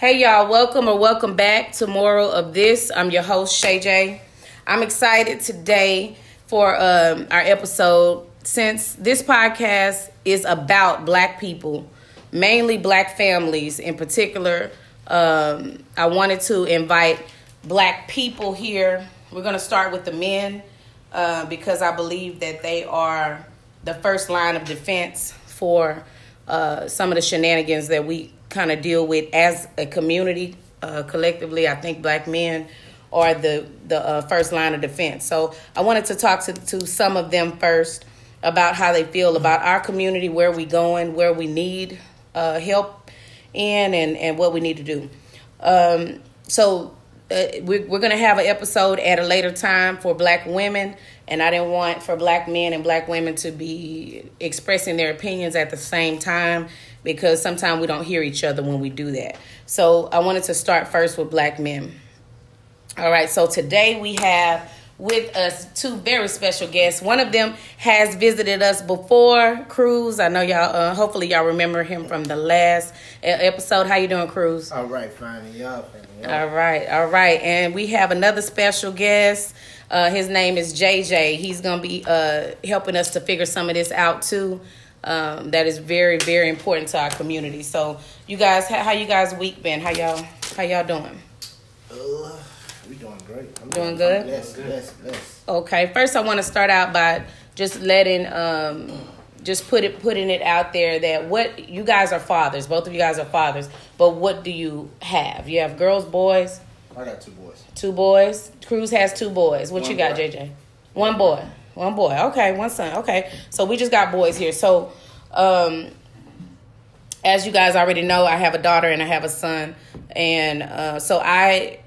Hey y'all, welcome or welcome back to Moral of This. I'm your host Shay J. I'm excited today for um, our episode since this podcast is about Black people, mainly Black families in particular. Um, I wanted to invite Black people here. We're going to start with the men uh, because I believe that they are the first line of defense for uh, some of the shenanigans that we kind of deal with as a community uh, collectively. I think black men are the the uh, first line of defense. So I wanted to talk to to some of them first about how they feel about our community, where we going, where we need uh, help in, and and what we need to do. Um, so uh, we're, we're going to have an episode at a later time for black women and i didn't want for black men and black women to be expressing their opinions at the same time because sometimes we don't hear each other when we do that so i wanted to start first with black men all right so today we have with us two very special guests. One of them has visited us before, Cruz. I know y'all. Uh, hopefully, y'all remember him from the last episode. How you doing, Cruz? All right, fine. Y'all, all right, all right, and we have another special guest. Uh, his name is JJ. He's gonna be uh, helping us to figure some of this out too. Um, that is very, very important to our community. So, you guys, how, how you guys week been? How y'all, how y'all doing? Uh, we doing great. I'm doing, doing good. Blessed, blessed, blessed. Okay, first I want to start out by just letting, um, just put it, putting it out there that what you guys are fathers. Both of you guys are fathers, but what do you have? You have girls, boys. I got two boys. Two boys. Cruz has two boys. What one you got, boy. JJ? One boy. One boy. Okay, one son. Okay, so we just got boys here. So, um, as you guys already know, I have a daughter and I have a son, and uh, so I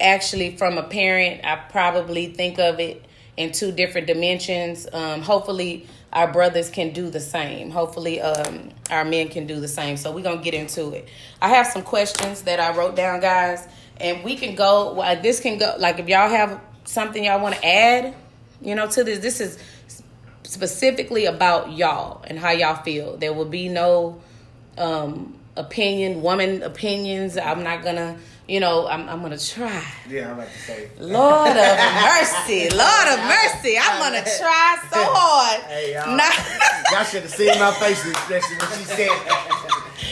actually from a parent i probably think of it in two different dimensions. Um, hopefully our brothers can do the same. Hopefully um, our men can do the same. So we're gonna get into it. I have some questions that i wrote down guys. And we can go this can go like if y'all have something y'all want to add you know to this this is specifically about y'all and how y'all feel there will be no um, opinion woman opinions i'm not gonna you know, I'm, I'm gonna try. Yeah, I'm about to say. Lord of mercy, Lord of mercy, I'm gonna try so hard. Hey y'all, y'all should have seen my face expression when she said.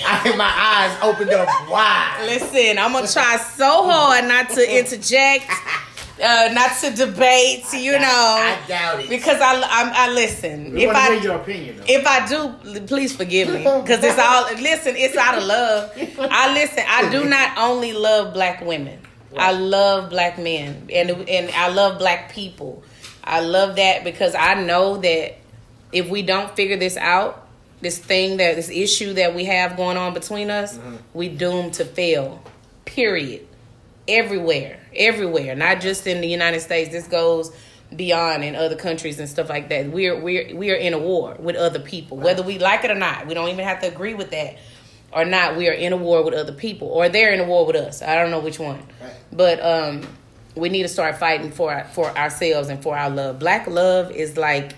I my eyes opened up wide. Listen, I'm gonna try so hard not to interject uh, not to debate, you know. I doubt it because I, I, I listen. We if I your opinion, though. if I do, please forgive me because it's all. listen, it's out of love. I listen. I do not only love black women. Right. I love black men, and and I love black people. I love that because I know that if we don't figure this out, this thing that this issue that we have going on between us, mm-hmm. we doomed to fail. Period everywhere, everywhere, not just in the United States. This goes beyond in other countries and stuff like that. We're we're we are in a war with other people, whether we like it or not. We don't even have to agree with that or not. We are in a war with other people, or they're in a war with us. I don't know which one, right. but um, we need to start fighting for for ourselves and for our love. Black love is like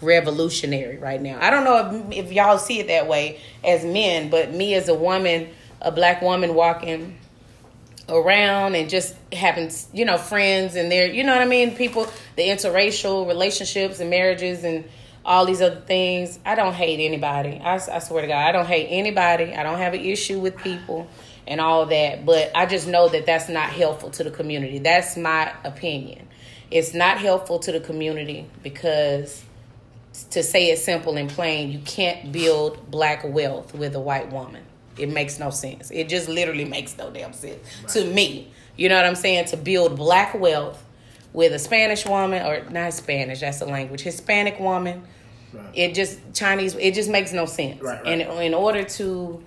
revolutionary right now. I don't know if, if y'all see it that way as men, but me as a woman, a black woman walking around and just having you know friends and they're you know what I mean? People the interracial relationships and marriages and all these other things. I don't hate anybody. I, I swear to God I don't hate anybody. I don't have an issue with people and all that but I just know that that's not helpful to the community. That's my opinion. It's not helpful to the community because to say it simple and plain you can't build black wealth with a white woman it makes no sense. It just literally makes no damn sense right. to me. You know what I'm saying? To build black wealth with a Spanish woman or not Spanish, that's the language, Hispanic woman. Right. It just Chinese. It just makes no sense. Right, and in order to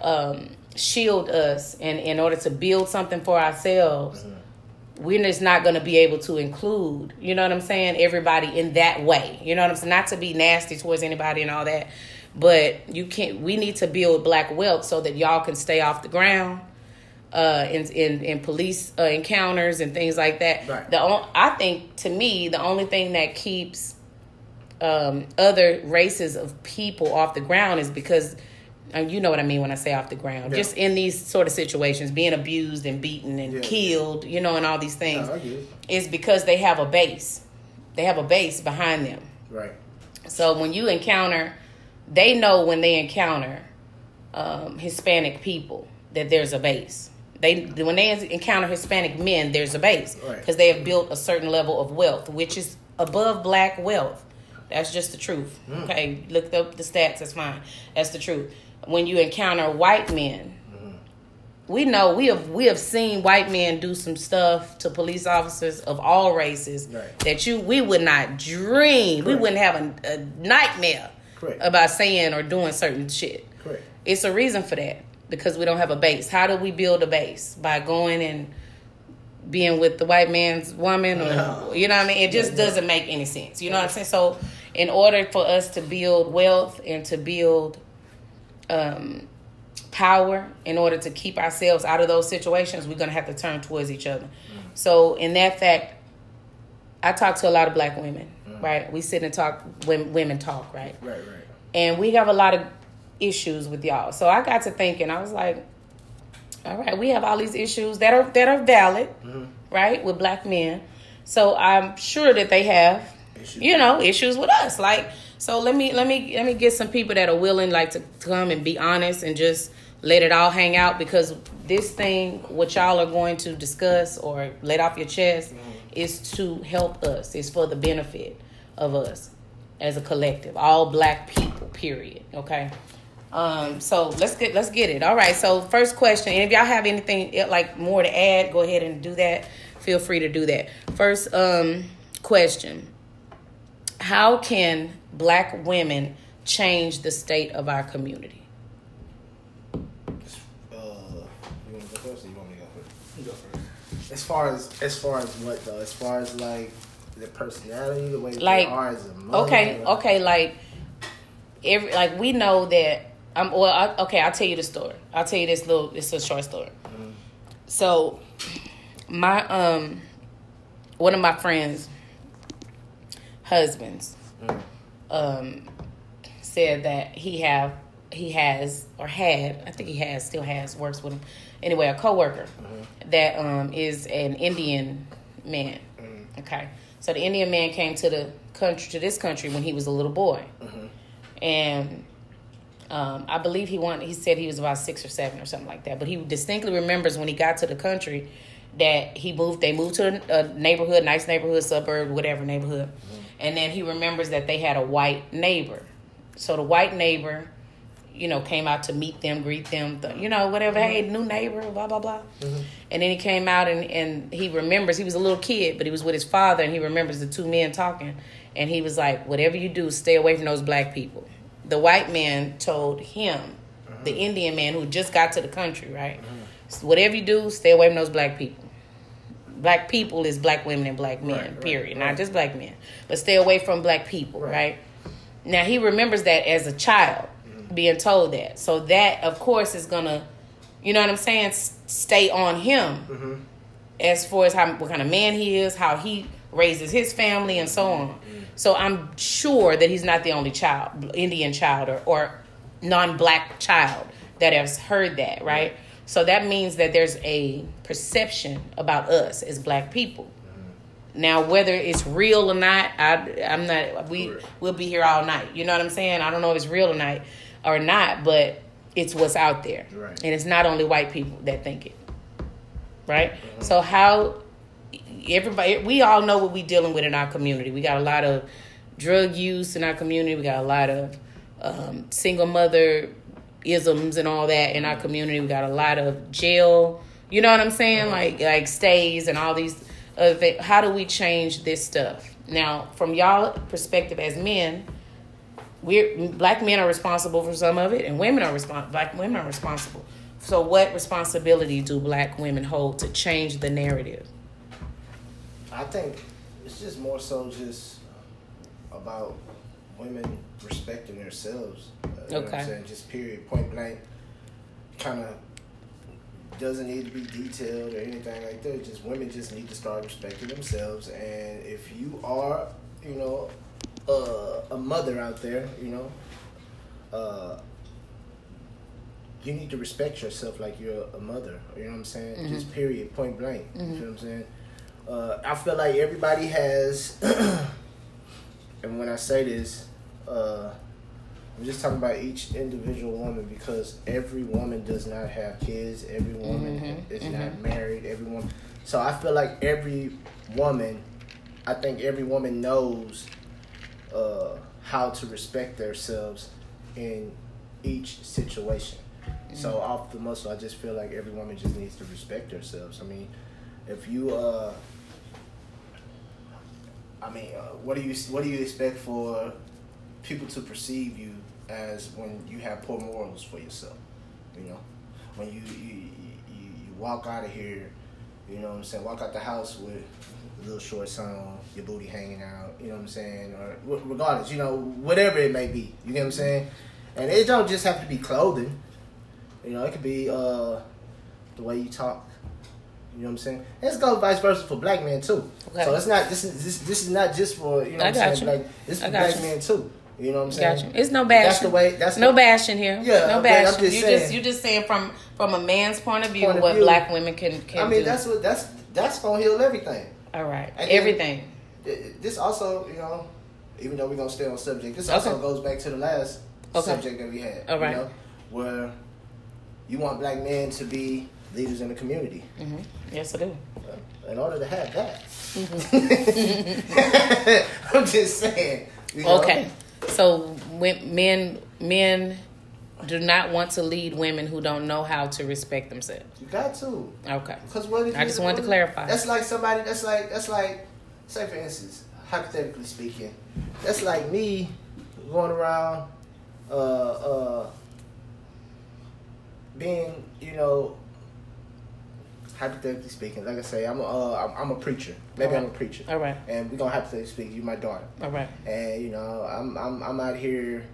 um, shield us and in order to build something for ourselves, mm-hmm. we're just not going to be able to include. You know what I'm saying? Everybody in that way. You know what I'm saying? Not to be nasty towards anybody and all that, but you can't. We need to build black wealth so that y'all can stay off the ground. Uh, in, in in police uh, encounters and things like that. Right. The I think to me the only thing that keeps um, other races of people off the ground is because and you know what I mean when I say off the ground. Yeah. Just in these sort of situations, being abused and beaten and Yeah. killed, you know, and all these things, No, I get it. is because they have a base. They have a base behind them. Right. So when you encounter, they know when they encounter um, Hispanic people that there's a base. They when they encounter Hispanic men, there's a base Right. because they have built a certain level of wealth, which is above black wealth. That's just the truth. Okay, look up the stats. That's fine. That's the truth. When you encounter white men, we know we have we have seen white men do some stuff to police officers of all races Right. that you we would not dream. We wouldn't have a, a nightmare Correct. about saying or doing certain shit. Correct. It's a reason for that because we don't have a base. How do we build a base? By going and being with the white man's woman or No. you know what I mean? It just doesn't make any sense. You know what I'm saying? So in order for us to build wealth and to build um power in order to keep ourselves out of those situations, we're gonna have to turn towards each other. So in that fact, I talk to a lot of black women, right? We sit and talk when women talk, right? Right. Right. and we have a lot of issues with y'all. So I got to thinking, I was like, all right, we have all these issues that are that are valid, mm-hmm. right, with black men. So I'm sure that they have, Issues. you know, issues with us. Like, so let me let me let me get some people that are willing, like, to come and be honest and just let it all hang out because this thing, what y'all are going to discuss or let off your chest, mm-hmm. is to help us. It's for the benefit of us as a collective, all black people. Period. Okay. Um, so let's get let's get it. All right. So first question, and if y'all have anything eh, like more to add, go ahead and do that. Feel free to do that. First um, question: How can black women change the state of our community? Uh. As far as as far as what though? As far as like the personality, the way Like, they are as a mother. Okay, okay, like every like we know that I'm well. I, okay, I'll tell you the story. I'll tell you this little. It's a short story. So, my um, one of my friends' husbands, um, said that he have he has or had I think he has still has works with him anyway a coworker that um is an Indian man. Okay, so the Indian man came to the country to this country when he was a little boy, and um, I believe he wanted. He said he was about six or seven or something like that. But he distinctly remembers when he got to the country that he moved. They moved to a, a neighborhood, nice neighborhood, suburb, whatever neighborhood, and then he remembers that they had a white neighbor. So the white neighbor, you know, came out to meet them, greet them, th- you know, whatever. Hey, mm-hmm. new neighbor, blah blah blah. Mm-hmm. And then he came out and and he remembers he was a little kid, but he was with his father, and he remembers the two men talking, and he was like, "Whatever you do, stay away from those black people." The white man told him, the mm-hmm. Indian man who just got to the country, right? So whatever you do, stay away from those black people. Black people is black women and black men, Right, right, period. right. Not just black men, but stay away from black people, Right. right? Now he remembers that as a child being told that. So that of course is gonna, you know what I'm saying, s- stay on him mm-hmm. as far as how what kind of man he is, how he raises his family, and so mm-hmm. on. So I'm sure that he's not the only child, Indian child or, or non-black child that has heard that, right? So that means that there's a perception about us as black people. Mm-hmm. Now, whether it's real or not, I, I'm not. We we'll be here all night. You know what I'm saying? I don't know if it's real or not, or not, but it's what's out there, Right. and it's not only white people that think it, right? So how everybody we all know what we're dealing with in our community. We got a lot of drug use in our community. We got a lot of um, single mother isms and all that in our community. We got a lot of jail. You know what I'm saying? Like like stays and all these other things. How do we change this stuff? Now, from y'all perspective as men, we're black men are responsible for some of it, and women are respons- black women are responsible. So, what responsibility do black women hold to change the narrative? I think it's just more so just about women respecting themselves. Uh, you know what Okay. I'm saying? Just period, point blank. Kind of doesn't need to be detailed or anything like that. Just women just need to start respecting themselves. And if you are, you know, uh, a mother out there, you know, uh, you need to respect yourself like you're a mother. You know what I'm saying? Mm-hmm. Just period, point blank. You know what I'm saying? Uh, I feel like everybody has, and when I say this, uh, I'm just talking about each individual woman because every woman does not have kids. Every woman Mhm, is not married. Every woman. So I feel like every woman, I think every woman knows uh, how to respect themselves in each situation. So off the muscle, I just feel like every woman just needs to respect themselves. I mean, if you, uh, I mean, uh, what do you what do you expect for people to perceive you as when you have poor morals for yourself? You know, when you you you, you walk out of here, you know what I'm saying, walk out the house with a little shorts on, your booty hanging out, you know what I'm saying, or regardless, you know, whatever it may be, you get what I'm saying, and it don't just have to be clothing. You know, it could be uh, the way you talk. You know what I'm saying? Let's go vice versa for black men too. Okay. So it's not this is this this is not just for you know I what I'm saying. you. Like this I for black you. men too. You know what I'm saying? Got you. It's no bashing. That's the way. That's no the, bashing here. Yeah, no okay, I'm bashing. just you saying. just you just saying from from a man's point of view Point of what view. black women can can I mean, do. that's what that's that's gonna heal everything. All right, And everything. Th- This also, you know, even though we're gonna stay on subject, this also Okay. goes back to the last Okay. subject that we had. All right. You know, where you want black men to be leaders in the community. hmm Yes, I do. In order to have that, Mm-hmm. I'm just saying. you know? Okay, so when men men do not want to lead women who don't know how to respect themselves. You got to. Okay. Because what I just wanted to clarify. That's like somebody. That's like that's like, say for instance, hypothetically speaking, that's like me going around, uh, uh, being you know, hypothetically speaking, like I say, I'm a, uh, I'm, I'm a preacher. Maybe I'm a preacher, All right. and we're gonna hypothetically speak. You my daughter, All right. and you know, I'm I'm I'm out here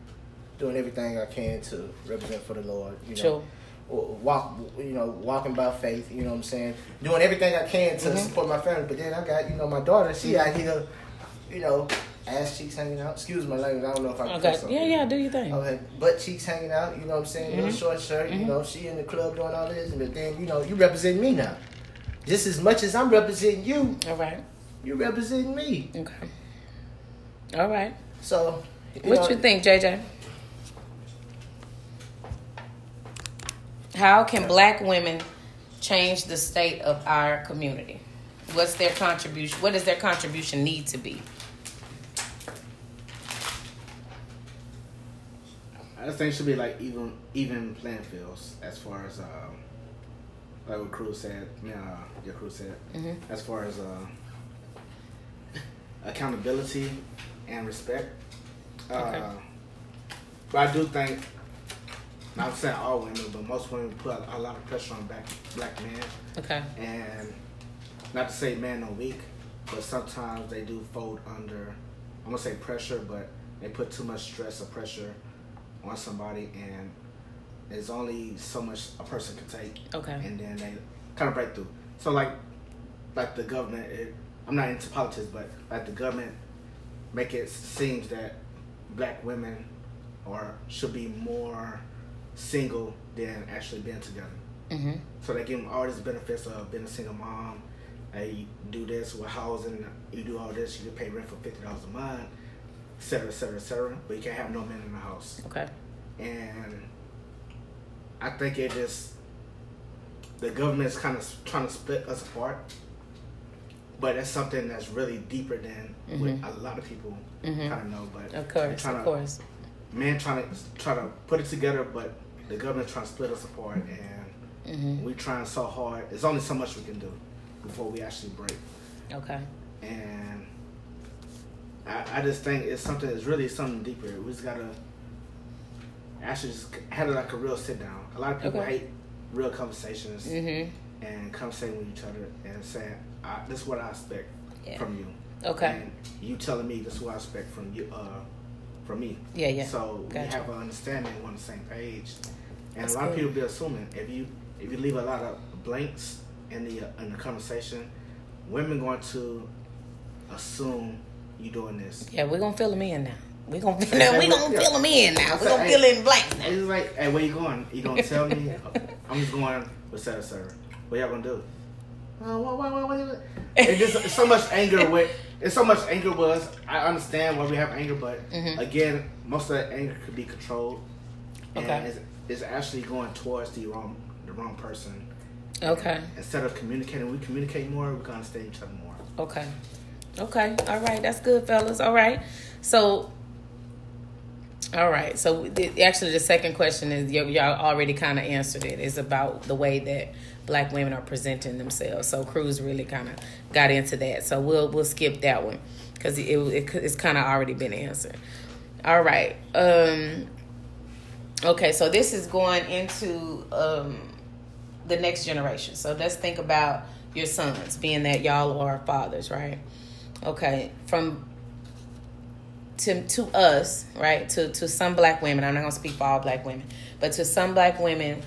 doing everything I can to represent for the Lord. You know, Sure. Walk, you know, walking by faith. You know what I'm saying? Doing everything I can to Mhm. support my family. But then I got, you know, my daughter. She out here, you know, ass cheeks hanging out. Excuse my language. I don't know if I can Okay. Yeah, yeah. Do your thing. Okay, butt cheeks hanging out. You know what I'm saying? Little Mhm. short shirt. Mhm. You know, she in the club doing all this, but then you know, you represent me now. Just as much as I'm representing you, All right. you representing me. Okay. All right. So, you What know, you think, JJ? How can black women change the state of our community? What's their contribution? What does their contribution need to be? I just think it should be like even even playing fields as far as um, like what Cruz said. Yeah, uh, your Cruz said Mhm. as far as uh, accountability and respect. Uh, Okay. But I do think, not saying all women, but most women put a lot of pressure on black black men, Okay. and not to say men are weak, but sometimes they do fold under. I'm gonna say pressure, but they put too much stress or pressure on somebody, and there's only so much a person can take, Okay. and then they kind of break through. So like, like the government, it, I'm not into politics, but like the government make it seems that black women or should be more single than actually being together. Mm-hmm. So they give them all these benefits of being a single mom. Hey, you do this with housing, you do all this, you can pay rent for fifty dollars a month, et cetera, et cetera, et cetera. But you can't have no men in the house. Okay. And I think it just the government's kind of trying to split us apart. But it's something that's really deeper than what Mhm. a lot of people Mhm. kind of know. But Of course. Of to- course. men trying to try to put it together, but the government trying to split us apart, and Mm-hmm. we trying so hard. There's only so much we can do before we actually break. Okay. And I, I just think it's something. It's really something deeper. We just gotta actually just have it like a real sit down. A lot of people Okay. hate real conversations Mm-hmm. and conversating with each other and saying, I, "This is what I expect Yeah. from you." Okay. And you telling me this is what I expect from you. Uh, from me. Yeah. Yeah. So Gotcha. we have an understanding, we're on the same page, and That's a lot of people be assuming if you if you leave a lot of blanks in the uh, in the conversation, women going to assume you doing this. Yeah. We're gonna fill them in now. We gonna we gonna fill them in now. We are gonna fill in blanks now. It's like, hey, where you going? You gonna tell me? I'm just going with Sarah Sarah. What y'all gonna do? Uh, what, what, what, what, it's just so much anger with it's so much anger with us. I understand why we have anger, but Mm-hmm. again, most of that anger could be controlled. And Okay. it's, it's actually going towards the wrong the wrong person. Okay. Instead of communicating, we communicate more. We can understand each other more. Okay. Okay. All right. That's good, fellas. All right. So. All right. So the, actually, the second question is y'all already kind of answered it. it. Is about the way that black women are presenting themselves. So Cruz really kind of got into that. So we'll we'll skip that one because it, it it's kind of already been answered. All right. Um. Okay. So this is going into um the next generation. So let's think about your sons, being that y'all are fathers, right? Okay, from to to us, right? To to some black women. I'm not gonna speak for all black women, but to some black women,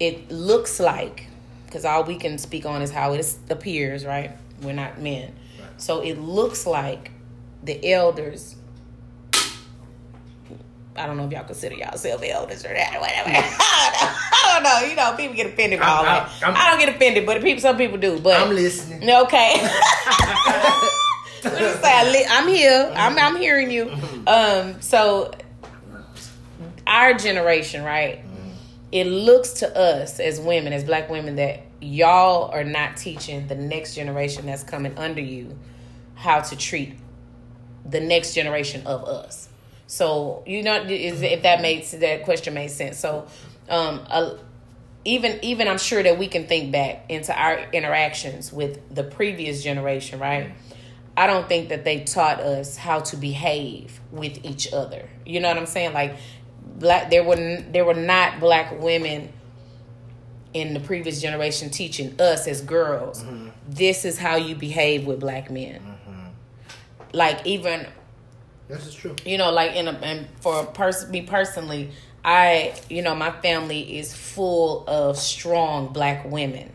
it looks like because all we can speak on is how it appears, right? We're not men, so it looks like the elders. I don't know if y'all consider yourself elders or that, or whatever. Mm. I don't know. You know, people get offended by all that. I'm- I don't get offended, but people, some people do. But I'm listening. Okay. say? I I'm here. I'm I'm hearing you. Um. So our generation, right? It looks to us as women, as black women, that y'all are not teaching the next generation that's coming under you how to treat the next generation of us. So you know, is if that makes that question made sense. So, um, even even I'm sure that we can think back into our interactions with the previous generation, right? I don't think that they taught us how to behave with each other. You know what I'm saying? Like black there were there were not black women in the previous generation teaching us as girls mm-hmm. this is how you behave with black men. Mm-hmm. Like even This is true. you know, like in a and for a person me personally, I you know my family is full of strong black women,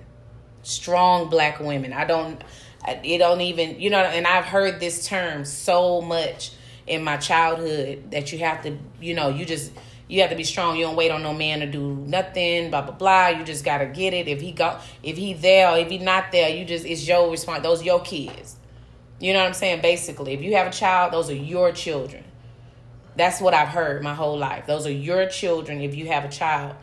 strong black women. I don't, it don't even you know, and I've heard this term so much in my childhood that you have to you know you just you have to be strong. You don't wait on no man to do nothing. Blah blah blah. You just gotta get it. If he go, if he there, if he not there, you just it's your response. Those your kids. You know what I'm saying? Basically, if you have a child, those are your children. That's what I've heard my whole life. Those are your children if you have a child.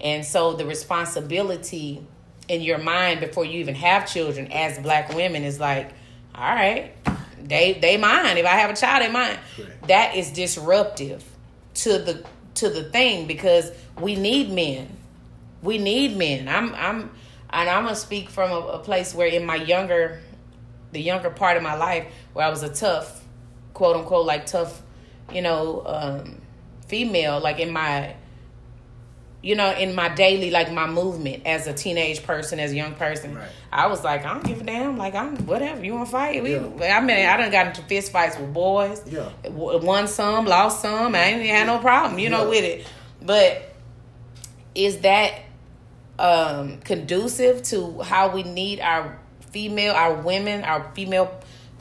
And so the responsibility in your mind before you even have children as black women is like, all right, they they mind. If I have a child, they mind. Correct. That is disruptive to the to the thing because we need men. We need men. I'm I'm and I'm gonna speak from a, a place where in my younger the younger part of my life where I was a tough, quote unquote, like tough, you know, um, female, like in my, you know, in my daily, like my movement as a teenage person, as a young person, Right. I was like, I don't give a damn. Like, I'm whatever. You want to fight? We, Yeah. I mean, I done got into fist fights with boys. Yeah. Won some, lost some. I ain't had no problem, you know, Yeah. with it. But is that um conducive to how we need our female our women our female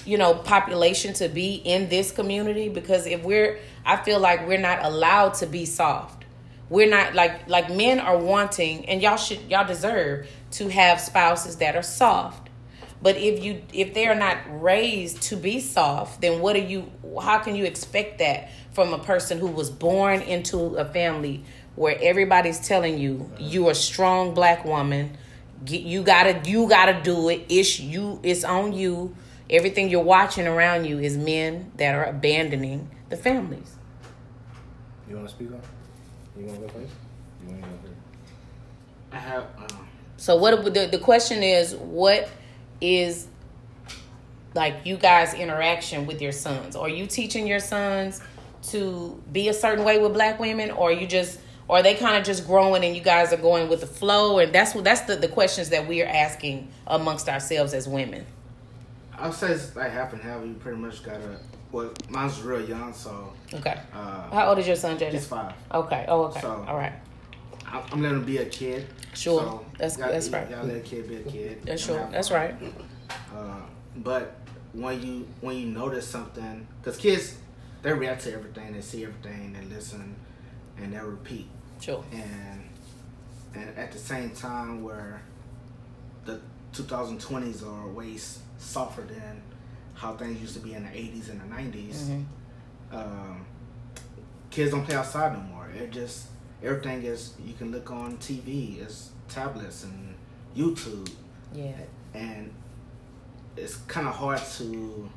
you know population to be in this community because if we're i feel like we're not allowed to be soft we're not like like men are wanting and y'all should y'all deserve to have spouses that are soft. But if you if they are not raised to be soft then what are you how can you expect that from a person who was born into a family where everybody's telling you you're a strong black woman you gotta you gotta do it. It's you it's on you. Everything you're watching around you is men that are abandoning the families. You want to speak on? You want to go first? You want to go first? I have. Um, So what the the question is what is like you guys interaction with your sons? Are you teaching your sons to be a certain way with black women or you just or are they kind of just growing and you guys are going with the flow and that's what that's the, the questions that we are asking amongst ourselves as women. I'll say it's like half and half. You pretty much gotta. Well, mine's real young, so Okay. uh, How old is your son, JJ? he's five. Okay. Oh, okay. So- All right. I'm I'm letting him be a kid. Sure. So, That's- y'all- that's right. Y'all let a kid be a kid. That's sure. That's right. Uh, but when you when you notice something, because kids, they react to everything, they see everything, they listen, and they repeat. Sure. And and at the same time, where the 2020s are way softer than how things used to be in the 80s and the 90s. hmm Um, kids don't play outside no more. It just everything is you can look on TV. It's tablets and YouTube, Yeah. and it's kind of hard to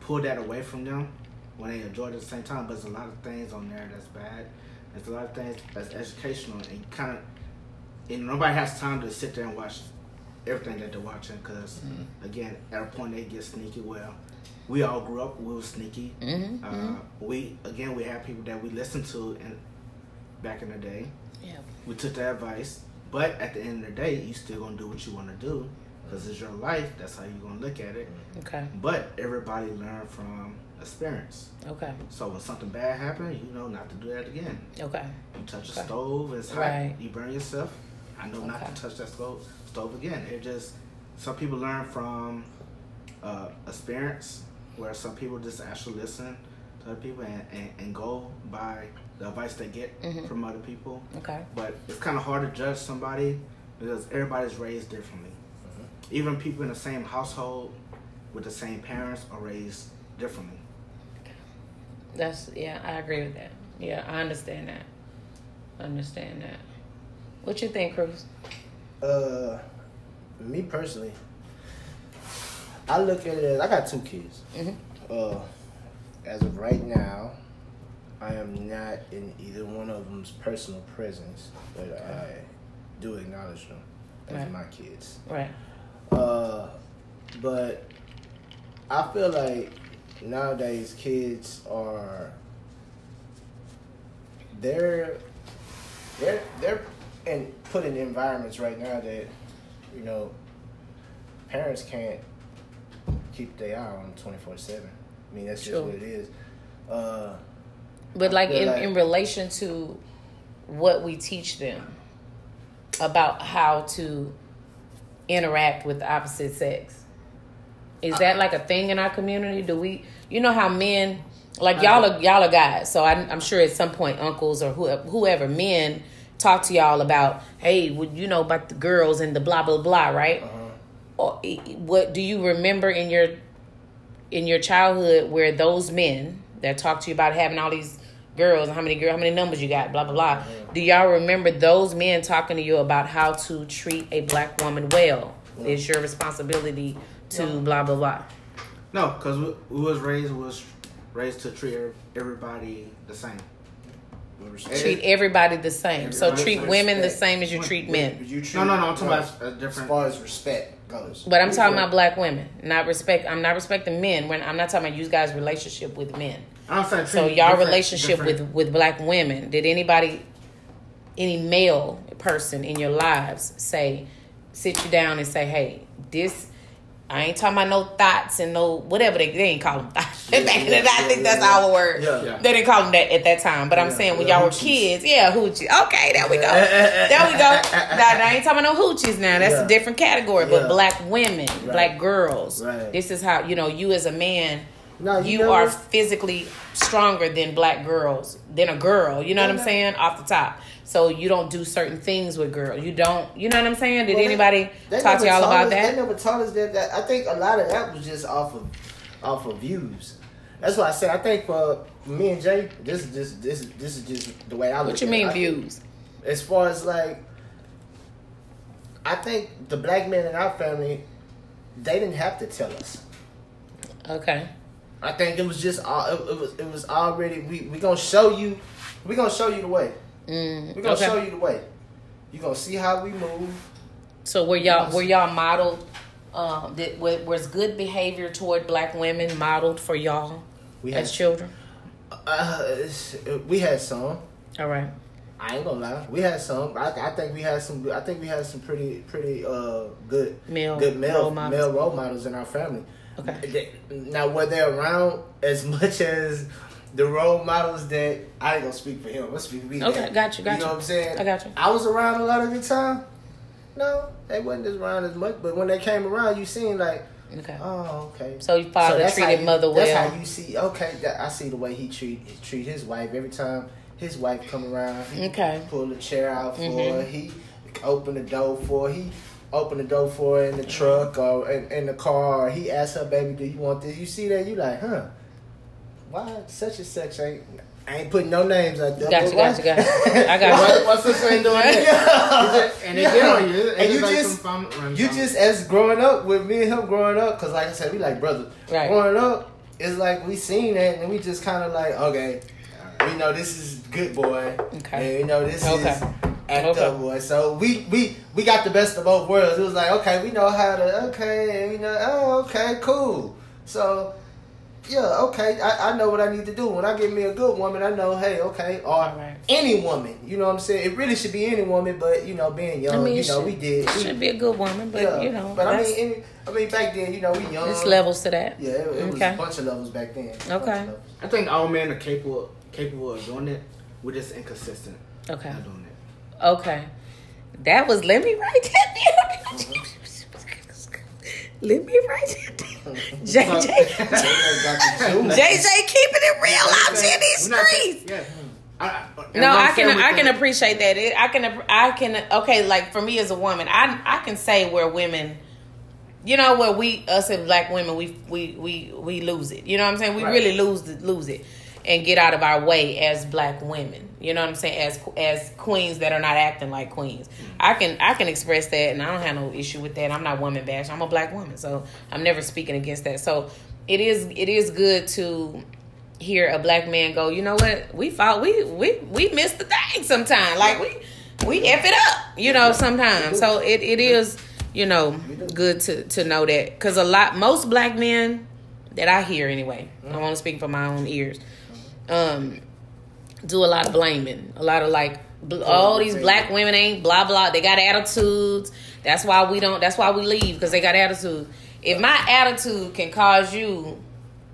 pull that away from them when they enjoy it at the same time. But there's a lot of things on there that's bad. There's a lot of things that's educational, and kind of and nobody has time to sit there and watch everything that they're watching because again, at a point they get sneaky. Well, we all grew up. We were sneaky. Mm-hmm. Uh, we again we have people that we listened to and back in the day. Yeah. We took their advice, but at the end of the day, you still gonna do what you want to do because it's your life. That's how you gonna look at it. Okay. But everybody learn from experience. Okay. So when something bad happens, you know not to do that again. Okay. You touch a stove, it's hot. Right. You burn yourself. I know not to touch that stove stove again. It just some people learn from uh, experience, where some people just actually listen to other people and, and, and go by the advice they get Mhm. from other people. Okay. But it's kind of hard to judge somebody because everybody's raised differently. Even people in the same household with the same parents are raised differently. That's yeah, I agree with that. Yeah, I understand that. Understand that. What you think, Cruz? Uh, me personally, I look at it as I got two kids. Mm-hmm. Uh, as of right now, I am not in either one of them's personal presence, but I do acknowledge them as Right. my kids. Right. Uh, but I feel like nowadays kids are they're they're they're in put in environments right now that you know parents can't keep their eye on twenty four seven. I mean that's just what it is. Uh, But like in, like- in relation to what we teach them about how to interact with the opposite sex. Is that like a thing in our community? Do we you know how men like y'all are y'all are guys, so I, I'm sure at some point uncles or whoever, whoever men talk to y'all about, hey, would you know about the girls and the blah blah blah, right? uh-huh. or what do you remember in your in your childhood where those men that talk to you about having all these girls and how many girl how many numbers you got blah blah blah do y'all remember those men talking to you about how to treat a black woman well it's your responsibility to blah blah blah No, because we, we was raised was raised to treat everybody the same. With respect. treat everybody the same so treat with women the same as you treat men You treat, No, no, no. I'm talking well, about a as far as respect goes. but i'm talking about black women not respect i'm not respecting men when i'm not talking about you guys relationship with men I'm saying So treat y'all different- relationship different- with with black women, did anybody any male person in your lives say sit you down and say, "Hey, this I ain't talking about no thoughts and no whatever they they ain't call them thoughts. Back in the day, I think that's our word. Yeah. Yeah. They didn't call them that at that time, but I'm saying when y'all were kids, yeah, hoochie. Okay, there we go. There we go. Now, I ain't talking about no hoochies now. That's Yeah. a different category. But Yeah. black women, black girls. Right. This is how you know you as a man No, you, you are physically stronger than black girls than a girl. You know what I'm saying? Off the top. So you don't do certain things with girls. You don't. You know what I'm saying? Did Well, anybody They talk to y'all about us- They that? never taught us that, that. I think a lot of that was just off of off of views. That's why I said I think for me and Jay, this is just this this is just the way I look. What you mean it. I think views? As far as like, I think the black men in our family, they didn't have to tell us. Okay. I think it was just all it, it was it was already we we gonna show you we gonna show you the way. Mm, We gonna okay. show you the way. You gonna see how we move. So were y'all were y'all modeled? Um, did, was good behavior toward black women modeled for y'all We as had children? uh, we had some. All right. I ain't gonna lie. We had some. I, I think we had some. I think we had some pretty, pretty uh good, Male good male role models. male role models in our family. Okay. They- now, were they around as much as the role models that I ain't gonna speak for him. Let's speak for me. Okay, got you, got you. know what I'm saying? I got you. I was around a lot of the time. No, they wasn't as around as much. But when they came around, you seen like, Okay. Oh, okay. So your father that's how treated you- mother well. That's how you see. Okay, that, I see the way he treat treat his wife every time his wife come around. He Okay. pull the chair out for Mhm. her. He open the door for her. He open the door for her in the truck or in, in the car. Or he ask her, "Baby, do you want this?" You see that? You like, huh? Why such and such ain't? I ain't putting no names out there. Gotcha, but why- gotcha, gotcha. I got you. What's this thing doing there? Yeah. And they get on you. It's And you like just- fun, You just as growing up with me and him growing up, cause like I said, we like brothers. Right. Growing up, it's like we seen that and we just kind of like, okay, we know this is good boy, Okay. and you know this Okay. is act Okay. up boy. So we we we got the best of both worlds. It was like, okay, we know how to, okay, and we know, oh, okay, cool. So. Yeah, okay. I, I know what I need to do. When I get me a good woman, I know, hey, okay, or Alright. any woman. You know what I'm saying? It really should be any woman, but you know, being young, I mean, you know, should- we did. It should be a good woman, but you know, but I mean, any, I mean, back then, you know, we young. there's levels to that. Yeah, it, it was Okay. a bunch of levels back then. Okay. I think all men are capable capable of doing it. We're just inconsistent. Okay. Not doing it. Okay. That was let me write that down. let me write that down. JJ JJ keeping it real out in these streets. Yeah. I, I, no, I can I can that- appreciate that. It, I can I can okay, like for me as a woman, I I can say where women you know where we us as black women we we we we lose it. You know what I'm saying? We Right. really lose the, lose it and get out of our way as black women. You know what I'm saying? As as queens that are not acting like queens. I can I can express that and I don't have no issue with that. I'm not woman bash. I'm a black woman, so I'm never speaking against that. So it is it is good to hear a black man go, you know what? We fought we we we missed the thing sometimes. Like we we F it up, you know, sometimes. So it, it is, you know, good to to know that cuz a lot most black men that I hear anyway. I want to speak from my own ears. Um do a lot of blaming. A lot of like bl- oh these black women ain't blah blah. They got attitudes. That's why we don't that's why we leave because they got attitude. If my attitude can cause you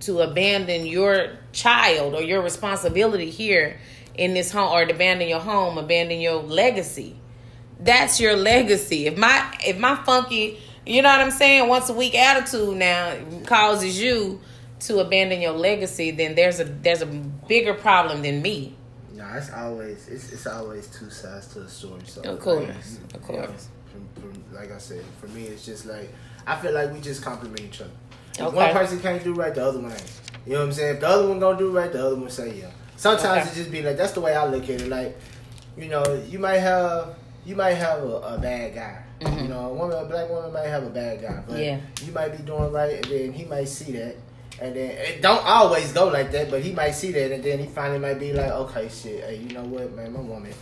to abandon your child or your responsibility here in this home or to abandon your home, abandon your legacy. That's your legacy. If my if my funky, you know what I'm saying, once a week attitude now causes you to abandon your legacy, then there's a there's a bigger problem than me. No, it's always it's it's always two sides to a story. So Of course, like, of you know, course. from, from, like I said, for me, it's just like I feel like we just compliment each other. If Okay. one person can't do right, the other one ain't. You know what I'm saying? If the other one gonna do right, the other one say yeah. Sometimes Okay. it just be like that's the way I look at it. Like, you know, you might have you might have a, a bad guy. Mhm. You know, a woman, a black woman might have a bad guy, but Yeah. you might be doing right, and then he might see that, and then it don't always go like that, but he might see that, and then he finally might be like, okay, shit, hey, you know what, man, my woman,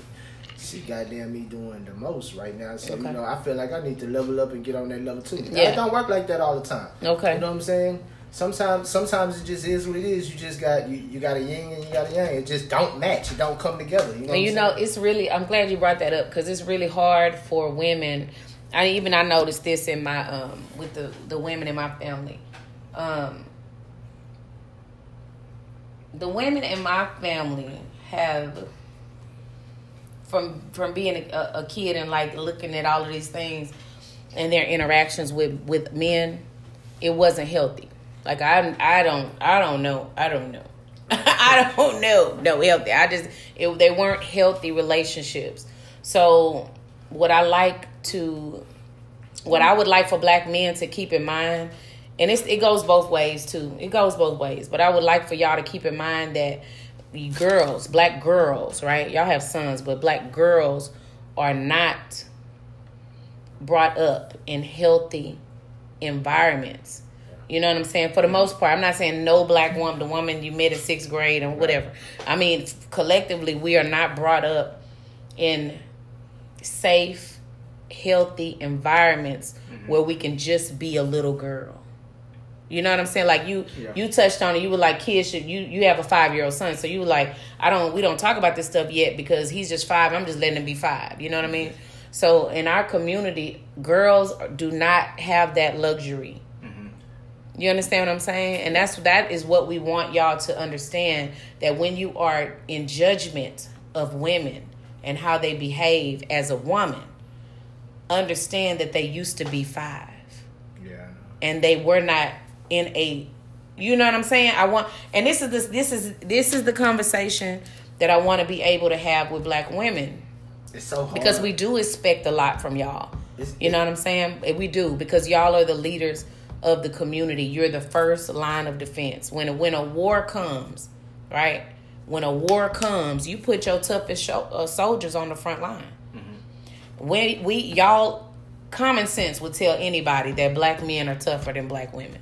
she goddamn me doing the most right now, so Okay. you know, I feel like I need to level up and get on that level too. Yeah. It don't work like that all the time. Okay. You know what I'm saying? Sometimes, sometimes it just is what it is. You just got you, you got a yin and you got a yang. It just don't match. It don't come together. You know. And you know, it's really. I'm glad you brought that up because it's really hard for women. I even I noticed this in my um with the the women in my family. Um, the women in my family have from from being a, a kid and like looking at all of these things and their interactions with with men, it wasn't healthy. Like I I don't I don't know I don't know. I don't know. No healthy. I just it, they weren't healthy relationships. So what I like to what I would like for black men to keep in mind, and it goes both ways too. It goes both ways. But I would like for y'all to keep in mind that girls, black girls, right? Y'all have sons, but black girls are not brought up in healthy environments. You know what I'm saying? For the most part, I'm not saying no black woman, the woman you met in sixth grade or whatever. I mean, collectively, we are not brought up in safe, healthy environments where we can just be a little girl. You know what I'm saying? Like you, Yeah. you touched on it. You were like, kids should. You you have a five year old son, so you were like, I don't. We don't talk about this stuff yet because he's just five. I'm just letting him be five. You know what I mean? So in our community, girls do not have that luxury. Mm-hmm. You understand what I'm saying? And that's that is what we want y'all to understand that when you are in judgment of women and how they behave as a woman, understand that they used to be five. yeah, and they were not in a you know what I'm saying? I want and this is this this is this is the conversation that I want to be able to have with black women It's so hard because we do expect a lot from y'all. It's- You know what I'm saying? We do because y'all are the leaders of the community. You're the first line of defense. When a, when a war comes, right? When a war comes, you put your toughest uh, soldiers on the front line. When we y'all common sense would tell anybody that black men are tougher than black women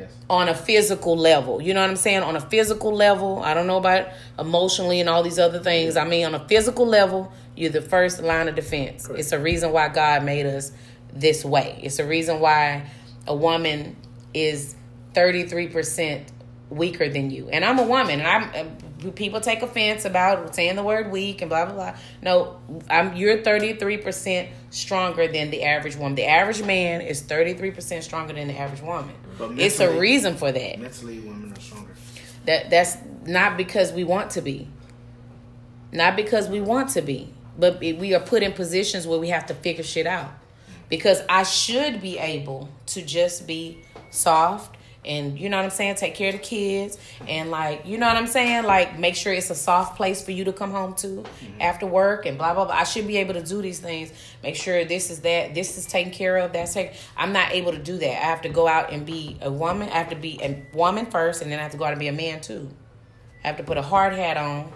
Yes. on a physical level. You know what I'm saying? On a physical level, I don't know about emotionally and all these other things. I mean, on a physical level, you're the first line of defense. Correct. It's a reason why God made us this way. It's a reason why a woman is 33% weaker than you. And I'm a woman, and I'm people take offense about saying the word weak and blah blah blah. No, I'm you're 33% stronger than the average woman. The average man is 33% stronger than the average woman. But It's a reason for that. Mentally, women are stronger. That that's not because we want to be. Not because we want to be, but we are put in positions where we have to figure shit out. Because I should be able to just be soft and you know what I'm saying, take care of the kids and like you know what I'm saying, like make sure it's a soft place for you to come home to mm-hmm. after work and blah blah blah. I should be able to do these things. Make sure this is that, this is taken care of, that's taken. I'm not able to do that. I have to go out and be a woman. I have to be a woman first, and then I have to go out and be a man too. I have to put a hard hat on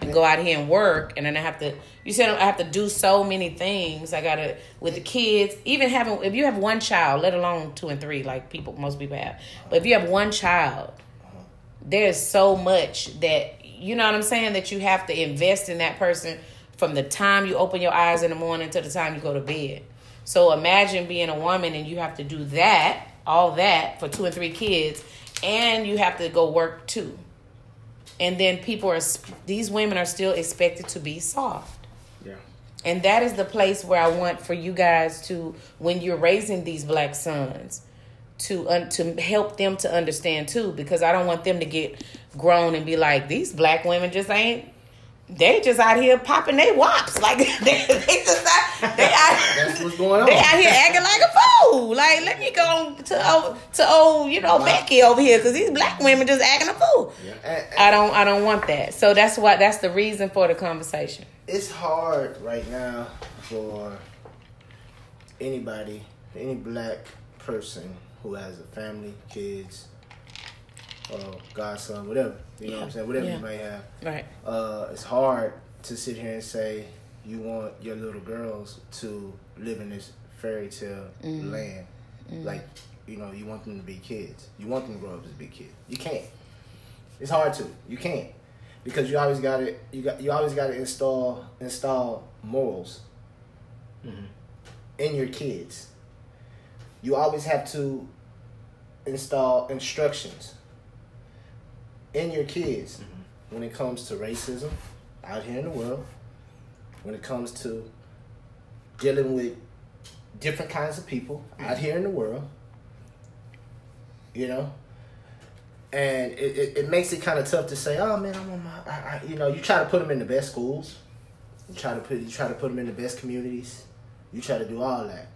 and go out here and work, and then I have to. You said I have to do so many things. I gotta with the kids. Even having if you have one child, let alone two and three, like people most people have. But if you have one child, there's so much that you know what I'm saying that you have to invest in that person from the time you open your eyes in the morning to the time you go to bed. So imagine being a woman and you have to do that, all that for two and three kids, and you have to go work too. And then people are these women are still expected to be soft. Yeah. And that is the place where I want for you guys to, when you're raising these black sons, to un, to help them to understand too, because I don't want them to get grown and be like these black women just ain't. They just out here popping they wops like they, they just out, they out, That's what's going on. they out here acting like a fool. Like let me go to old, to old you know Becky over here because these black women just acting a fool. Yeah. And- and I don't I don't want that. So that's why that's the reason for the conversation. it's hard right now for anybody, any black person who has a family, kids, or godson, whatever. You know what I'm saying? Whatever Yeah. you may have. Right. Uh, it's hard to sit here and say you want your little girls to live in this fairy tale Mm-hmm. land. Like, you know, you want them to be kids. You want them to grow up as big kids. You can't. It's hard to. You can't. Because you always got to you got you always got to install install morals Mhm. in your kids. You always have to install instructions in your kids mm-hmm. when it comes to racism out here in the world, when it comes to dealing with different kinds of people out mm-hmm. here in the world, you know. And it, it, it makes it kind of tough to say, oh man, I'm on my, I, I, you know, you try to put them in the best schools, you try to put, you try to put them in the best communities, you try to do all that,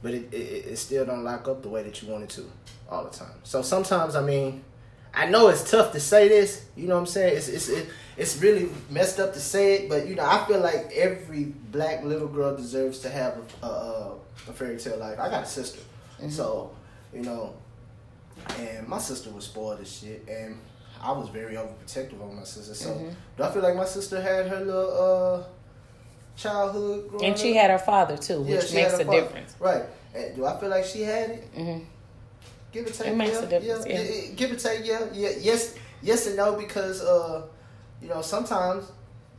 but it, it, it still don't lock up the way that you want it to all the time. So sometimes, I mean, I know it's tough to say this. You know what I'm saying? It's it's it, it's really messed up to say it, but you know I feel like every black little girl deserves to have a a, a fairy tale life. I got a sister, and so you know, and my sister was spoiled as shit, and I was very overprotective of my sister. So do I feel like my sister had her little uh childhood? Growing And she up? had her father too, Yeah, which makes a father. difference. Right. And do I feel like she had it? hmm Give or take, It makes yeah, a difference, Yeah, yeah. yeah, give or take, yeah, yeah, yes, yes and no, because uh, you know, sometimes,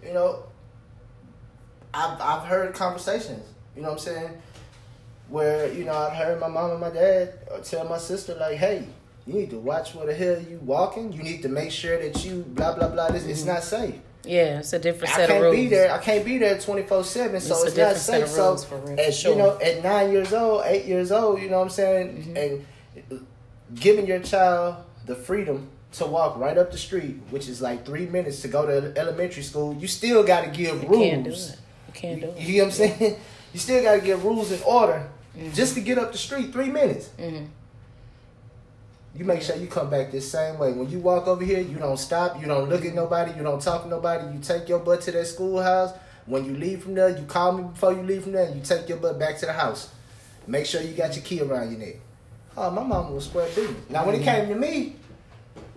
you know, I've I've heard conversations, you know what I'm saying, where you know I've heard my mom and my dad tell my sister like, hey, you need to watch where the hell you walking. You need to make sure that you blah blah blah. This it's not safe. Yeah, it's a different I set of can't be there. I can't be there twenty four seven. So It's it's, not safe. So rules at sure. you know, at nine years old, eight years old, you know what I'm saying, Mm-hmm. and giving your child the freedom to walk right up the street, which is like three minutes to go to elementary school, you still got to give You rules. can't do it. You can't do it. you know what I'm saying? You still got to give rules in order just to get up the street, three minutes. Mhm. You make sure you come back this same way. When you walk over here, you don't stop, you don't look at nobody, you don't talk to nobody. You take your butt to that schoolhouse. When you leave from there, you call me before you leave from there. And you take your butt back to the house. Make sure you got your key around your neck. Oh, my mama was square business. Now when it came to me,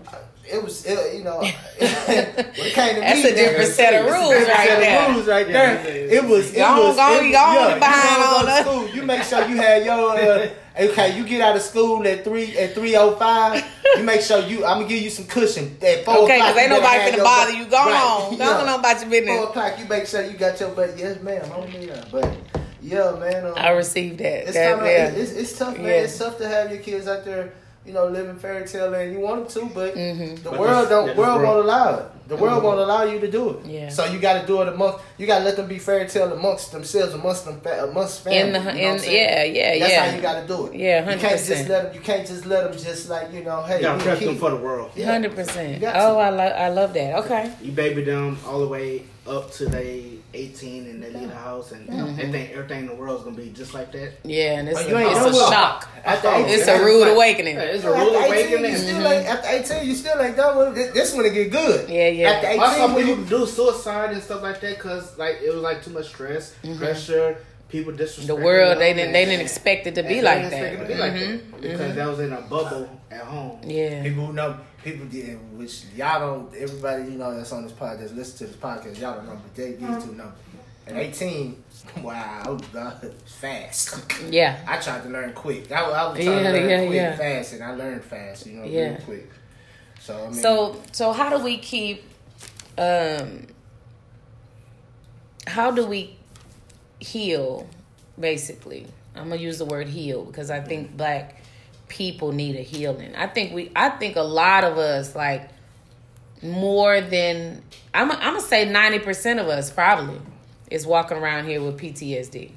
uh, it was it, you know when it came to That's me, a different set of it's a rules different right set of there. rules right Yeah, there. yeah, yeah. It was it Go on, was go on, it, go on, yeah, behind you on don't go to us. school. You make sure you had your uh, okay. You get out of school at three at three oh five. You make sure you. I'm gonna give you some cushion at four Okay, because ain't nobody have finna your bother butt- you. Go Right, on. Go yeah. on about your business. Four o'clock. You make sure you got your butt. Yes, ma'am. I'm here. But yeah, man. Um, I received that. it's that kind of yeah. it's, it's tough, man. Yeah. It's tough to have your kids out there, you know, living fairy tale land. You want them to, but Mhm. the But world don't. yeah, world world- won't allow it. The world won't allow you to do it. Yeah. So you got to do it amongst. You got to let them be fairy tale amongst themselves, amongst them, amongst family. In the you know what in I'm saying? yeah yeah That's yeah. how you got to do it. Yeah, 100%. You can't just let them. You can't just let them just like you know. Hey, You gotta prep them for the world. Hundred You percent. Oh. I love I love that. Okay. You baby them all the way up to they 18 and they leave the house and they think everything in the world's gonna be just like that. Yeah, and it's, But a, you ain't it's know a what? shock. After Oh, 18, It's Yeah, a rude like- awakening. Yeah, it's a After rude 18, awakening. You still ain't, mm-hmm. after 18, you still ain't done with it. This one to get good. Yeah, yeah. After 18, Also, when people do suicide and stuff like that because like it was like too much stress, mm-hmm. pressure, people disrespect Mm-hmm. The world they didn't they didn't expect it to be like that. To be like that mm-hmm. because that was in a bubble at home. Yeah. People who know people did, which y'all don't. Everybody you know that's on this podcast, listen to this podcast. Y'all don't know, but they these two know. At eighteen, wow, God, fast. Yeah. I tried to learn quick. I, was- I was trying Yeah, to learn yeah, quick, yeah. fast, and I learned fast. You know, Yeah. really quick. So I mean, So so how do we keep um how do we heal basically? I'm going to use the word heal because I think black people need a healing. I think we I think a lot of us like more than I'm I'm to say 90% of us probably is walking around here with PTSD.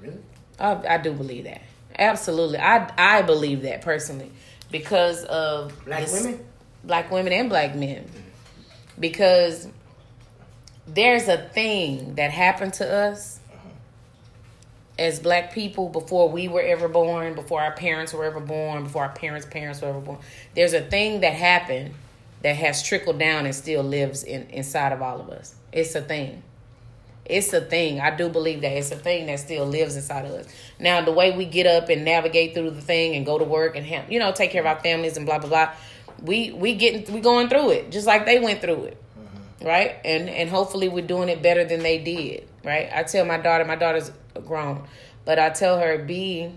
really, I, I do believe that. Absolutely. I I believe that personally because of black this- women. black women and black men because there's a thing that happened to us as black people before we were ever born before our parents were ever born before our parents parents were ever born there's a thing that happened that has trickled down and still lives in inside of all of us it's a thing it's a thing. I do believe that it's a thing that still lives inside of us. Now, the way we get up and navigate through the thing and go to work and have, you know take care of our families and blah blah blah, we we getting we going through it just like they went through it, mm-hmm. right? And and hopefully we're doing it better than they did, right? I tell my daughter, my daughter's grown, but I tell her be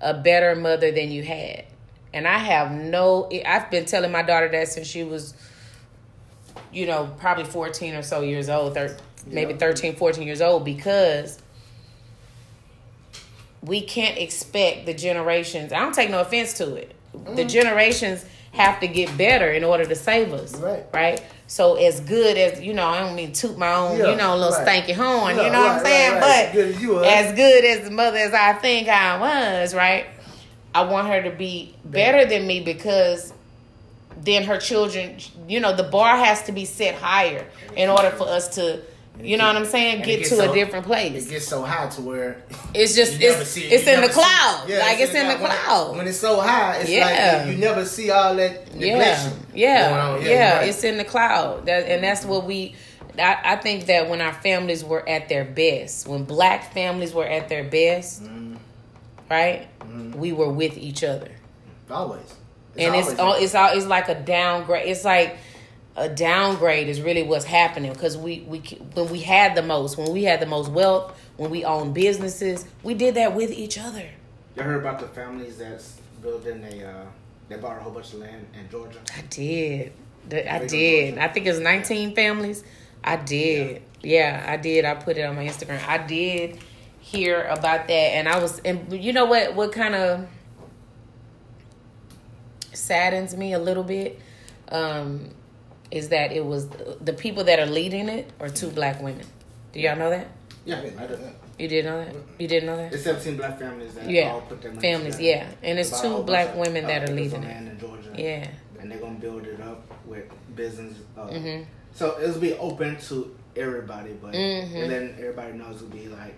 a better mother than you had, and I have no. I've been telling my daughter that since she was you know, probably 14 or so years old, thir- maybe Yeah. 13, 14 years old, because we can't expect the generations, I don't take no offense to it, the mm. generations have to get better in order to save us. Right. Right? So, as good as, you know, I don't mean toot my own, Yeah, you know, little right. stanky horn, Yeah, you know what I'm saying? right, right. But As good as you as good as the mother as I think I was, right? I want her to be better than me because then her children, you know, the bar has to be set higher in order for us to, you know what I'm saying, get to so- a different place. It gets so high to where It's just it's it. it's You in the cloud, Yeah, like it's in the when it- cloud. When it's so high, it's Yeah. like you, never see all that yeah, neglection yeah, yeah. right. It's in the cloud, that, and that's what we. I, I think that when our families were at their best, when black families were at their best, Mm-hmm. right, we were with each other. always. and it's all it's all it's like a downgrade. It's like a downgrade is really what's happening because we we when we had the most, when we had the most wealth, when we owned businesses, we did that with each other. You heard about the families that's building a uh, they bought a whole bunch of land in Georgia. I did. The- I did. I think it was 19 families. I did. Yeah, I did. I put it on my Instagram. I did hear about that, and I was, and you know what? What kind of saddens me a little bit um, is that it was the people that are leading it are two black women. Do y'all know that? Yeah, I didn't know that. You did know that? You didn't know that? It's 17 black families that Yeah, all put their money families, together. yeah. And it's two black women that are leading it. in Georgia. Yeah. and they're gonna build it up with business. Uh, Mhm. So it'll be open to everybody, but Mhm. and then everybody knows it'll be like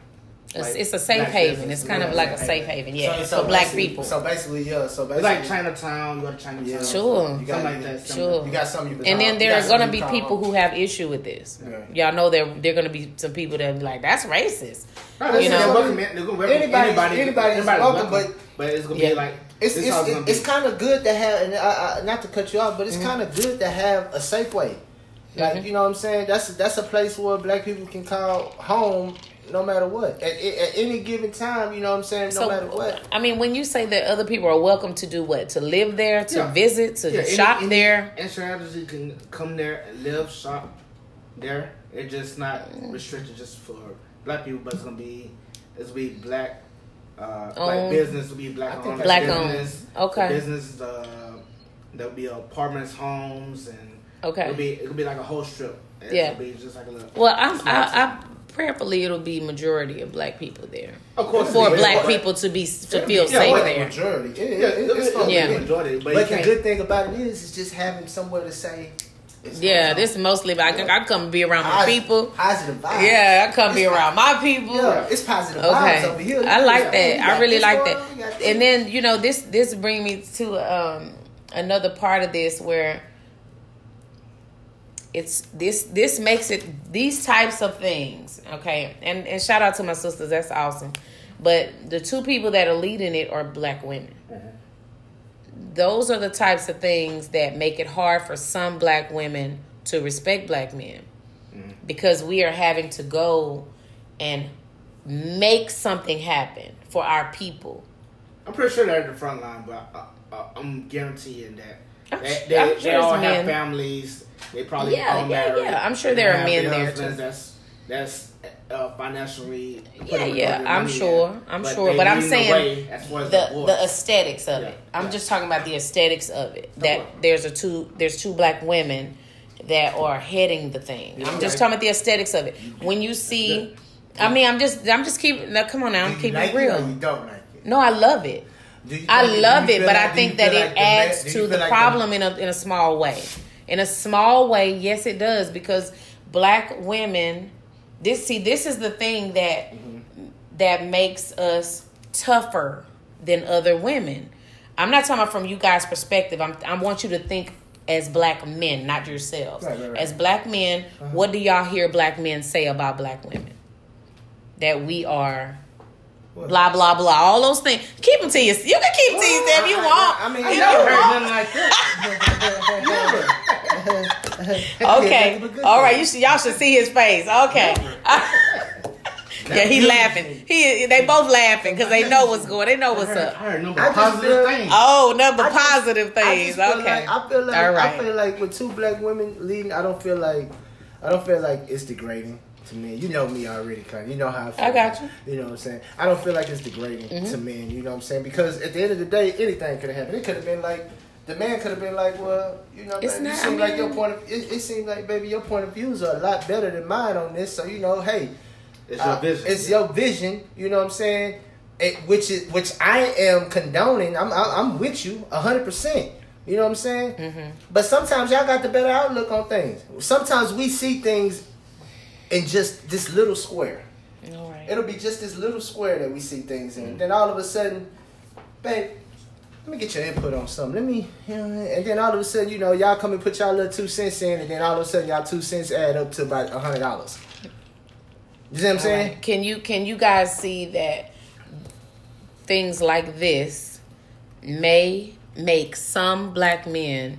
It's, Like, it's a safe haven. it's kind of like a safe haven, yeah, So- so for black people. So basically, yeah. So It's basically, like Chinatown. You go to Chinatown. Yeah. Sure. You got, Something like that. You, Sure. you got something you and then you there got are gonna be people who have issue with this. Yeah. Y'all know there there gonna be some people that be like, "That's racist." No, You you know. know, welcome, they're gonna welcome Anybody- anybody. anybody's everybody's welcome, but- but it's gonna Yeah. be like It's it's, it's, it's, kind of good to have, and I, I, not to cut you off, but it's Mm-hmm. kind of good to have a safe way. Like you know what I'm saying? That's that's a place where black people can call home, no matter what. At, at, at any given time, you know what I'm saying? No matter what. I mean, when you say that other people are welcome to do what? To live there, to Yeah. visit, to Yeah, shop any there. Insurance you can come there and live, shop there. It's just not restricted just for black people, but it's gonna be it's gonna be black. Uh, black Owned. business will be black I think owned. Black business, owned. Okay. The business. Uh, there'll be apartments, homes, and Okay. it'll be it'll be like a whole strip. It'll Yeah. be just like a little. Well, I'm, I. I prayerfully it'll be majority of black people there of course for black but- people to be to Yeah, feel yeah, safe but- there. Majority. It, Yeah, it, it'll, it's it'll gonna Yeah. be be. a majority, but, But, the good thing about it is, is just having somewhere to say. it's Yeah, home. this is mostly like I come be around my Positive- people. Positive vibes. Yeah, I come be around my people. Yeah, it's positive vibes over Okay, here. I like Yeah, that. I really like going that. on, we got And then you know this this bring me to um another part of this where it's this this makes it these types of things okay? And and shout out to my sisters that's awesome. But the two people that are leading it are black women. Mm-hmm. Those are the types of things that make it hard for some black women to respect black men. Mm-hmm. Because we are having to go and make something happen for our people. I'm pretty sure they're at the front line, but I, I, I'm guaranteeing that. I'm they, they, I'm they sure all have families. They probably Yeah, all yeah, married. yeah. I'm sure there are men there, too. That's that's uh, financially. Yeah, yeah, I'm sure. I'm But sure, but I'm the saying way as far as the divorce. the aesthetics of Yeah, it. I'm yeah. just talking about the aesthetics of it. That Okay. there's a two there's two black women that are heading the thing. I'm just Yeah. talking about the aesthetics of it. When you see, I mean, I'm just I'm just keeping. Now, come on now, I'm keeping like it real. It you don't like it? No, I love it. I love it, but like- I think that feel it adds to you the problem in a in a small way. In a small way, yes, it does because black women. This see, this is the thing that that makes us tougher than other women. I'm not talking about from you guys' perspective. I'm, I want you to think as black men, not yourselves. Right, right, right. As black men, uh-huh. what do y'all hear black men say about black women? That we are What? blah blah blah. All those things. Keep them to you. You can keep to yourself if you I- I- want. I mean, I If never you heard want. nothing like that. Okay. All right. You should, y'all should see his face. Okay. yeah, he laughing. He they both laughing because they know what's going. They know what's I heard, up. I heard no I positive feel- things. Oh, number I just- positive I things. just Okay. Like, I feel like All right. I feel like with two black women leading, I don't feel like I don't feel like it's degrading to men. You know me already, kind. You know how I feel. I got you. You know what I'm saying? I don't feel like it's degrading to men. You know what I'm saying? Because at the end of the day, anything could have happened. It could have been like. The man could have been like, well, you know, It's baby, not- it I seemed like your point of it, it seemed like, baby, your point of views are a lot better than mine on this. So you know, hey, It's your uh, vision. It's your vision. You know what I'm saying? It, which is which I am condoning. I'm I, I'm with you hundred percent. You know what I'm saying? Mm-hmm. But sometimes y'all got the better outlook on things. Sometimes we see things in just this little square. All right. It'll be just this little square that we see things in. Mm-hmm. Then all of a sudden, babe, let me get your input on something. Let me, you know, and then all of a sudden, you know, y'all come and put y'all little two cents in, and then all of a sudden, y'all two cents add up to about a hundred dollars. You see what I'm All saying? right. Can you can you guys see that things like this may make some black men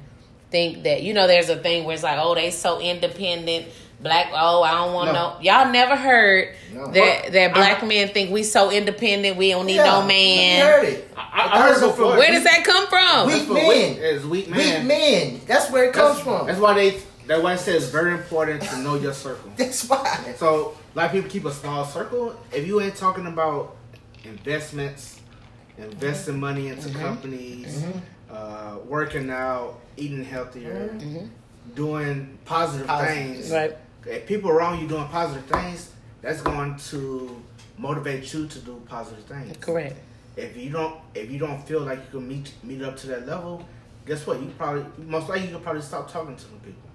think that you know there's a thing where it's like oh they so independent black oh I don't want No. no y'all never heard No. that that I- black men think we so independent we don't need Yeah, no We man heard it. I, I heard Those are before. where does that come from Weak That's men. weak- It's weak man. Weak men. That's where it comes That's, from. that's why they. That's why it says very important to know your circle. That's why. So a lot of people keep a small circle. If you ain't talking about investments, investing money into mm-hmm. companies, mm-hmm. uh, working out, eating healthier, mm-hmm. doing positive, Positive. things. right If people around you doing positive things, that's going to motivate you to do positive things. correct If you don't, if you don't feel like you can meet meet up to that level, guess what? You probably most likely you'll probably stop talking to them people.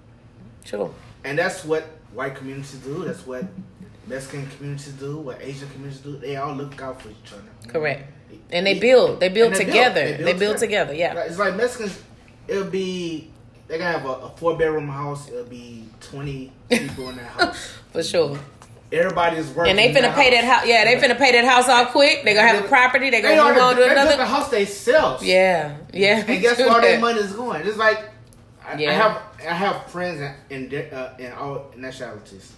sure And that's what white communities do. That's what Mexican communities do, what Asian communities do. They all look out for each other. Correct. And they build. They build they together. build. They build, together. Yeah. It's like Mexicans. It'll be they gotta have a, a four bedroom house. It'll be twenty people in that house. For sure. Everybody's working. And they in finna pay that house. Yeah, they finna pay that house off quick. They gonna have a property. They They gonna move on to they built the another. house themselves. Yeah. Yeah. And guess where all that. money is going? It's like I, Yeah. I have I have friends in in, uh, in all nationalities,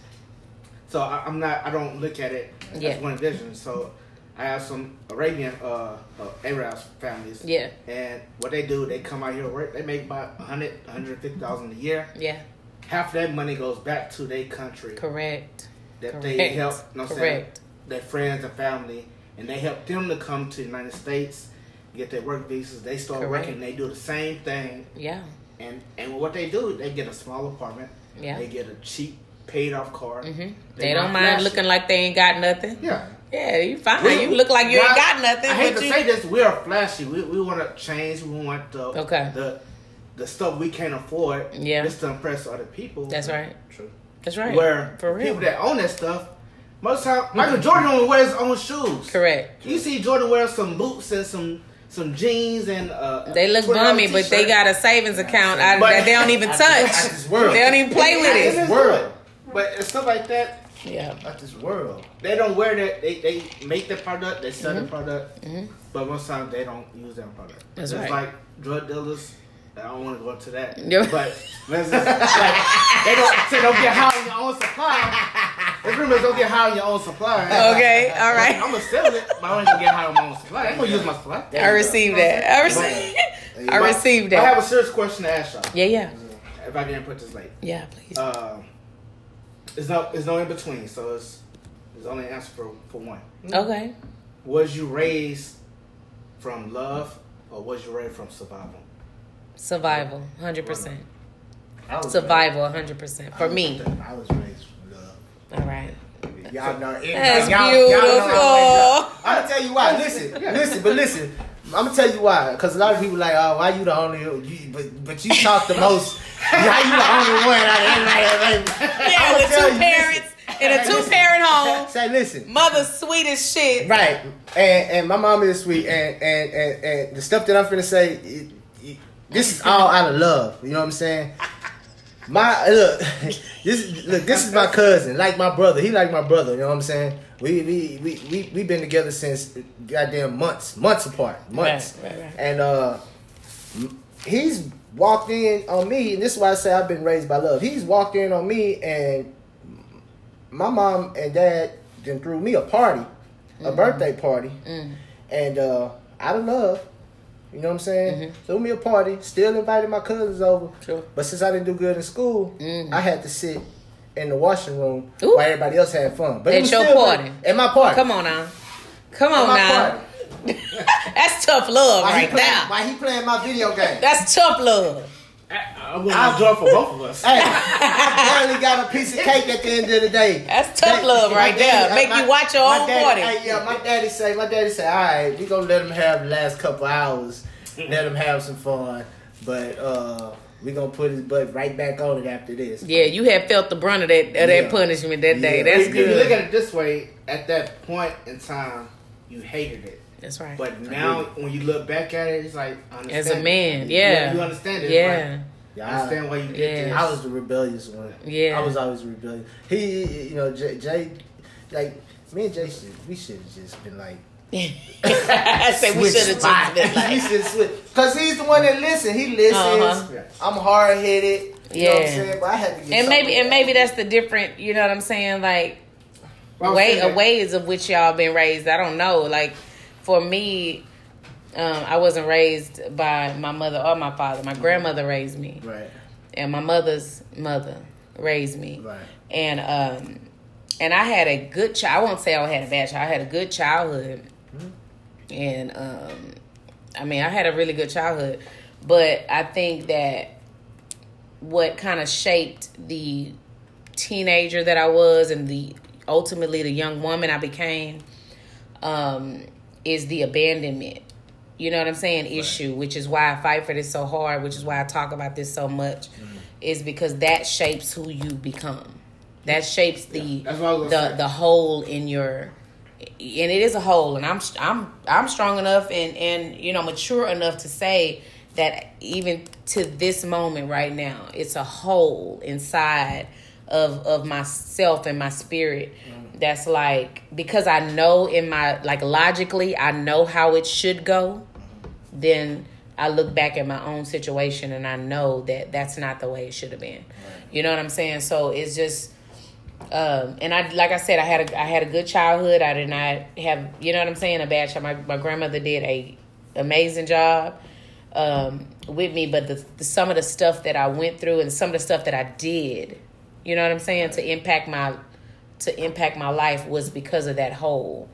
so I, I'm not I don't look at it as Yeah. one vision. So I have some Arabian uh, uh Arabs families. Yeah. And what they do, they come out here work. They make about 100, 150,000 a year. Yeah. Half that money goes back to their country Correct. that they help. You know what I'm saying? Correct. Their friends and family, and they help them to come to the United States, get their work visas. They start Correct. working. They do the same thing, Yeah. and and what they do, they get a small apartment. Yeah. They get a cheap, paid off car. hmm They They, don't mind looking like they ain't got nothing. Yeah. Yeah, you fine. We- you look like you ain't got nothing. I hate to you, say this, we are flashy. We, we want to change. We want the Okay. the the stuff we can't afford. Yeah. just to impress other people. That's right. True. That's right. Where For real. people that own that stuff, most time Michael Jordan only wears his own shoes. Correct. You see Jordan wear some boots and some some jeans and uh, They look $20 bummy, but they got a savings account out that they don't even touch. They don't even play with it. World. But stuff like that, Yeah. Not this world. they don't wear that. They they make the product, they sell Mhm. the product, Mhm. but most times they don't use that product. That's it's right. like drug dealers. I don't want to go into that, Yeah. but just like, they don't say don't get high on your own supply. Rumors don't get high on your own supply. Okay. All right. I'm gonna sell it, but I ain't gonna get high on my own supply. I ain't gonna use my supply. I received that. I received. I received I have a serious question to ask y'all. Yeah. Yeah. If I didn't put this late, Yeah. Please. uh, it's no, it's no in between. So it's, it's only an answer for for one. Mm-hmm. Okay. Was you raised from love, or was you raised from survival? Survival. Hundred percent. Survival. hundred percent raised- for me. I was raised from love. All right. Y'all know. That's y'all, beautiful. Y'all know I'm gonna tell you why. Listen, listen, but listen. I'm gonna tell you why. Because a lot of people like, oh, why you the only? You, but but you talk the most. How you the only one out of everybody? Yeah, I'ma the tell two parents in a two listen. parent home. Say, listen. Mother sweet as shit. Right, and and my mom is sweet, and and and, and the stuff that I'm finna say, it, it, this is all out of love. You know what I'm saying? My look, this look, this is my cousin, like my brother. He like my brother. You know what I'm saying? We we we we we been together since goddamn months, months apart, months. Right, right, right. And uh, he's walked in on me, and this is why I say I've been raised by love. He's walked in on me, and my mom and dad then threw me a party, a birthday party, Mm. and uh, out of love, you know what I'm saying? Threw me a party, still invited my cousins over. Sure. But since I didn't do good in school, Mhm. I had to sit in the washing room Ooh. while everybody else had fun. But At it was your party. At my party. Come on now. Come on now. party. That's tough love While he, right playing, there. while he playing my video game. That's tough love. I, I'm gonna draw for both of us. Hey, I finally got a piece of cake at the end of the day. That's tough That- love right daddy- there. Make my- you watch your my own daddy- party. Hey, yeah, my daddy say, my daddy say, all right, we gonna let him have the last couple hours, let him have some fun, but uh, we gonna put his butt right back on it after this. Yeah, you have felt the brunt of that of Yeah. that punishment that day. Yeah. That's if you good. look at it this way, at that point in time, you hated it. That's right. But now, when you look back at it, it's like I As a man, yeah. you understand it. Yeah. Yeah, I understand why you did Yeah. this. I was the rebellious one. Yeah. I was always rebellious. He, you know, Jay, Jay like me and Jay, should, we should have just been like. I say we should have spots. just been we like, should switch because he's the one that listen. He listens. Uh-huh. I'm hard headed. You know what I'm Yeah. saying? But I had to get and maybe something and maybe that's the different. You know what I'm saying? Like Well, way saying that- ways of which y'all been raised. I don't know. Like for me, um, I wasn't raised by my mother or my father. My grandmother raised me, right, and my mother's mother raised me. right. and um and I had a good child. I won't say I had a bad child. I had a good childhood, and um, I mean I had a really good childhood. But I think that what kind of shaped the teenager that I was, and the ultimately the young woman I became, um, is the abandonment. You know what I'm saying? Issue, which is why I fight for this so hard, which is why I talk about this so much, mm-hmm. is because that shapes who you become That shapes the Yeah, that's what I was the say. the hole in your and it is a hole and I'm I'm I'm strong enough and and you know mature enough to say that even to this moment right now it's a hole inside of of myself and my spirit mm-hmm. That's like because I know in my like logically I know how it should go then I look back at my own situation and I know that that's not the way it should have been. You know what I'm saying? So it's just, um, and I like I said, I had a I had a good childhood. I did not have, you know what I'm saying, a bad child. My my grandmother did a amazing job um, with me, but the, the some of the stuff that I went through and some of the stuff that I did, you know what I'm saying, to impact my to impact my life was because of that hole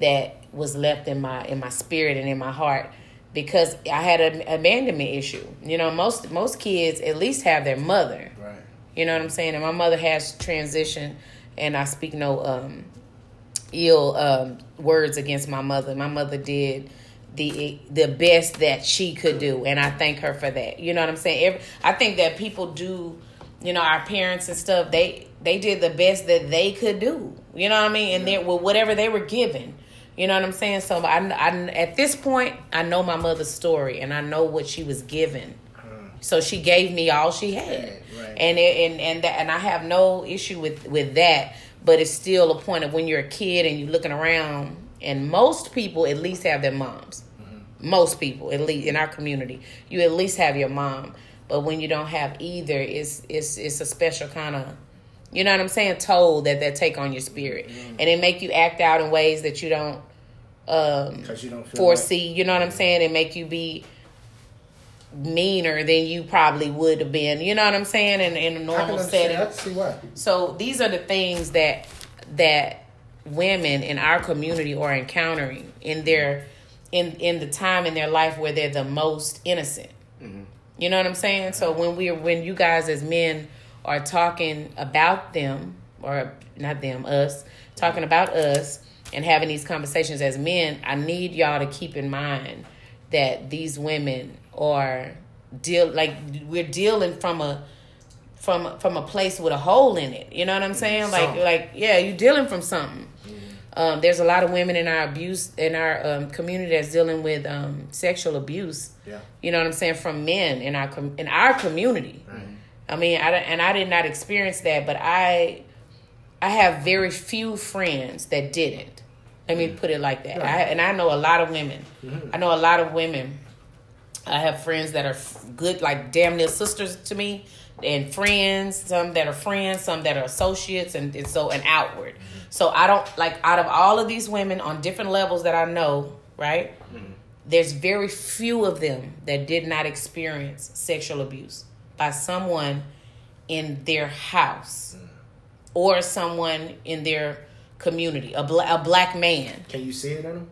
that was left in my in my spirit and in my heart because I had an abandonment issue. You know, most most kids at least have their mother. Right. You know what I'm saying? And my mother has transitioned, and I speak no um, ill um, words against my mother. My mother did the the best that she could do, and I thank her for that. You know what I'm saying? Every, I think that people do, you know, our parents and stuff. They they did the best that they could do. You know what I mean? And they with whatever they were given. You know what I'm saying? So I, I at this point I know my mother's story, and I know what she was given. Mm. So she gave me all she had, Right, right. and it, and and that, and I have no issue with with that. But it's still a point of when you're a kid and you're looking around, and most people at least have their moms. Mm-hmm. Most people, at least in our community, you at least have your mom. But when you don't have either, it's it's it's a special kind of, you know what I'm saying, toll that they take on your spirit, and it make you act out in ways that you don't um, you don't feel foresee. You know what I'm saying? And make you be meaner than you probably would have been. You know what I'm saying? In in a Like, I can normal setting. I can see why. So these are the things that that women in our community are encountering in their in in the time in their life where they're the most innocent. You know what I'm saying? So when we are when you guys as men are talking about them or not them us talking about us and having these conversations as men, I need y'all to keep in mind that these women are deal like we're dealing from a from from a place with a hole in it. You know what I'm saying? Like Something. like yeah, you're dealing from something. Um, there's a lot of women in our abuse in our um, community that's dealing with um, sexual abuse. Yeah. You know what I'm saying from men in our com- in our community. I mean, I and I did not experience that, but I I have very few friends that didn't. Let me mm-hmm. put it like that. I, and I know a lot of women. Mm-hmm. I know a lot of women. I have friends that are good, like damn near sisters to me, and friends. Some that are friends, some that are associates, and, and so and outward. So I don't like out of all of these women on different levels that I know, right? Mm-hmm. There's very few of them that did not experience sexual abuse by someone in their house or someone in their community, a, bla- a black man. Can you see it in them?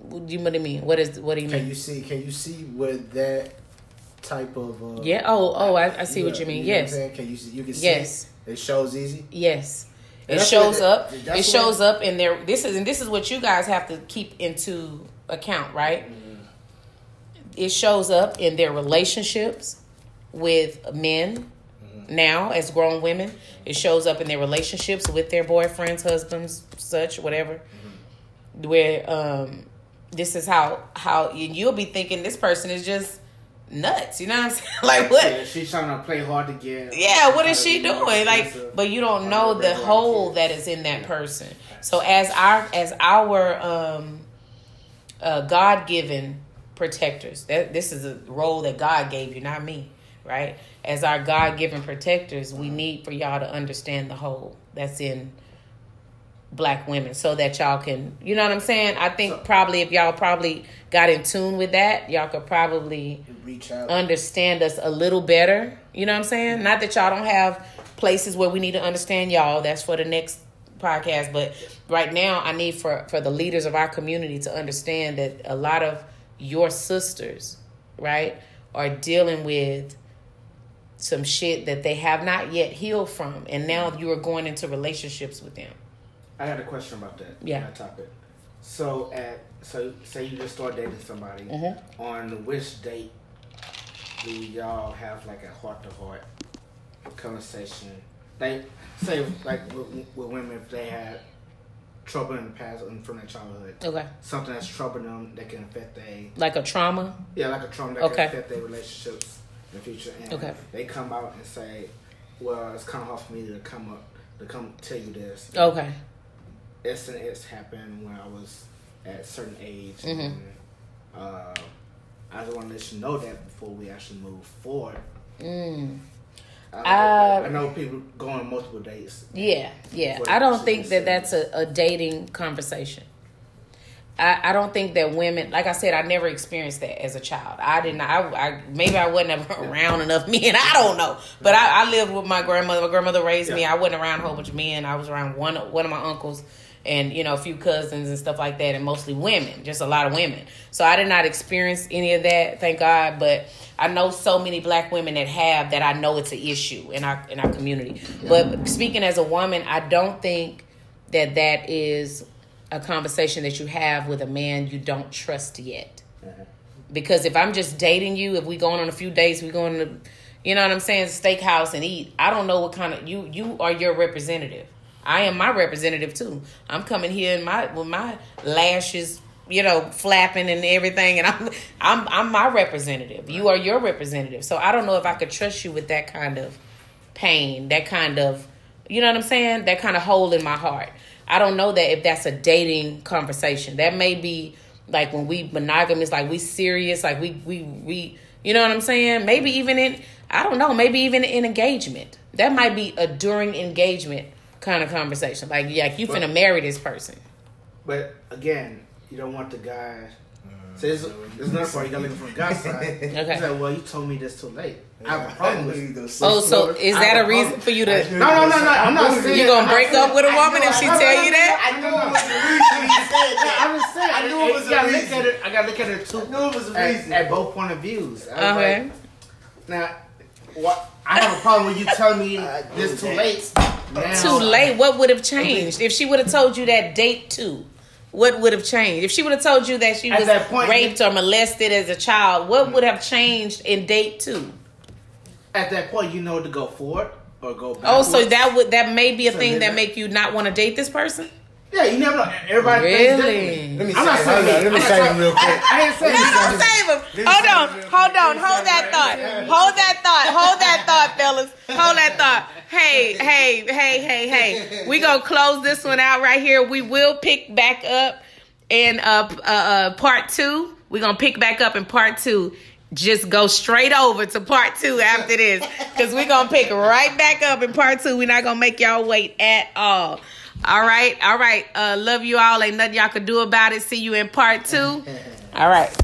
What do you what do you mean? What is what do you Can mean? Can you see? Can you see with that type of? Uh, Yeah. Oh, oh, I, I see what you mean. I'm yes. Can you see? You can see. Yes. It, it shows easy. Yes. It shows up. It shows up in there. This is and this is what you guys have to keep into account, right? It shows up in their relationships with men now as grown women. It shows up in their relationships with their boyfriends, husbands, such whatever. Where um, this is how how and you'll be thinking this person is just nuts. You know what I'm saying? Like what? Yeah, she's trying to play hard to get. Yeah, what is she doing? Like, but you don't know the hole that is in that person. So as our as our um, uh, God given protectors, that this is a role that God gave you, not me, right? As our God given protectors, we need for y'all to understand the whole that's in black women, so that y'all can, you know what I'm saying? I think probably if y'all probably got in tune with that, y'all could probably Reach out. understand us a little better. You know what I'm saying? Not that y'all don't have places where we need to understand y'all. That's for the next podcast. But right now, I need for for the leaders of our community to understand that a lot of your sisters, right, are dealing with some shit that they have not yet healed from, and now you are going into relationships with them. I had a question about that. Yeah. That topic. So at so say you just start dating somebody. Mhm. On which date do y'all have like a heart to heart conversation like say like with, with women if they had trouble in the past and from their childhood, Okay. something that's troubling them that can affect they Like a trauma. yeah like a trauma that Okay. can affect their relationships the future. And Okay. they come out and say, well, it's kind of hard for me to come up to come tell you this. Okay. It's and it's happened when I was at a certain age. Mhm. And, uh, I just want to let you know that before we actually move forward. Mm. I, Uh, I know people go on multiple dates. Yeah, yeah. I don't think that that's a, a dating conversation. I, I don't think that women, like I said, I never experienced that as a child. I didn't. I, I maybe I wasn't around enough men. I don't know. But I, I lived with my grandmother. My grandmother raised me. I wasn't around a whole bunch of men. I was around one one of my uncles and you know a few cousins and stuff like that, and mostly women. Just a lot of women. So I did not experience any of that. Thank God. But I know so many black women that have that. I know it's an issue in our in our community. But speaking as a woman, I don't think that that is a conversation that you have with a man you don't trust yet. Mm-hmm. Because if I'm just dating you, if we going on a few dates, we going to, you know what I'm saying, steakhouse and eat. I don't know what kind of you you are your representative. I am my representative too. I'm coming here in my with my lashes, you know, flapping and everything, and I'm I'm I'm my representative. You are your representative. So I don't know if I could trust you with that kind of pain, that kind of, you know what I'm saying, that kind of hole in my heart. I don't know that if that's a dating conversation. That may be like when we monogamous, like we serious, like we we we, you know what I'm saying? Maybe even in I don't know, maybe even in engagement. That might be a during engagement kind of conversation. Like yeah, you finna marry this person. But again, you don't want the guy. So there's, there's another part you gotta look from the guy's side. Okay. He's like, well, you told me this too late. I have a problem with Oh, so is that a a reason for you to? No, no, no, no. I'm not saying You gonna break saying- up with a I woman know, if she know, tell I you that? I know. it was the reason he said. I'm just saying. I knew it was you gotta a look reason. at it. I gotta look at it too. I knew it was a reason. at both point of views. Okay. like, now, what? I have a problem with you telling me this too late. Now, Too late. What would have changed if she would have told you that date two? What would have changed if she would have told you that she At was that point, raped or molested as a child? What mm. would have changed in date two? At that point, you know to go forward or go back. Oh, so that would that may be a So thing that that- make you not want to date this person? Yeah, you never know. Everybody thinks Really? Let me I'm not say- saying hold on, let me I'm say not real quick. I, I ain't saying No, this. don't save him. This Hold is on, real hold quick. on, hold that thought. Hold that thought. Hold that thought, fellas. Hold that thought. Hey, hey, hey, hey, hey. We gonna close this one out right here. We will pick back up in uh, uh, uh part two. We're gonna pick back up in part two. Just go straight over to part two after this. Cause we're gonna pick right back up in part two. We're not gonna make y'all wait at all. All right, all right. Uh love you all. Ain't nothing y'all can do about it. See you in part two. All right.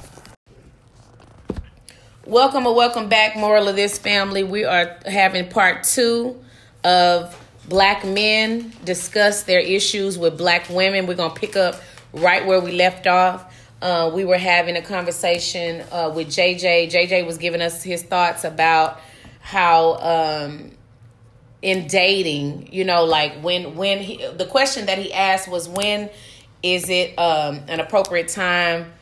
Welcome or welcome back, Moral of This Family. We are having part two of Black men discuss their issues with Black women. We're going to pick up right where we left off. Uh, we were having a conversation uh, with JJ. JJ was giving us his thoughts about how um, in dating, you know, like when when he, the question that he asked was when is it um, an appropriate time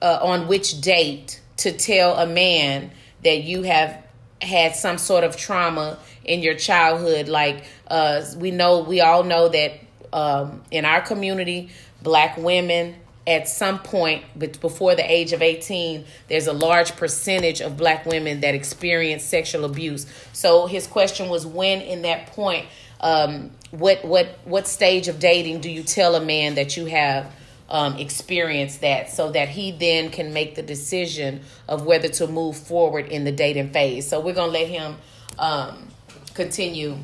uh, on which date to tell a man that you have had some sort of trauma in your childhood? Like uh, we know we all know that um, in our community black women at some point but before the age of 18 there's a large percentage of black women that experience sexual abuse so his question was when in that point um, what what what stage of dating do you tell a man that you have um, experience that so that he then can make the decision of whether to move forward in the dating phase. So we're to let him um, continue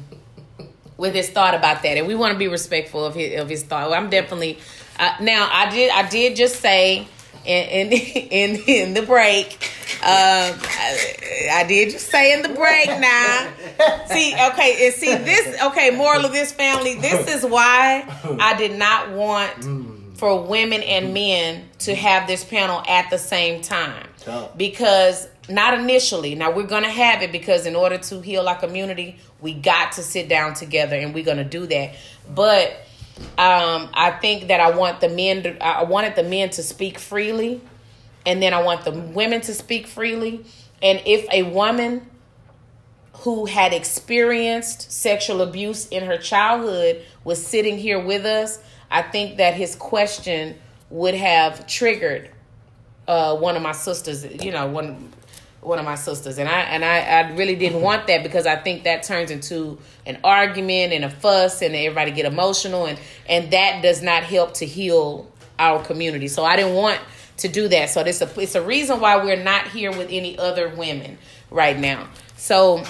with his thought about that. And we want to be respectful of his, of his thought. I'm definitely, uh, now I did, I did just say in, in, in, in the break, um, I, I did just say in the break now. See, okay, and see this, okay, moral of this family, this is why I did not want for women and men to have this panel at the same time. Because not initially. Now we're gonna have it because in order to heal our community, we got to sit down together and we're gonna do that. But um, I think that I want the men to, I wanted the men to speak freely and then I want the women to speak freely. And if a woman who had experienced sexual abuse in her childhood was sitting here with us, I think that his question would have triggered uh, one of my sisters. You know, one one of my sisters, and I and I, I really didn't want that because I think that turns into an argument and a fuss, and everybody get emotional, and and that does not help to heal our community. So I didn't want to do that. So this a, it's a reason why we're not here with any other women right now. So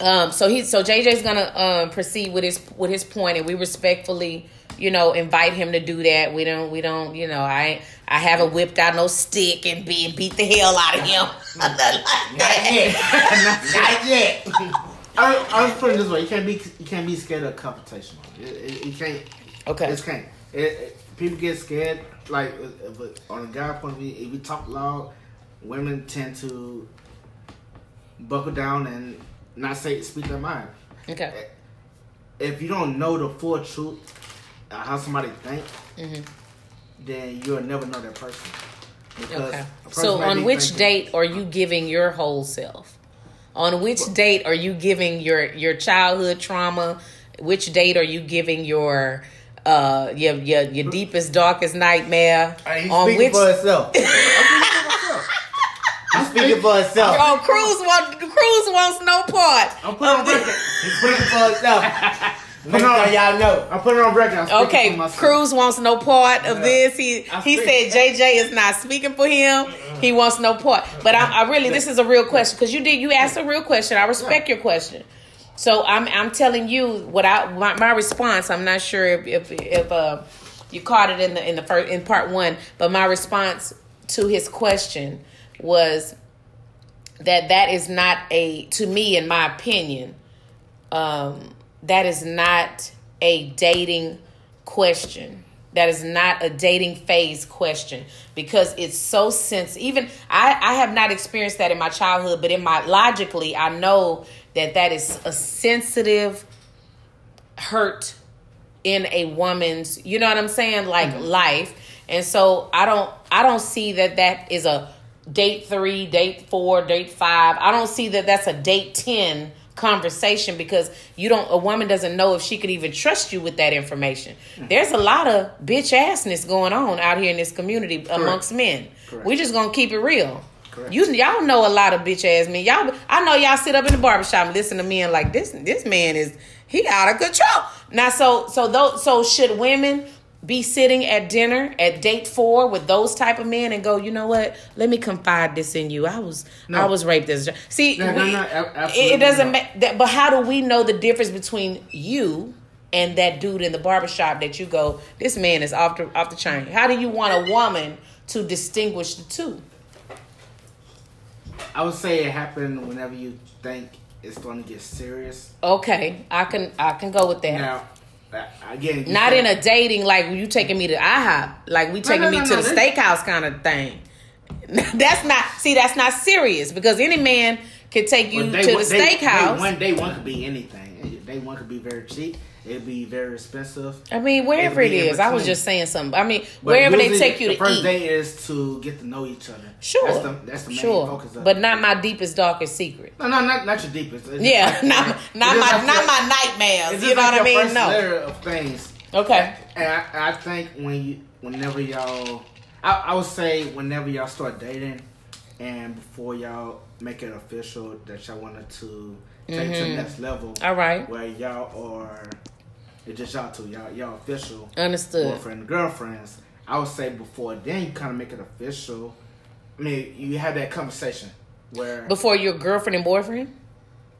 um so he so JJ's gonna um proceed with his with his point and we respectfully you know invite him to do that we don't we don't you know i i haven't whipped out no stick and be beat the hell out of him Nothing like that. Not yet. I, I was putting it this way: you can't be you can't be scared of it, you can't. okay It can't. It, it, people get scared. Like if, if, on a guy point of view, if you talk loud, women tend to buckle down and not say speak their mind. okay If you don't know the full truth, uh, how somebody think, Mhm. Then you'll never know that person. Because okay person so on which thinking- date are you giving your whole self on which date are you giving your your childhood trauma which date are you giving your uh your your, your deepest darkest nightmare on speaking which for himself. He's speaking for himself. Oh, Cruz want Cruz wants no part. I'm putting. He's speaking for himself. Make Come on. y'all know. I'm putting on record. I'm Okay, for. Cruz wants no part of Yeah. this. He I he speak. said JJ is not speaking for him. He wants no part. But I, I really, this is a real question because you did you asked a real question. I respect your question. So I'm I'm telling you what I my, my response. I'm not sure if if, if uh, you caught it in the in the first in part one, but my response to his question was that that is not a to me in my opinion um that is not a dating question. That is not a dating phase question because it's so sense even I, I have not experienced that in my childhood but in my logically i know that that is a sensitive hurt in a woman's you know what i'm saying like mm-hmm. life. And so i don't i don't see that that is a date three date four date five. I don't see that that's a date 10 conversation because you don't a woman doesn't know if she could even trust you with that information hmm. there's a lot of bitch assness going on out here in this community amongst men Correct. we just gonna keep it real Correct. you y'all know a lot of bitch ass men. Y'all, I know y'all sit up in the barbershop and listen to men like this. This man is he out of control. Now, so so those so should women be sitting at dinner at date four with those type of men and go, you know what? Let me confide this in you. I was I was raped as a see. No, no, we- no, it, it doesn't that. But how do we know the difference between you? And that dude in the barbershop that you go, this man is off the off the chain. How do you want a woman to distinguish the two? I would say it happened whenever you think it's going to get serious. Okay, I can I can go with that. Now, again, you Not can't- in a dating like you taking me to IHOP, like we taking no, me no, to no, the this- steakhouse kind of thing. that's not see that's not serious because any man could take you Well, day to one- the day- steakhouse. Day one, day one could be anything. Day one could be very cheap. It'd be very expensive. I mean, wherever it It'll be in is, I was just saying something. I mean, But wherever they take you to the to first eat, date is to get to know each other. sure, that's the, that's the main sure, focus. Of but not my deepest darkest secret. no, no, not not your deepest. It's Yeah, like- not not my like not my nightmares. You know like what I mean? first No. layer of things. Okay. And I, I think when you, whenever y'all, I, I would say whenever y'all start dating, and before y'all make it official that y'all wanted to take to the Mhm. next level, All right. where y'all are, it's just y'all two, y'all y'all official Understood. boyfriend and girlfriends. I would say before then you kind of make it official. I mean, you have that conversation where, Before your girlfriend and boyfriend.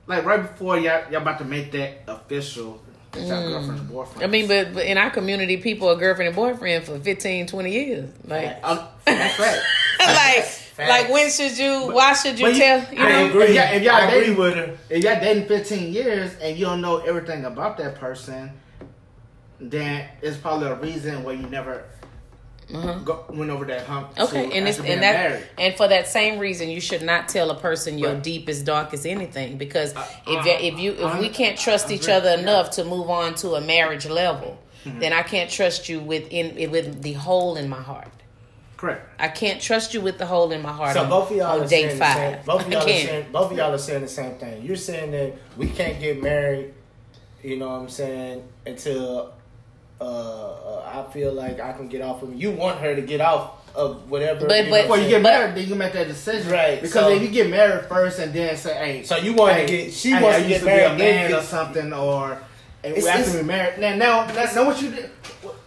like right before y'all y'all about to make that official, that y'all girlfriend and boyfriend. Mm. I mean, but, but in our community, people are girlfriend and boyfriend for 15, 20 years. Like, Um, that's right. like, Facts. like when should you? Why should you you- tell? You I know, agree. If y'all, if y'all I agree dating, with her. if y'all dating 15 years and you don't know everything about that person, then it's probably a reason why you never go, went over that hump. to. Okay, and it's and that married. and for that same reason, you should not tell a person your Right. deepest, darkest anything because Uh, if uh, if you if we can't trust I each agree. other Yeah. enough to move on to a marriage level, Mm-hmm. then I can't trust you with in with the hole in my heart. Correct. I can't trust you with the hole in my heart. So on, both of y'all on are date saying the five. same. Both of y'all are saying. Both of y'all are saying the same thing. You're saying that we can't get married. You know what I'm saying until uh, uh, I feel like I can get off of me. You want her to get off of whatever. But- you but- Before you saying? get But- married, then you make that decision. Right, Because so- if you get married first and then say, hey. So you want to get- she hey, wants I to used get married, be a man or something, or and It's- we have it's- to be married. Now, now, now, know what you did?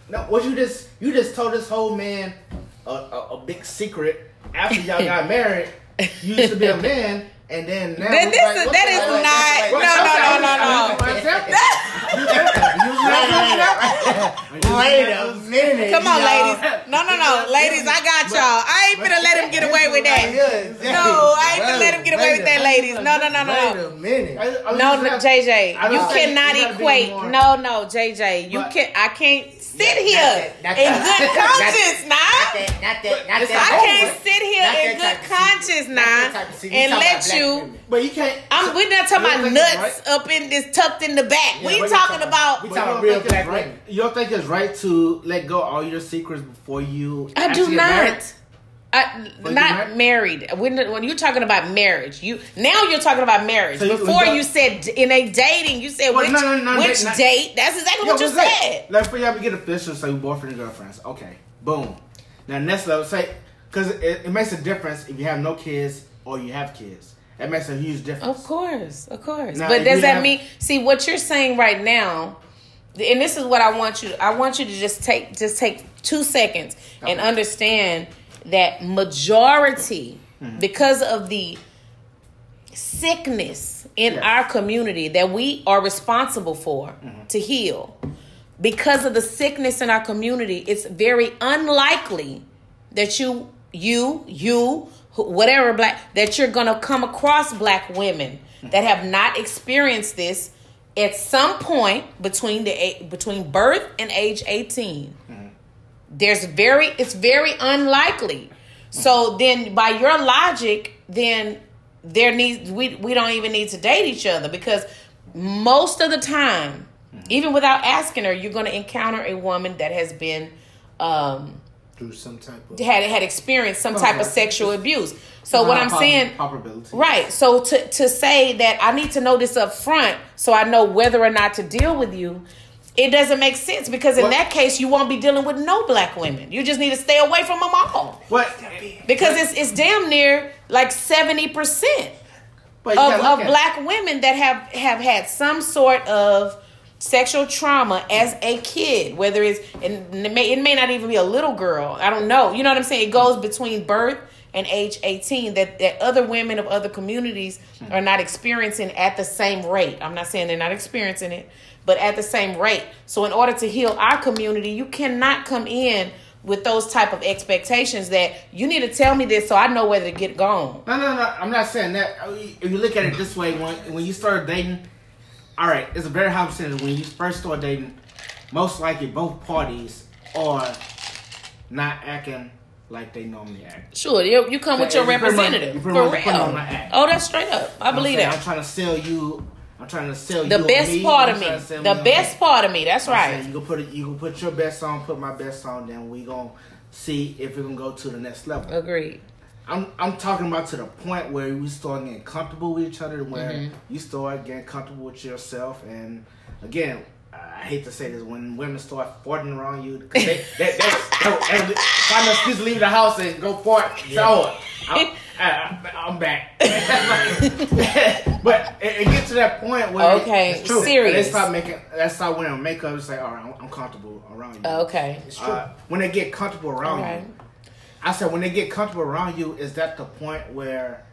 No, what you just you just told this whole man a, a, a big secret after y'all got married. You used to be a man, and then now That- this like, is- what that the- is wait, not- wait, wait, no, no, no, no, no. Wait a minute. Come on, y'all. ladies. No, no, no, ladies. I got y'all. I ain't finna let him get away with that. No, I ain't finna let him get away with that, ladies. No, no, no, no, Wait a minute. No, no, JJ, you cannot you gotta be equate. No, no, JJ, you But- can. I can't sit Yeah, here that- in good conscience, nah. Not that, not that, not It's that. I can't sit here in good type of secret. conscience, Not that nah, type of secret. We and let you. But you can't. I'm, we're not talking about nuts it's up in this tucked in the back. Yeah, we we're talking talking- about. we talking you don't real think it's black right- You don't think it's right to let go all your secrets before you? I do get married? not. I, not mar- married. When when you're talking about marriage, you now you're talking about marriage. So Before you- you said in a dating, you said Well, which no, no, no, which that- not- date? That's exactly Yeah, what you that? said. Like for y'all to get official, say boyfriend and girlfriends. Okay, boom. Now next level, say because it, it makes a difference if you have no kids or you have kids. It makes a huge difference. Of course, of course. Now, but does that have- mean? See what you're saying right now, and this is what I want you. I want you to just take just take two seconds and understand that majority, Mm-hmm. because of the sickness in Yes. our community that we are responsible for Mm-hmm. to heal, because of the sickness in our community, it's very unlikely that you you you whatever black that you're going to come across black women that have not experienced this at some point between the between birth and age 18 there's very it's very unlikely so then by your logic then there needs we we don't even need to date each other because most of the time even without asking her you're going to encounter a woman that has been um Through some type of. had had experienced some type of sexual abuse. So what I'm saying, right? So to to say that I need to know this up front so I know whether or not to deal with you, it doesn't make sense because in What- that case you won't be dealing with no black women. You just need to stay away from them all What? because it's it's damn near like seventy percent of, of it. black women that have have had some sort of sexual trauma as a kid whether it's and it may, it may not even be a little girl i don't know you know what i'm saying it goes between birth and age 18 that, that other women of other communities are not experiencing at the same rate i'm not saying they're not experiencing it but at the same rate so in order to heal our community you cannot come in with those type of expectations that you need to tell me this so i know whether to get gone No, no, no. I'm not saying that. If you look at it this way, when when you start dating, all right, it's a very high percentage. When you first start dating, most likely both parties are not acting like they normally act. Sure, you, you come with your you pretty much- representative you for pretty much put real. on my act. Oh, that's straight up. I believe saying, I'm trying to sell you. I'm trying to sell The best me, part of me, trying to sell the best part of me. That's I'm saying, right. You can put it. You can put your best on. Put my best on. Then we gonna see if we can go to the next level. Agreed. I'm I'm talking about to the point where we start getting comfortable with each other, where Mm-hmm. you start getting comfortable with yourself, and again, I hate to say this, when women start farting around you, they excuse to leave the house and go fart. So I'm, I, I'm back, but it, it gets to that point where Okay, it's true. serious. And they start making, they start wearing makeup. It's like, all right, I'm, I'm comfortable around you. Okay. It's true. Uh, when they get comfortable around All right. you, I said when they get comfortable around you, is that the point where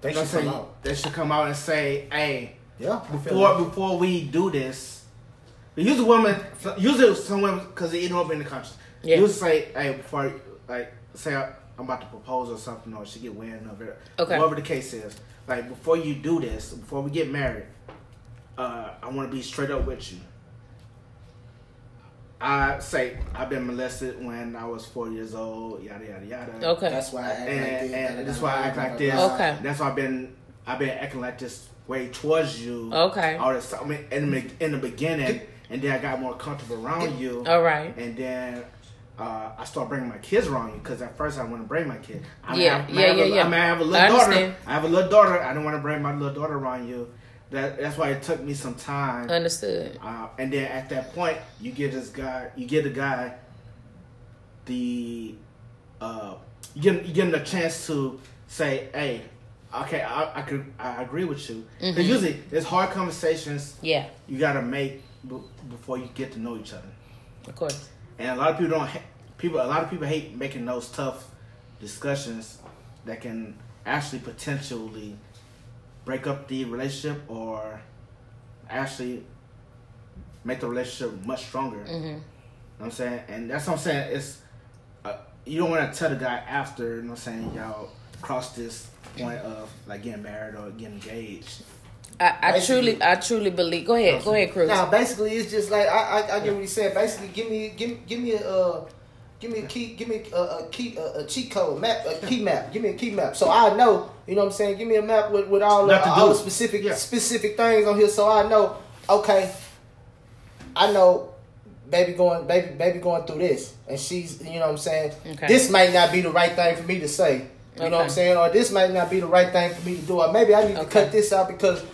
they should what I'm come out. they should come out and say, "Hey, Yeah. Before that. before we do this, usually women, usually some women because they eat them up in the country, Yeah. usually say, "Hey, before like say I, I'm about to propose or something, or she get wind of it, Okay. whatever the case is, like before you do this, before we get married, uh, I want to be straight up with you." I say I've been molested when I was four years old, yada yada yada. Okay. That's why I act like And, this. and that's why I act like this. Okay. That's why I've been I've been acting like this way towards you. Okay. All this I mean in the in the beginning, and then I got more comfortable around you. All right. And then uh, I start bringing my kids around you because at first I want to bring my kid. I Yeah, have, yeah, yeah, a, yeah. I may have a I little daughter. understand. I have a little daughter. I didn't want to bring my little daughter around you. That that's why it took me some time. Understood. Uh, and then at that point, you get this guy, you get the guy the, uh, you give him, you give him the chance to say, "Hey, okay, I, I could, I agree with you." Because Mhm. usually, there's hard conversations Yeah, you gotta make b- before you get to know each other. of course. And a lot of people don't. Ha- people, a lot of people hate making those tough discussions that can actually potentially break up the relationship or actually make the relationship much stronger. hmm You know what I'm saying? And that's what I'm saying. It's uh, you don't want to tell the guy after. You know what I'm saying? Y'all cross this point of like getting married or getting engaged. I, I truly, I truly believe. Go ahead, go ahead, Cruz. Now, basically, it's just like I, I, I get what he's saying. Basically, give me, give, me- give me a, uh, give me a key, give me a, a key, a, a cheat code map, a key map. Give me a key map, so I know. You know what I'm saying? Give me a map with, with all the, all the specific Yeah. specific things on here, so I know. Okay, I know. Baby going, baby, baby going through this, and she's, you know what I'm saying. Okay. This might not be the right thing for me to say. You know what I'm saying? Or this might not be the right thing for me to do. Or maybe I need to cut this out because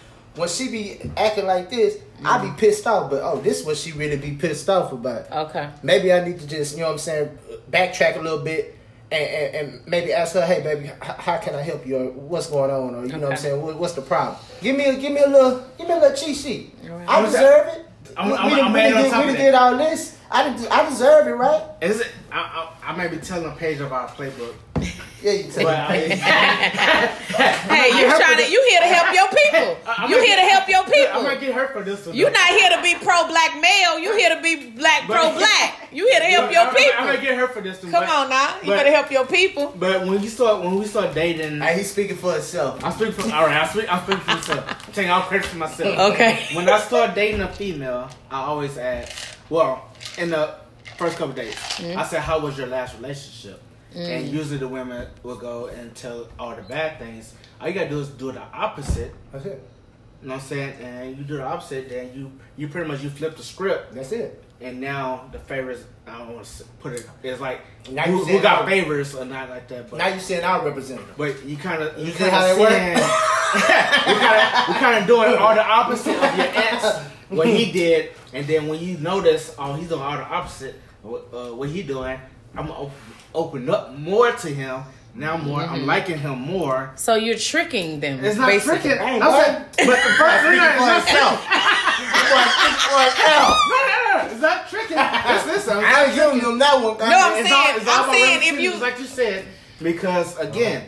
when she be acting like this, I Mm-hmm. be pissed off. But oh, this is what she really be pissed off about. Okay. Maybe I need to just, you know what I'm saying, backtrack a little bit and, and, and maybe ask her, hey, baby, h- how can I help you? Or what's going on? Or you know what I'm saying, what, what's the problem? Give me a give me a little give me a little cheat sheet. All right. I deserve it. I'm- we I'm- we I'm we adding done on did, top we of done did all this. I did, I deserve it, right? Is it? I, I, I may be telling a page of our playbook. Yeah, you tell But it. Hey, you trying to? You here to help your people? I- You gonna- here to help your people. I might people? get hurt for this one. You're not here to be pro black male. You here to be black pro black. You here to help But your I- I, I might people. get hurt for this one. Come but- on now, you but- better help your people. But when you start, when we start dating, Hey, he's speaking for himself. I speak for all right. I speak. I speak for myself. I'm taking all credit for myself. Okay. When I start dating a female, I always ask. Well, in the first couple days, Mm-hmm. I said, "How was your last relationship?" Mm. And usually the women will go and tell all the bad things. All you gotta do is do the opposite. That's it. You know what I'm saying? And you do the opposite, then you you pretty much you flip the script, That's it. and now the favors. I don't want to put it. It's like Now who, you who got favors or not like that. But Now you saying our representative. but you kind of you You see kind how of that we kind of we kind of doing all the opposite of your ex what he did, and then when you notice oh he's doing all the opposite what, uh, what he doing, I'm gonna op- open up more to him. Now more, I'm liking him more. So you're tricking them. It's not basically. tricking. I ain't I'm saying, but the first thing Speaking for is himself. no, no, no, it's not tricking. It's this. I'm I ain't giving him that one. No, I'm it's saying- all, it's all I'm about saying if you- like you said, because again,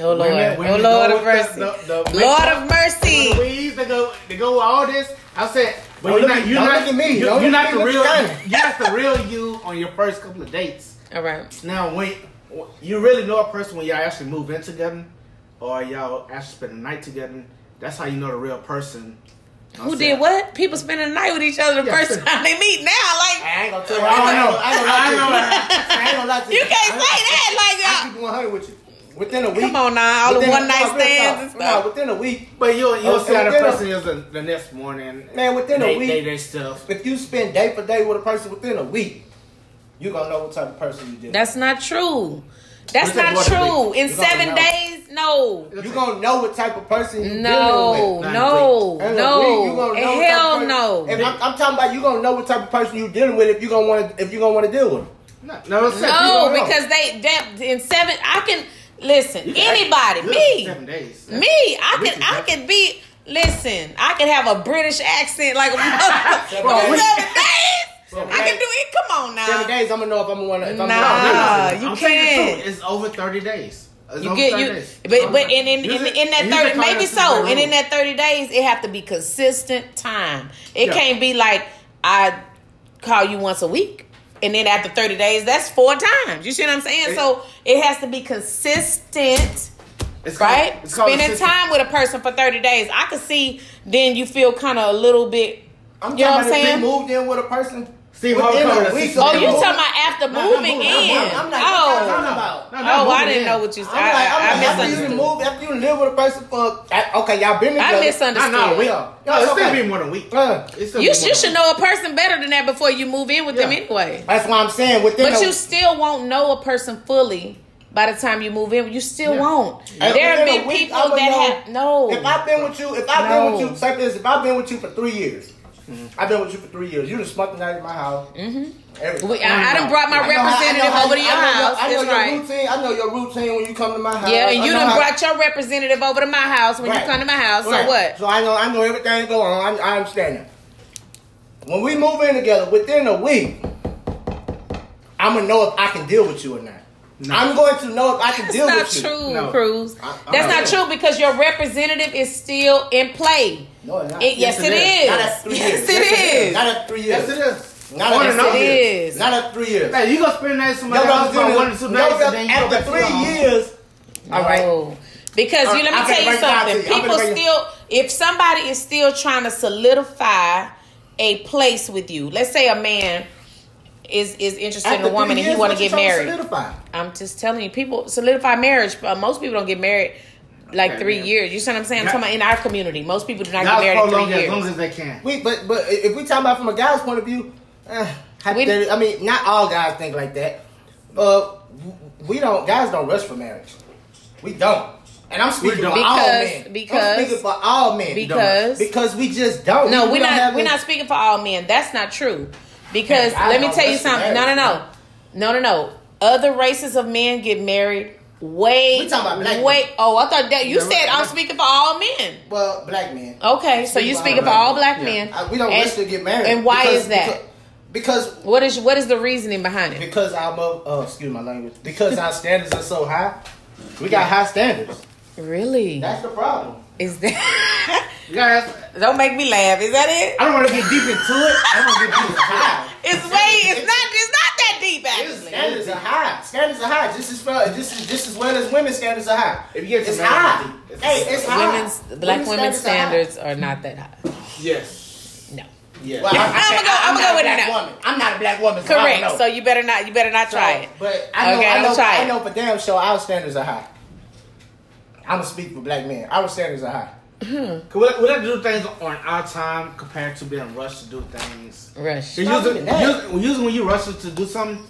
Oh Lord, Women- oh Lord of mercy, the- the- the Lord makeup, of the mercy. weeds, they go, they go with all this. I said, but you're not, you're don't not, look at me. You're, Don't you're not the real, look you're not the real you on your first couple of dates. All right. Now, when you really know a person when y'all actually move in together, or y'all actually spend the night together, that's how you know the real person. Who did what? People spending the night with each other the Yeah. first time they meet. Now, like I ain't gonna tell you. I don't I know. gonna- I ain't gonna lie to you. I I ain't gonna lie to you. you can't say that. I Like, keep 100 with you. Within a week. come on now, all the a- one night stands and talk. No, within a week, But you'll you'll see how the person is the, the next morning. Man, within a week- they, they stuff. if you spend day for day with a person within a week, you gonna know what type of person you deal. That's not true. That's What's not true. In You seven days, no. with. You gonna know what type of person you No, dealing with. Not no, In no. week, you know Hell person- no. If I'm, I'm talking about you gonna know what type of person you dealing with if you gonna want to if you gonna want to deal with. Them. No, no, it's No, you don't know. because they that in seven. I can listen. Anybody, me, me. I can I can be. Listen, I can have a British accent like a Seven days. seven days. Seven I can do it. Come on now. Seven days, I'm gonna know if I'm gonna. If I'm Nah. gonna Listen, you I'm you the can't. It's over thirty days. It's You get 30 you, days. but but in in, in, in that thirty maybe so, and in that thirty days it have to be consistent time. It Yeah. can't be like I call you once a week, and then after thirty days that's four times. You see what I'm saying? It- so it has to be consistent, It's called- right? it's called Spending time with a person for thirty days, I could see. Then you feel kind of a little bit. I'm You know what I'm talking about if saying? moved in with a person. Steve within Harvey a covered that week Oh, them you moving- talking about after Nah, moving moving- in? I'm not- I'm not oh, talking about. No, Oh, I didn't in. know what you said. I'm like, I'm I, I, like, after you move, after you live with a person for, I- okay, y'all been together. I misunderstood. No, no, we are. No, No, it's it's still okay. be more than a week. Uh, It's You, you should know a person better than that before you move in with them anyway. that's why I'm saying within. But a, you still won't know a person fully by the time you move in. You still Yeah. won't. And there have been people that know have no. If I've been with you, if I've No. been with you, say this, if I've been with you for three years, I've been with you for three years. You just spent the night at my house. Mm-hmm. We- I- I done brought my representative over to your house. I know That's your right. routine. I know your routine when you come to my house. yeah, and you know done how- brought your representative over to my house when Right. you come to my house. Right. So what? So I know I know everything go on. I, I understand that. When we move in together, within a week, I'm gonna know if I can deal with you or not. No. I'm going to know if I can That's deal not with you. That's not true, No. Cruz. I- That's not not true because your representative is still in play. No, it's not. It, yes, Yes, it it is. is. Not at three yes, years. it is. Not at three years. Yes, it is. Not On at and three. It years. is. Not at three years. Hey, you go spend the night with somebody Yo, else yo, for yo, one or two nights, yo, and then you go after back three years. All right. No. Because All you let me tell you break it down something. you. People gonna break it- still, if somebody is still trying to solidify a place with you, let's say a man is is interested in a woman three and he want to get married. solidify? I'm just telling you, people solidify marriage. But most people don't get married like Okay, three yeah. years. You see what I'm saying? I'm Yeah. talking about in our community. Most people do not Guys get married in prolong three as years. long as they can. We, but but if we talk about from a guy's point of view, uh, hypothetically, I mean, not all guys think like that. Uh, we don't. Guys don't rush for marriage. We don't. And I'm speaking don't. for all Because- men. because- I'm speaking for all men. because- because we just don't. No, We we're don't have We're this- not speaking for all men. That's not true. Because Yeah, let me tell you rush to something. No, no, no, no, no, no. Other races of men get married way, We talking about black way. men. Oh, I thought that you Yeah, said I'm speaking for all men. Well, black men. Okay, so you speaking for all black men. I- we don't and, rush to get married. And why because- is that? Because, because What is what is the reasoning behind it? because our mo- oh, excuse my language. Because our standards are so high. We got high standards. Really? That's the problem. Is that? You Don't make me laugh. Is that it? I don't want to get deep into it. I don't want to get deep into it. It's way. It's not. It's not deep actually. Standards are high. Standards are high. Just as far, just as, just as well as women's standards are high. If you get to it's marriage, high. it's- hey, it's high. Women's black women's are high. standards are not that high. Yes. No. Yes. Well, I, I I'ma go- I'm I'ma not go a with black it now. woman. I'm not a black woman. So I don't Correct. know. So you better not. You better not try it. But I know, Okay, I I'm know, try I know for damn sure our standards are high. I'm gonna speak for black men. Our standards are high. Cause we, we like to do things on our time compared to being rushed to do things. Rush. Usually, usually, usually when you rush to do something,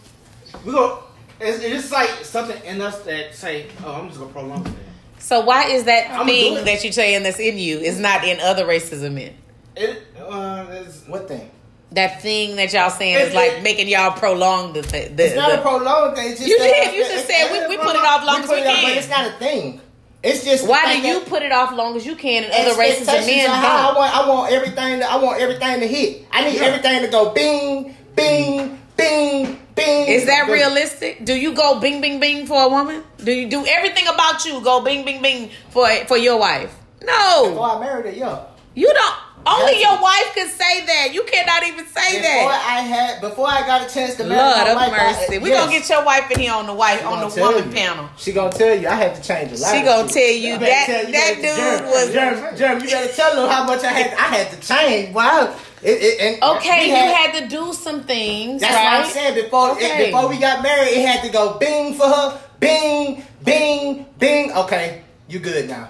we go. It's, it's just like something in us that say, "Oh, I'm just gonna prolong it." So why is that I'ma thing that you're saying that's in you is not in other races of men? It uh, it's, What thing? That thing that y'all saying It- is like it- making y'all prolong the thing. The, It's not the- a prolonged thing. It's just You did. You just it's- said we- we put it off long as put we it off, can. But it's not a thing. It's just why do you put it off long as you can and other races expectations men high. I want, I want everything. To, I want everything to hit. I need Yeah. everything to go bing, bing, bing, bing. Is that Go- realistic? Do you go bing bing bing for a woman? Do you do everything about you go bing bing bing for for your wife? No. Before I married her, yeah. you don't. Only That's- your wife can say that. You cannot even say Before that. Before I had, before I got a chance to marry Lord my of wife, I- mercy. We yes. gonna get your wife in here on the wife on the woman you. panel. She gonna tell you I had to change a lot. She gonna tell you that- tell- you that dude was- Jerm, Jerm, you better tell them how much I had. I had to change. Wow. It, it, and Okay, we you had to do some things, That's right? what I'm saying. Before Okay. before we got married, it had to go bing for her, bing, bing, bing. Okay, you good now.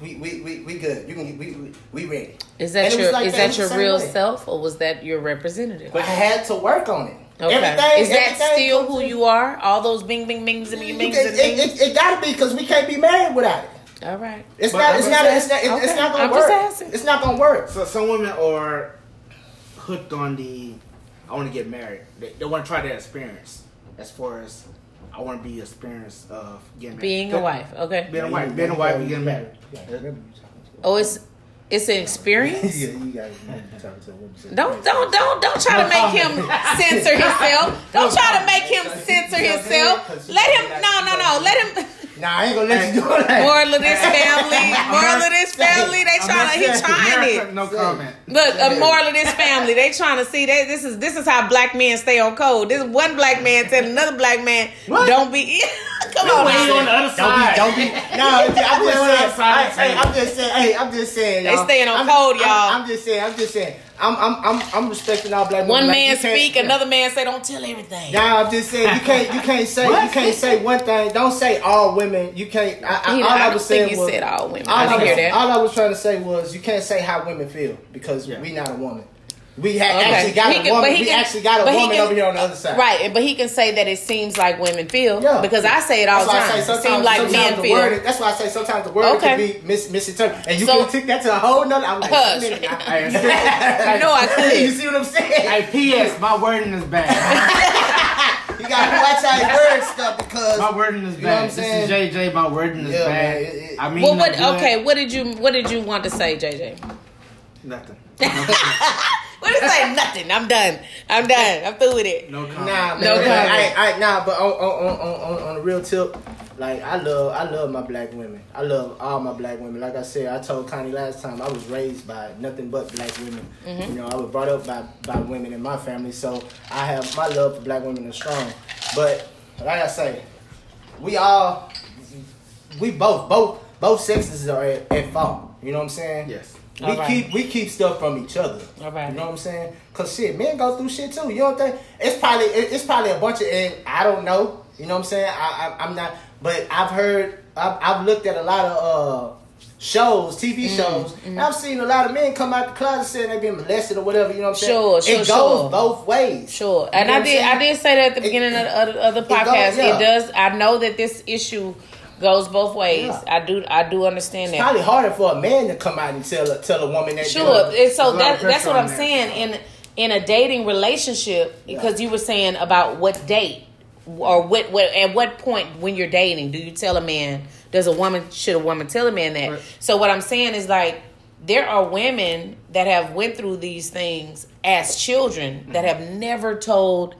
We we we, we good. You can we we, we ready. Is that And your like is that, that your real way. self or was that your representative? But I had to work on it. Okay. Everything, is that everything still comes who you are? All those bing bing bings and bing can- bings and it, bings? it, it gotta be because we can't be married without it. All right. It's But not. I'm It's just not. It's not. asking. It's not gonna I'm just work. asking. It's not gonna work. So some women are hooked on the I want to get married. They, they want to try that experience as far as I want to be experienced of getting married. Being a wife. Okay. Being a wife, being a wife, and getting married. Oh, it's it's an experience. Yeah, you guys talking to a woman. Don't don't don't don't try to make him censor himself. Don't try to make him censor himself. Let him no no no. Let him Nah, I ain't gonna let you do that. moral of this family. Moral of this family. They trying to he trying it. No comment. Look, a moral of this family. They trying to see that this is this is how black men stay on code. This is one black man telling another black man, What? don't be. Come on, When you now. on the other Don't be, side. don't be. No, I'm just We're on the saying. I, hey. I'm just saying. Hey, I'm just saying. They y'all. staying on I'm- code, I'm- y'all. I'm, just saying. I'm just saying. I'm, I'm, I'm, I'm respecting all black One. Like, man speak, yeah. another man say, "Don't tell everything." Nah, I'm just saying you can't you can't say you can't say one thing. Don't say all women. You can't. I, I, He- all I I, was saying you was said all women. All I I, didn't was, hear that. all I was trying to say was you can't say how women feel because Yeah. we not a woman. We ha- Okay. actually got He a can- woman. he we actually got a but he woman can- over here on the other side. Right, but he can say that it seems like women feel. Yeah. Because I say it all That's the time. say It seems like men the feel. word. That's why I say sometimes the word Okay. can be mis- misinterpreted, and you So- can take that to a whole nother. I'm like, Hush. wait a minute now. Hey, still- You know I you see what I'm saying? Hey, P.S. My wording is bad. You gotta watch how you word stuff because My wording is You know what I'm bad. saying? This is JJ. My wording is Yeah, bad. man, it- it- I mean, Well, what? Okay, what did you what did you want to say, JJ? Nothing. What did you say? Nothing. I'm done. I'm done. I'm through with it. No comment. Nah, man. No comment. I, I, nah, but on, on, on, on, on the real tip, like I love, I love my black women. I love all my black women. Like I said, I told Connie last time, I was raised by nothing but black women. Mm-hmm. You know, I was brought up by, by women in my family, so I have my love for black women is strong. But like I say, we all, we both, both, both sexes are at, at fault. You know what I'm saying? Yes. We right. keep we keep stuff from each other. All right. You know what I'm saying? Cause shit, men go through shit too. You know what I'm saying? It's probably it's probably a bunch of and I don't know. You know what I'm saying? I, I I'm not, but I've heard I've, I've looked at a lot of uh shows, TV Mm, shows, and I've seen a lot of men come out the closet saying they've been molested or whatever. You know what I'm saying? Sure, sure, It goes sure. both ways. Sure, and You know I did. I did say that at the It- beginning of, the- of, the- of the it goes- podcast. yeah. It does. I know that this issue goes both ways. Yeah. I do. I do understand It's that. probably harder for a man to come out and tell a, tell a woman that. Sure, and so that, that's what I'm that. saying in in a dating relationship because you were saying about what date or what, what at what point when you're dating do you tell a man does a woman should a woman tell a man that Right. so what i'm saying is like there are women that have went through these things as children that mm-hmm. have never told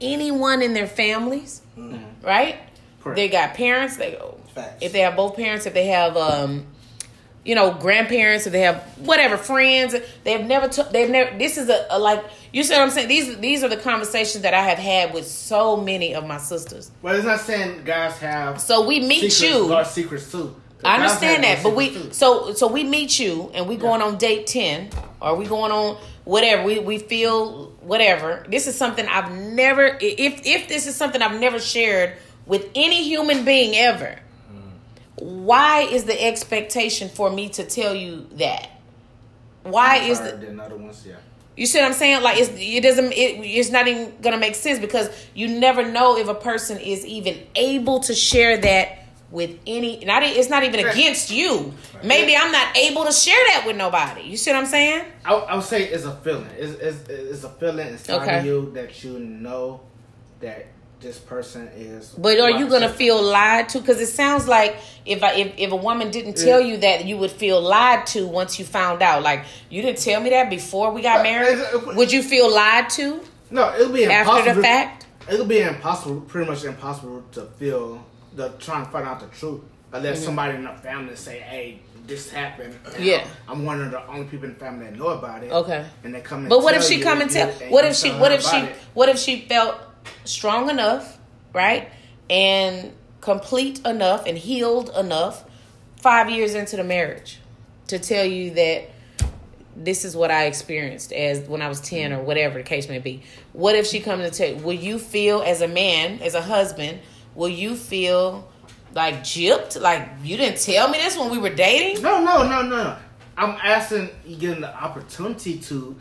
anyone in their families mm-hmm. right Correct. they got parents they go Facts. if they have both parents if they have um you know grandparents if they have whatever friends they've never took they've never this is a, a like you see what i'm saying these these are the conversations that i have had with so many of my sisters Well, it's not saying guys have so we meet secrets, you Our secrets too. I understand that, but we too. so so we meet you and we going on date ten or we going on whatever we we feel whatever. This is something I've never if if this is something I've never shared with any human being ever. Why is the expectation for me to tell you that? Why is the than other ones? Yeah. you see what I'm saying? Like it's, it doesn't. It, it's not even gonna make sense because you never know if a person is even able to share that with any. Not it's not even against you. Maybe I'm not able to share that with nobody. You see what I'm saying? I, I would say it's a feeling. It's, it's, it's a feeling inside Okay. of you that you know that this person is. But are you gonna feel lied to? Because it sounds like if I, if if a woman didn't tell you that, you would feel lied to once you found out. Like you didn't tell me that before we got But- married. but- Would you feel lied to No, it'll be impossible. after the fact? It'll be impossible, pretty much impossible to feel the trying to find out the truth unless somebody in the family say, "Hey, this happened." Mm-hmm. Yeah. I'm one of the only people in the family that know about it. Okay. and they come. And But what if she you, come and tell? What if she? What if she? it. What if she felt strong enough, right, and complete enough and healed enough, five years into the marriage, to tell you that this is what I experienced as when I was ten or whatever the case may be. What if she comes to tell? you, Will you feel as a man, as a husband? Will you feel like gypped? Like you didn't tell me this when we were dating? No, no, no, no. I'm asking you getting the opportunity to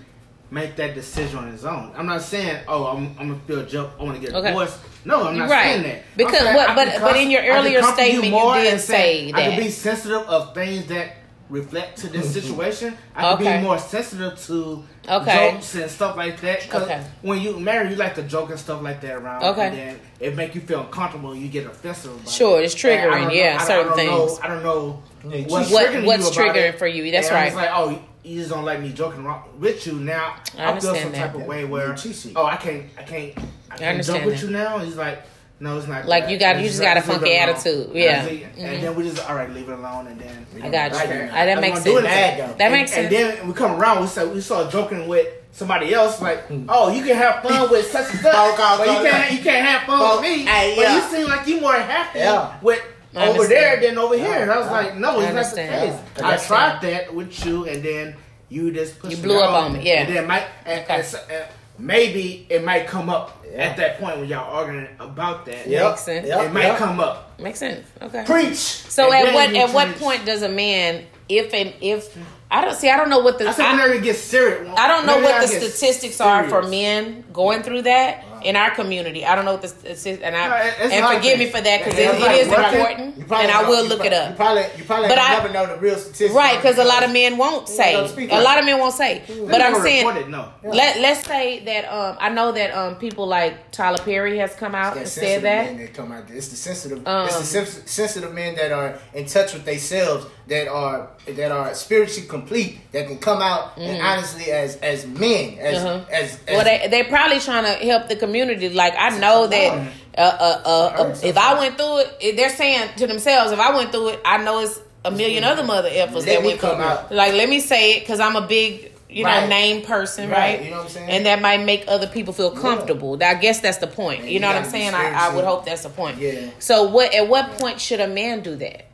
make that decision on his own. I'm not saying, oh, I'm, I'm gonna feel jump. I want to get Okay. divorced. No, I'm not Right. saying that. Because I'm saying what- but- can but in your earlier statement, you more did and say that I that. can be sensitive of things that reflect to this situation. I can Okay. be more sensitive to Okay. jokes and stuff like that. 'Cause Okay. when you marry, you like to joke and stuff like that around. Okay. And then it make you feel uncomfortable. You get offensive. About Sure, it. it's triggering, I don't know- yeah, certain I don't know- things. I don't know what's What- triggering what's you about triggering it. for you. That's And I was right. like, oh, you just don't like me joking around with you now. I I, feel understand some type of way where, oh, I can't, I can't, I can't understand joke with you now. He's like, no, it's not. Like, that. you got- you just like, got a leave funky alone. attitude. And Yeah. I say-. And then we just all right, leave it alone, and then I got you. Okay. Ah, that I'm makes gonna do sense. it. Bad, though. That and, makes sense. and then we come around. We start, we start joking with somebody else, like, oh, you can have fun with such and such, but you can't, you can't have fun Phone- with me. Hey, but yeah. you seem like you more happy Yeah. with I over there understand. than over here. Yeah, And I was like, no, I it's not the understand. case. I I tried that with you, and then you just pushed You blew up on me, yeah. And then might, and, Okay. and and uh, maybe it might come up Yeah. at that point when y'all arguing about that. Yep. Makes sense. Yep. It might Yep. come up. Makes sense. Okay. Preach. So And at what you at what point does a man, if and if I don't see, I don't know what the I said I, whenever it gets serious. I don't know what the y'all get statistics are for men going through that in our community. I don't know what this is, and I No, and forgive me for that because it, it's it is important, and I will look pro- it up. You probably, you probably But I- never know the real statistics. Right, because a lot of men won't say. A lot of men won't say. They But I'm saying, report it, no. let let's say that um I know that um people like Tyler Perry has come out and said that. that come out. It's the sensitive. it's Um, the sensitive men that are in touch with themselves, that are that are spiritually complete, that can come out and honestly as as men, as Mm-hmm. Uh-huh. as, as Well, they they probably trying to help the community. Like I know that uh, uh, uh, if I went through it, they're saying to themselves, if I went through it, I know it's a million other mother Let that through. come out. Like let me say it because I'm a big you know Right. name person, Right, right? you know what I'm saying? And that might make other people feel comfortable. I guess that's the point. And you you know what I'm saying? I, I would hope that's the point. Yeah. So what? At what point should a man do that?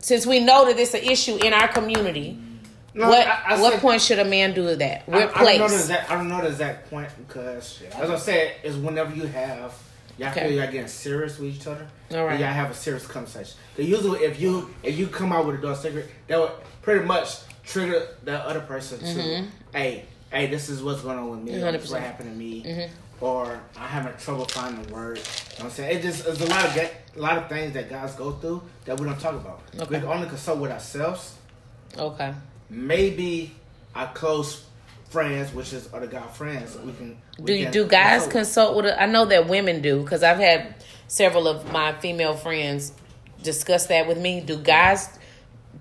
Since we know that it's an issue in our community, No, what I- I what said- point should a man do that? I, What I don't place? know the exact. I don't know the exact point because, as I said, is whenever you have y'all Okay. feel y'all getting serious with each other. All right. and Y'all have a serious conversation. usually, if you if you come out with a door secret, that would pretty much trigger the other person to, Mm-hmm. hey, hey, this is what's going on with me. or This is what happened to me. Mm-hmm. Or I'm having trouble finding words. You know what I'm saying? It just there's a lot of ga- a lot of things that guys go through that we don't talk about. Okay. We can only consult with ourselves Okay. maybe our close friends, which is other guy friends, we can. we Do you, can do guys consult. consult with? A, I know that women do because I've had several of my female friends discuss that with me. Do guys?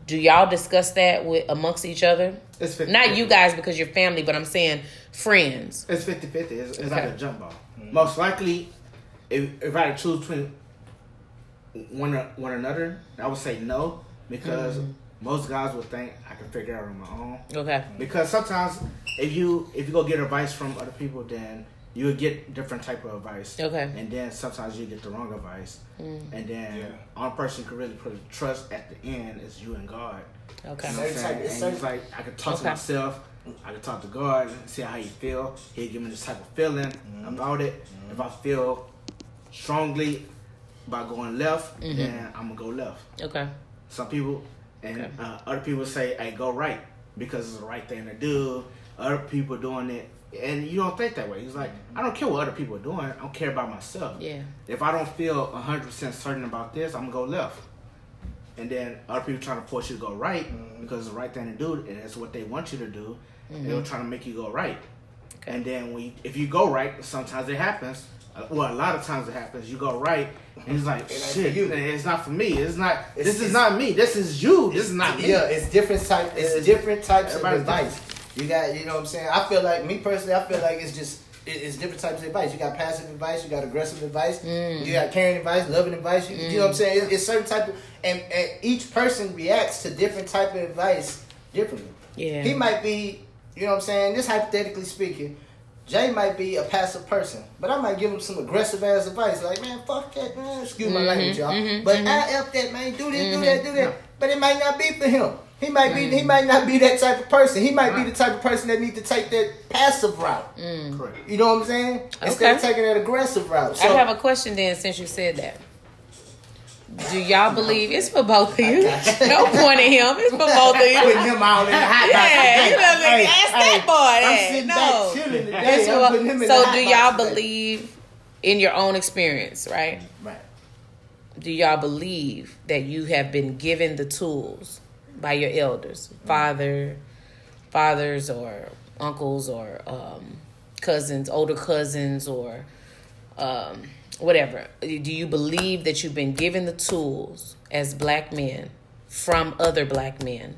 Do y'all discuss that with amongst each other? It's 50, Not you guys because you're family, but I'm saying friends. It's 50 50. It's, it's like Okay. a jump ball. Most likely, if, if I had to choose between one one another, I would say no because Mm-hmm. most guys would think I can figure it out on my own. Okay. Because sometimes if you if you go get advice from other people, then you would get different type of advice. Okay. And then sometimes you get the wrong advice. Mm. And then Yeah. only person who can really put trust at the end is you and God. Okay. You know what I'm saying? type- it's And it's like I could talk Okay. to myself, I could talk to God, and see how you feel. He'll give me this type of feeling Mm-hmm. about it. If I feel strongly about going left, Mm-hmm. then I'm gonna go left. Okay. Some people and Okay. uh, other people say, "Hey, go right," because it's the right thing to do. Other people doing it, and you don't think that way. He's like I don't care what other people are doing. I don't care about myself. Yeah. If I don't feel hundred percent certain about this, I'm gonna go left. And then other people trying to force you to go right because it's the right thing to do, and it's what they want you to do. And they're trying to make you go right. Okay. And then when you, if you go right, sometimes it happens. Uh, Well, a lot of times it happens. You go right, and it's like It shit. you. It's not for me. It's not. It's- this is it's- not me. This is you. This is not me. Yeah, it's different type. It's It's- different types of everybody's advice. You got, you know what I'm saying. I feel like me personally, I feel like it's just it's different types of advice. You got passive advice, you got aggressive advice, Mm. you got caring advice, loving advice. You, you know what I'm saying? It- it's certain type of, and, and each person reacts to different type of advice differently. Yeah. He might be, you know what I'm saying. Just hypothetically speaking. Jay might be a passive person, but I might give him some aggressive ass advice, like man, fuck that, man. Excuse my Mhm, language, y'all. mhm, but mhm. I f that, man. Do this, do that, do that. But it might not be for him. He might be. He might not be that type of person. He might be the type of person that need to take that passive route. Correct. You know what I'm saying? Instead of taking that aggressive route. I have a question then since you said that. Do y'all believe it's for both of you? Don't point at him. It's for both of you. putting him out in the hot box. Yeah, Hey, you better hey, ask hey, that boy I'm sitting No. back chilling today. I'm putting him in so hot do y'all today. believe in your own experience, right? Right. Do y'all believe that you have been given the tools by your elders, father, fathers or uncles or um, cousins, older cousins or um, whatever? Do you believe that you've been given the tools as black men from other black men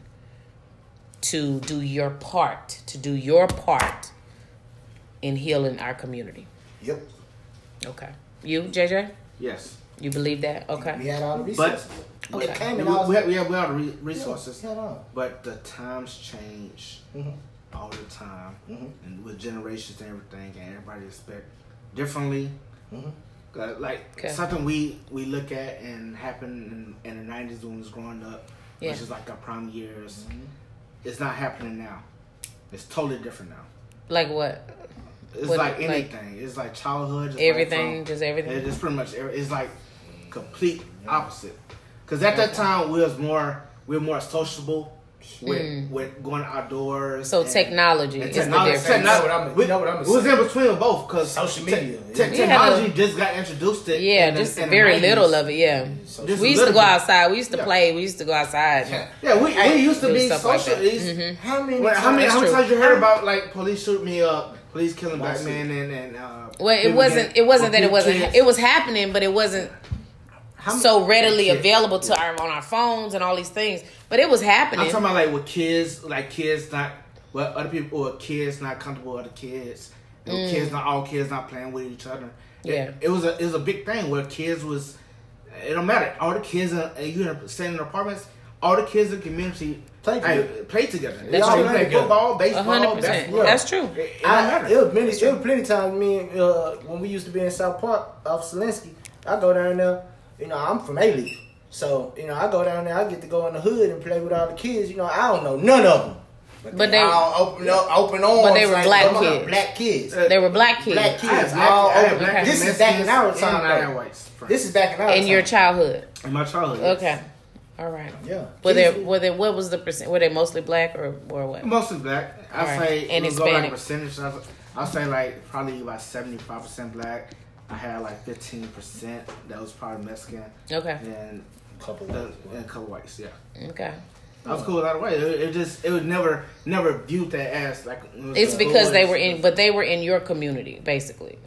to do your part, to do your part in healing our community? Yep. Okay. You, JJ? Yes. You believe that? Okay. We had all the But- resources. Okay. It came We, and I was we have, we have we have the resources, Yeah, we all. but the times change. Mhm. all the time, Mhm. and with generations and everything, and everybody expect differently. Mhm. Like Okay. something we we look at and happened in, in the nineties when we was growing up, Yeah. which is like our prime years. Mm-hmm. It's not happening now. It's totally different now. Like what? It's What- like like- anything. it's like childhood. Just like Everything, from- just everything. It's pretty much. It's like complete opposite. Because at that time we was more we were more sociable with with going outdoors. Hmm. So and- technology and is the technology- difference. You what I'm- we, you know what I'm we was in between both because Social media. te- Yeah. technology just got introduced. To Yeah, in the- just in very 90s. little of it. Yeah, So Just we used to go bit. outside. We used to Yeah. play. We used to go outside. Yeah. Yeah, we, we used to be stuff like social. that. it's- Mhm. How many? Well, how many, how many times you heard about like police shoot me up, police killing black That's men, and and uh, Well, it wasn't. It wasn't that it wasn't. kids. It was happening, but it wasn't How so readily kids. available to our on our phones and all these things. But it was happening. I'm talking about like with kids, like kids not, well, other people or kids not comfortable with other kids. You know, Kids not all kids not playing with each other. It- Mm. Yeah. it, was a it was a big thing where kids was. It don't matter. All the kids are you in staying in apartments. All the kids in the community Play hey, together. play together. That's They all true. play football, baseball, hundred percent. basketball. That's true. It, it I, it was many. It was plenty times. Me and uh, when we used to be in South Park off Selinsky, I go down there. You know, I'm from A League, so you know I go down there. I get to go in the hood and play with all the kids. You know, I don't know none of them. But they- all open up, open arms. But they were like, black come on, kids. Black kids. Uh, They were black kids Black kids. black- all I open. black This is back in our time. I had whites. This is back in our in your childhood. in my childhood. Okay, all right. Yeah. Were there? Were there? What was the percent? Were they mostly black or or what? Mostly black. I All right. say And it would like Hispanic. percentage. I I say like probably about seventy five percent black. I had like fifteen percent that was probably Mexican, Okay, and couple the, of and a couple whites. Yeah, okay. I was cool with that way. It, it just it was never never viewed that as like. it It's a- because they were in, but they were in your community, basically.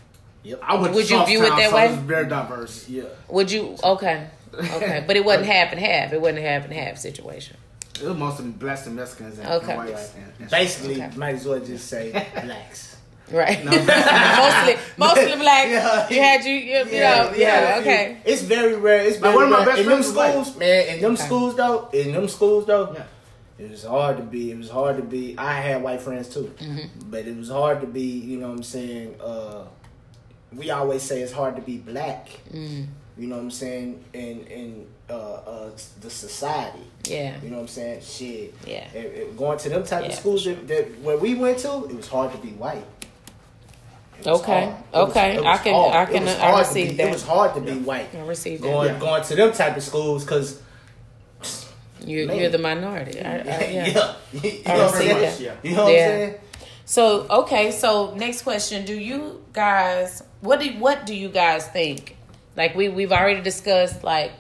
Yep. I went to Would you view it that so way? It was very diverse. Yeah. Would you? Okay, okay. But it wasn't half and half. It wasn't a half and half situation. It was mostly blacks and Mexicans and, Okay. whites. And, and Basically, Okay. might as well just say blacks. Right. No. mostly, mostly black. Yeah. You had you, you, you know, yeah, okay. It's very rare. It's Like, very one of my best in friends was white. schools, man. In them Okay. schools though, in them schools though, Yeah. it was hard to be. It was hard to be. I had white friends too, Mm-hmm. but it was hard to be. You know what I'm saying? Uh, we always say it's hard to be black. Mm, You know what I'm saying? In in uh, uh, the society. yeah, You know what I'm saying? Shit. yeah. It- it- going to them type Yeah, of schools for that, that where we went to, it was hard to be white. Okay. It was- okay. it was I can- hard. I can- I receive be- that. It was hard to be white. I received that. Going Yeah. going to them type of schools because You, you're the minority. I, I, yeah, yeah. you know I what receive that. Yeah. You know what Yeah. I'm saying? So okay, so next question: Do you guys what do what do you guys think? Like we we've already discussed like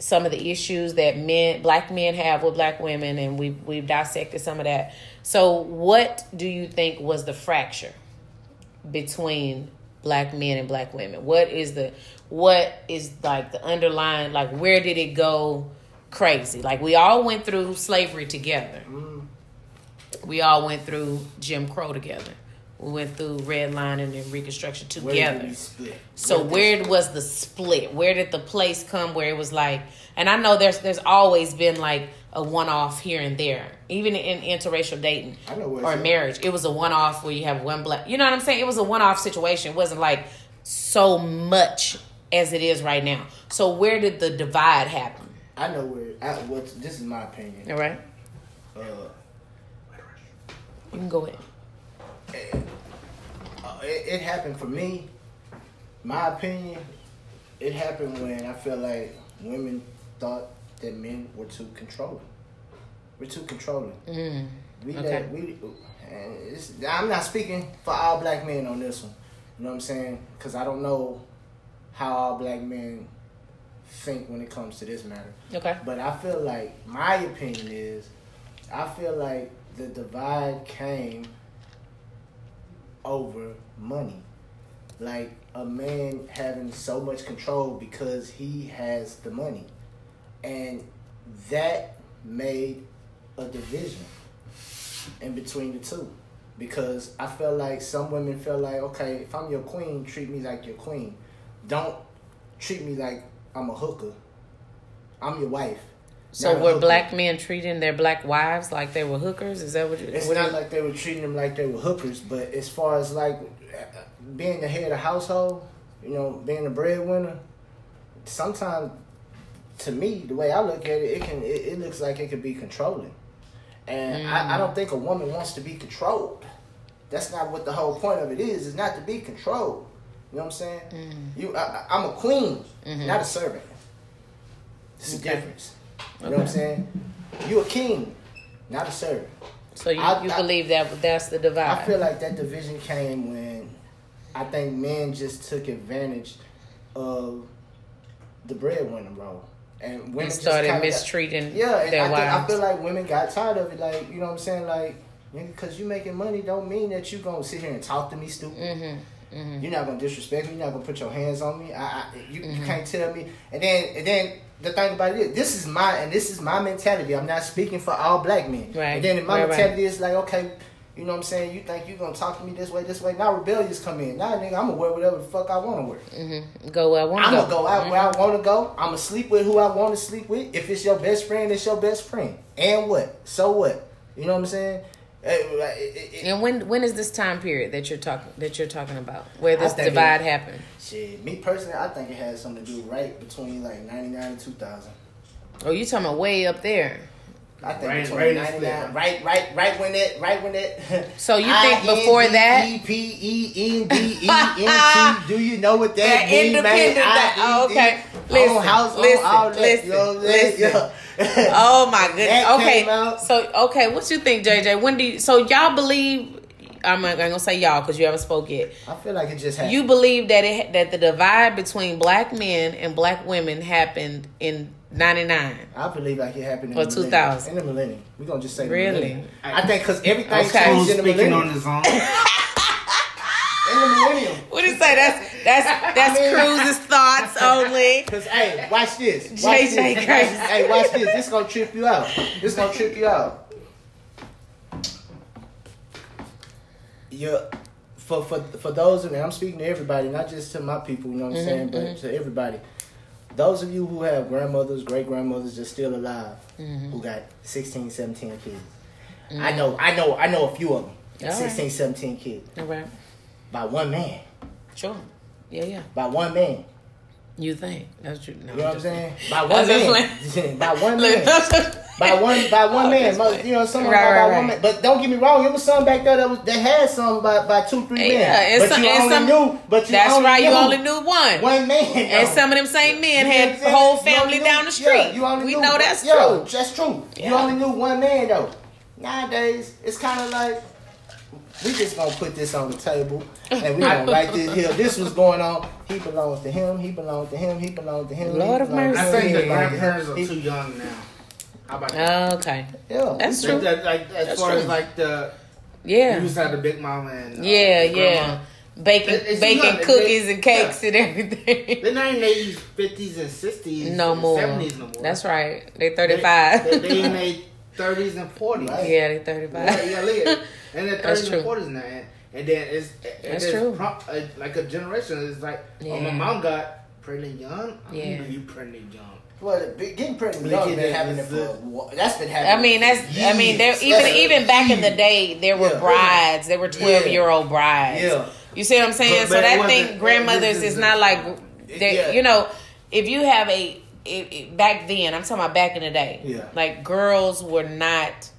some of the issues that men black men have with black women, and we've we've dissected some of that. So what do you think was the fracture between black men and black women? What is the what is like the underlying like where did it go crazy? Like we all went through slavery together we all went through Jim Crow together. We went through redlining and Reconstruction Where together. split? So where was the split? Where did the place come where it was like? And I know there's there's always been like a one off here and there, even in interracial dating I know where or marriage. It was a one off where you have one black. You know what I'm saying? It was a one off situation. It wasn't like so much as it is right now. So where did the divide happen? I know where. I, what this is my opinion. All right, Uh, you can go ahead. uh, it, it happened for me. My opinion, it happened when I felt like women thought that men were too controlling. We're too controlling. Mm. We Okay. let we. And it's, I'm not speaking for all black men on this one. You know what I'm saying? Because I don't know how all black men think when it comes to this matter. Okay. But I feel like my opinion is, I feel like the divide came over money. Like a man having so much control because he has the money. And that made a division in between the two. Because I felt like some women felt like, okay, if I'm your queen, treat me like your queen. Don't treat me like I'm a hooker. I'm your wife. So were black men treating their black wives like they were hookers? Is that what you? It's what not you- like they were treating them like they were hookers, but as far as like being the head of the household, you know, being the breadwinner, sometimes to me, the way I look at it, it can it, it looks like it could be controlling, and I, I mm. don't think a woman wants to be controlled. That's not what the whole point of it is. It's not to be controlled. You know what I'm saying? Mm. You, I, I'm a queen, mm-hmm. not a servant. It's a difference. You know what I'm saying? You a king, not a servant. so you, I- you I- believe that that's the divide? I feel like that division came when I think men just took advantage of the breadwinner role, and women and started mistreating Yeah, and their I, think, I feel like women got tired of it. Like you know what I'm saying? Like because you making money don't mean that you gonna sit here and talk to me stupid. mm-hmm, mm-hmm. You're not gonna disrespect me. You're not gonna put your hands on me. I, I you, Mm-hmm. you can't tell me. And then and then the thing about it is, this is my and this is my mentality. I'm not speaking for all black men. Right. And then my Right, right. mentality is like, okay, you know what I'm saying? You think you're gonna talk to me this way, this way? Now rebellious come in. Now nigga, I'm gonna wear whatever the fuck I wanna wear. Mm-hmm. Go where I want to. I'm to gonna go out mm-hmm. where I want to go. I'm gonna sleep with who I want to sleep with. If it's your best friend, it's your best friend. And what? So what? You know what I'm saying? It- it- it- And when when is this time period that you're talking that you're talking about where this divide happened? Shit, me personally, I think it has something to do right between like 99 and 2000. Oh, you talking about way up there? I think Right- between right 99, right, right, right when that, right when it. So you think before that- E P E N D E N T. Do you know what that That means, independent- that- oh, okay. Listen, Own house, own listen, all that, listen, you know what I'm saying? listen. Yeah. Oh my goodness. That Okay. So okay, what you think, JJ? When do you, so y'all believe? I'm not gonna say y'all because you haven't spoke yet. I feel like it just happened. You believe that it that the divide between black men and black women happened in '99. I believe like it happened in Or the millennium. 2000. In the millennium. We're going to just say the Really? I think because everything Okay. changed in the speaking millennium. on his own? in the millennium. What do you say? That's that's that's I mean- Cruz's thoughts only. Cause hey, watch this. Watch JJ this. crazy. Hey, watch this. This gonna trip you out. This gonna trip you out. Yeah, for for for those of and I'm speaking to everybody, not just to my people. You know what I'm mm-hmm, saying, but mm-hmm. to everybody. Those of you who have grandmothers, great grandmothers that's still alive, mm-hmm. who got 16, 17 kids. I mm-hmm. know, I know, I know a few of them. All right. 16, 17 kids All right. by one man. Sure. Yeah, yeah. By one man. You think that's true? No, You know what I'm saying? By one man. by one man. By one by one Oh, man. Most- You know, someone Right, by, right, by one man. But don't get me wrong, it was some back there that was that had some by, by two, three men. Yeah, and but some- you and only some- knew but you That's only right. You only knew one. one man. And some of them same men You had I'm whole family knew- down the street. Yeah, you only we knew, know that's yeah, true. That's true. Yeah. You only knew one man though. Nowadays, it's kind of like we just gonna put this on the table and we gonna write this here. This was going on. He belongs to him. He belongs to him. He belongs to him. Lord of belongs to I think the belongs to him. grandparents are too young now. How about that? Okay. Yeah, That's true. that- like, as That's far true. as like the Yeah. you used to have the big mama and uh, Yeah, the yeah. Baking, It- it's baking not- cookies they- and cakes and everything. They're not in their fifties and sixties, no more. seventies no more. That's right. They They- 35. They, they in their thirties and forties. Right. yeah, they're 35. Yeah, yeah, look at it. And they're That's thirties true. and forties now. And, and then it's and That's true. Pro, uh, like a generation is like, oh, my mom got pregnant young. I Yeah. yeah. you pregnant young. Well, getting pregnant Look young at been happening for the- a while. that's been happening. I mean, that's. I mean, there even That's even back in the day, there were Yeah. brides. There were twelve Yeah. year old brides. Yeah. You see what I'm saying? But- so but that thing, grandmothers is is- not like. They, Yeah. You know, if you have a. It, it- back then, I'm talking about back in the day. Yeah. Like girls were not.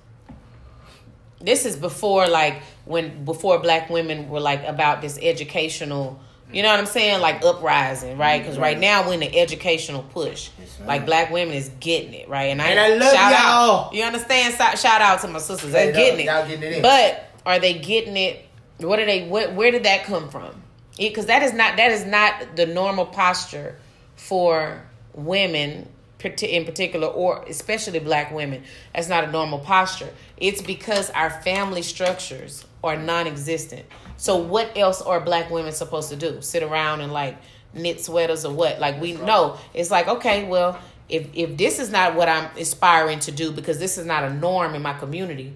This is before like when before black women were like about this educational. You know what I'm saying? Like uprising, right? Mm, because right now we're in the educational push. Like black women is getting it, right? And I, And I love shout y'all. out. You understand? Shout out to my sisters. They're getting it. getting it. But are they getting it? What are they? What? Where did that come from? Because that is not that is not the normal posture for women, in particular, or especially black women. That's not a normal posture. It's because our family structures are non-existent. So what else are black women supposed to do? Sit around and like knit sweaters or what? Like we know it's like okay, well, if if this is not what I'm aspiring to do because this is not a norm in my community,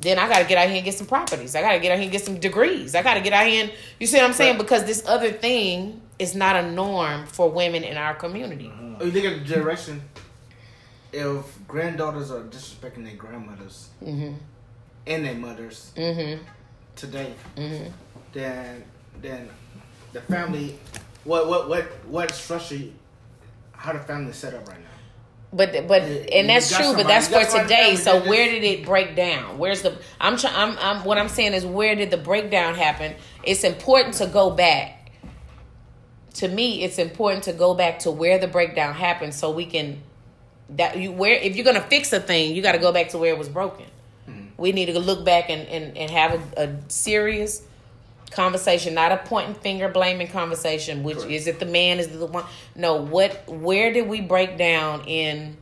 then I got to get out here and get some properties. I got to get out here and get some degrees. I got to get out here and you see what I'm saying? Right. Because this other thing is not a norm for women in our community. Oh, you look at the generation. if granddaughters are disrespecting their grandmothers Mm-hmm. and their mothers Mm-hmm. today, Mm-hmm. Then then the family, what what what what structure, how the family set up right now? But but and that's true. But that's for today. So where did it break down? Where's the? I'm trying. I'm, I'm. What I'm saying is where did the breakdown happen? It's important to go back. To me, it's important to go back to where the breakdown happened, so we can. That you where if you're gonna fix a thing, you got to go back to where it was broken. Mm-hmm. We need to look back and and, and have a, a serious conversation, not a pointing finger blaming conversation. Which Correct. is it the man? Is it the one? No. What? Where did we break down in?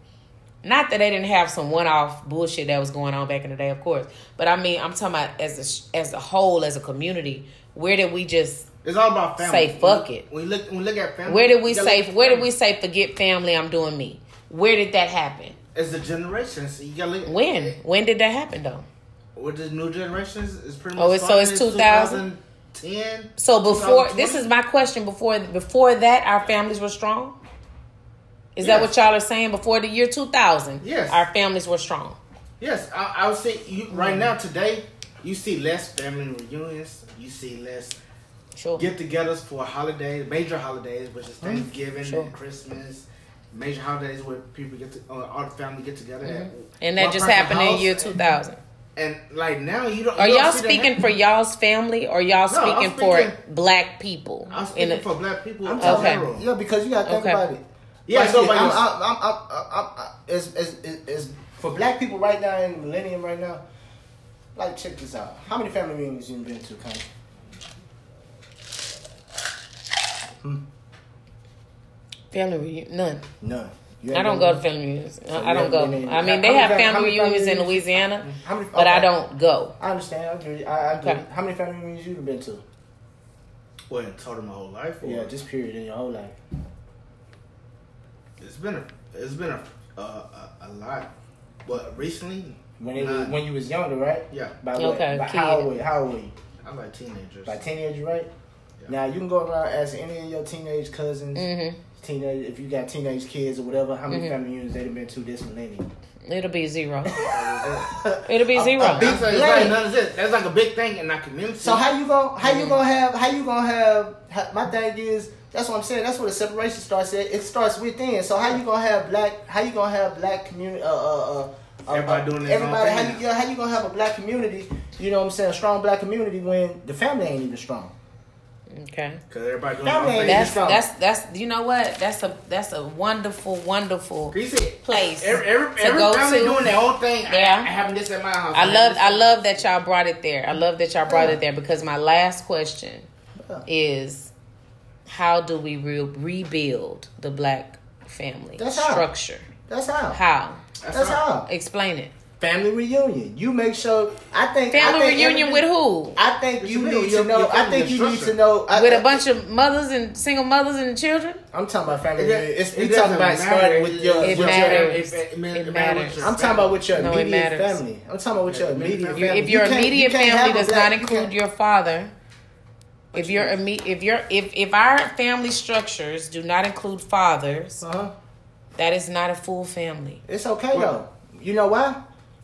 Not that they didn't have some one-off bullshit that was going on back in the day, of course. But I mean, I'm talking about as a as a whole, as a community. Where did we just? It's all about family. Say, fuck it. When you look when you look at family, Where did we say? Where did we say? Forget family. I'm doing me. Where did that happen? It's the generations. You gotta look When? When did that happen though? with the new generations. It's pretty oh, much. Oh, it's- so it's started in So before this is my question. Before before that, our families were strong. Is that what y'all are saying? Before the year 2000, Yes. our families were strong. Yes, I, I would say you right now today you see less family reunions. You see less Sure. get-togethers for holidays, major holidays, which is Thanksgiving Sure. and Christmas. Major holidays where people get to, uh, all the family get together. at And that just happened in year 2000. And like now you don't. Are you don't y'all see that speaking for happening. y'all's family or y'all No, I'm speaking, speaking- for black people? I'm In speaking the- for black people. I'm in talking. Okay. Yeah, because you got to think Okay. about it. Yeah, Like, so I'm, like I'm, this- I'm, I'm, I'm, I'm, I'm, it's, it's, it's, it's for black people right now in the millennium right now. Like, check this out. How many family reunions you been to, Connie? family reunion, none. None. You I don't go to family reunions. So I don't go. haven't been in- I mean, they many have fam- family many family reunions in? Louisiana, How many? but I don't go. I understand. I agree. I, I agree. Okay. How many family reunions you've been to? Well, in total my whole life. Or Yeah, just period in your whole life. it's been a it's been a a, a, a lot, but recently When it was, when you was younger, right? yeah, By what? Okay, By how old were you? How old were you? I like teenagers. Like teenage, right? Yeah. Now you can go around ask any of your teenage cousins, hmm teenage if you got teenage kids or whatever, how many Mhm. family reunions they've been to this millennium. It'll be zero. It'll be A- a zero. big- That's like, it's like, none of this. That's like a big thing in our community. So how you gonna how Mm. you gonna have how you gonna have ha- my thing is that's what I'm saying that's where the separation starts at it starts within so how you gonna have black how you gonna have black community uh uh uh uh, Everybody uh, doing their own everybody how you, how you gonna have a black community you know what I'm saying a strong black community when the family ain't even strong Okay. because everybody doing Family their own thing. That's strong. that's that's you know what? That's a that's a wonderful wonderful. You see, place Every, every, to every go family to. doing their own thing. Yeah. I, I having this at my house. I having love I love that y'all brought it there. I love that y'all brought it there because my last question Yeah. is how do we re- rebuild the black family That's how. structure? that's how How? That's that's how. how Explain it. Family reunion you make sure I think I Family think reunion with who? I think you you need to know I think you need to know I, With a bunch of mothers and single mothers and children? I'm talking about family It- reunion it's, we it talking about matter. starting with your, It with your matters. It, it, It it matters. I'm talking about with your No, immediate family. I'm talking about with your Yeah, immediate you- family. if your You immediate you family does not include your father, if your imme- if your if if our family structures do not include fathers, Uh-huh. that is not a full family. It's okay Well- though. You know why?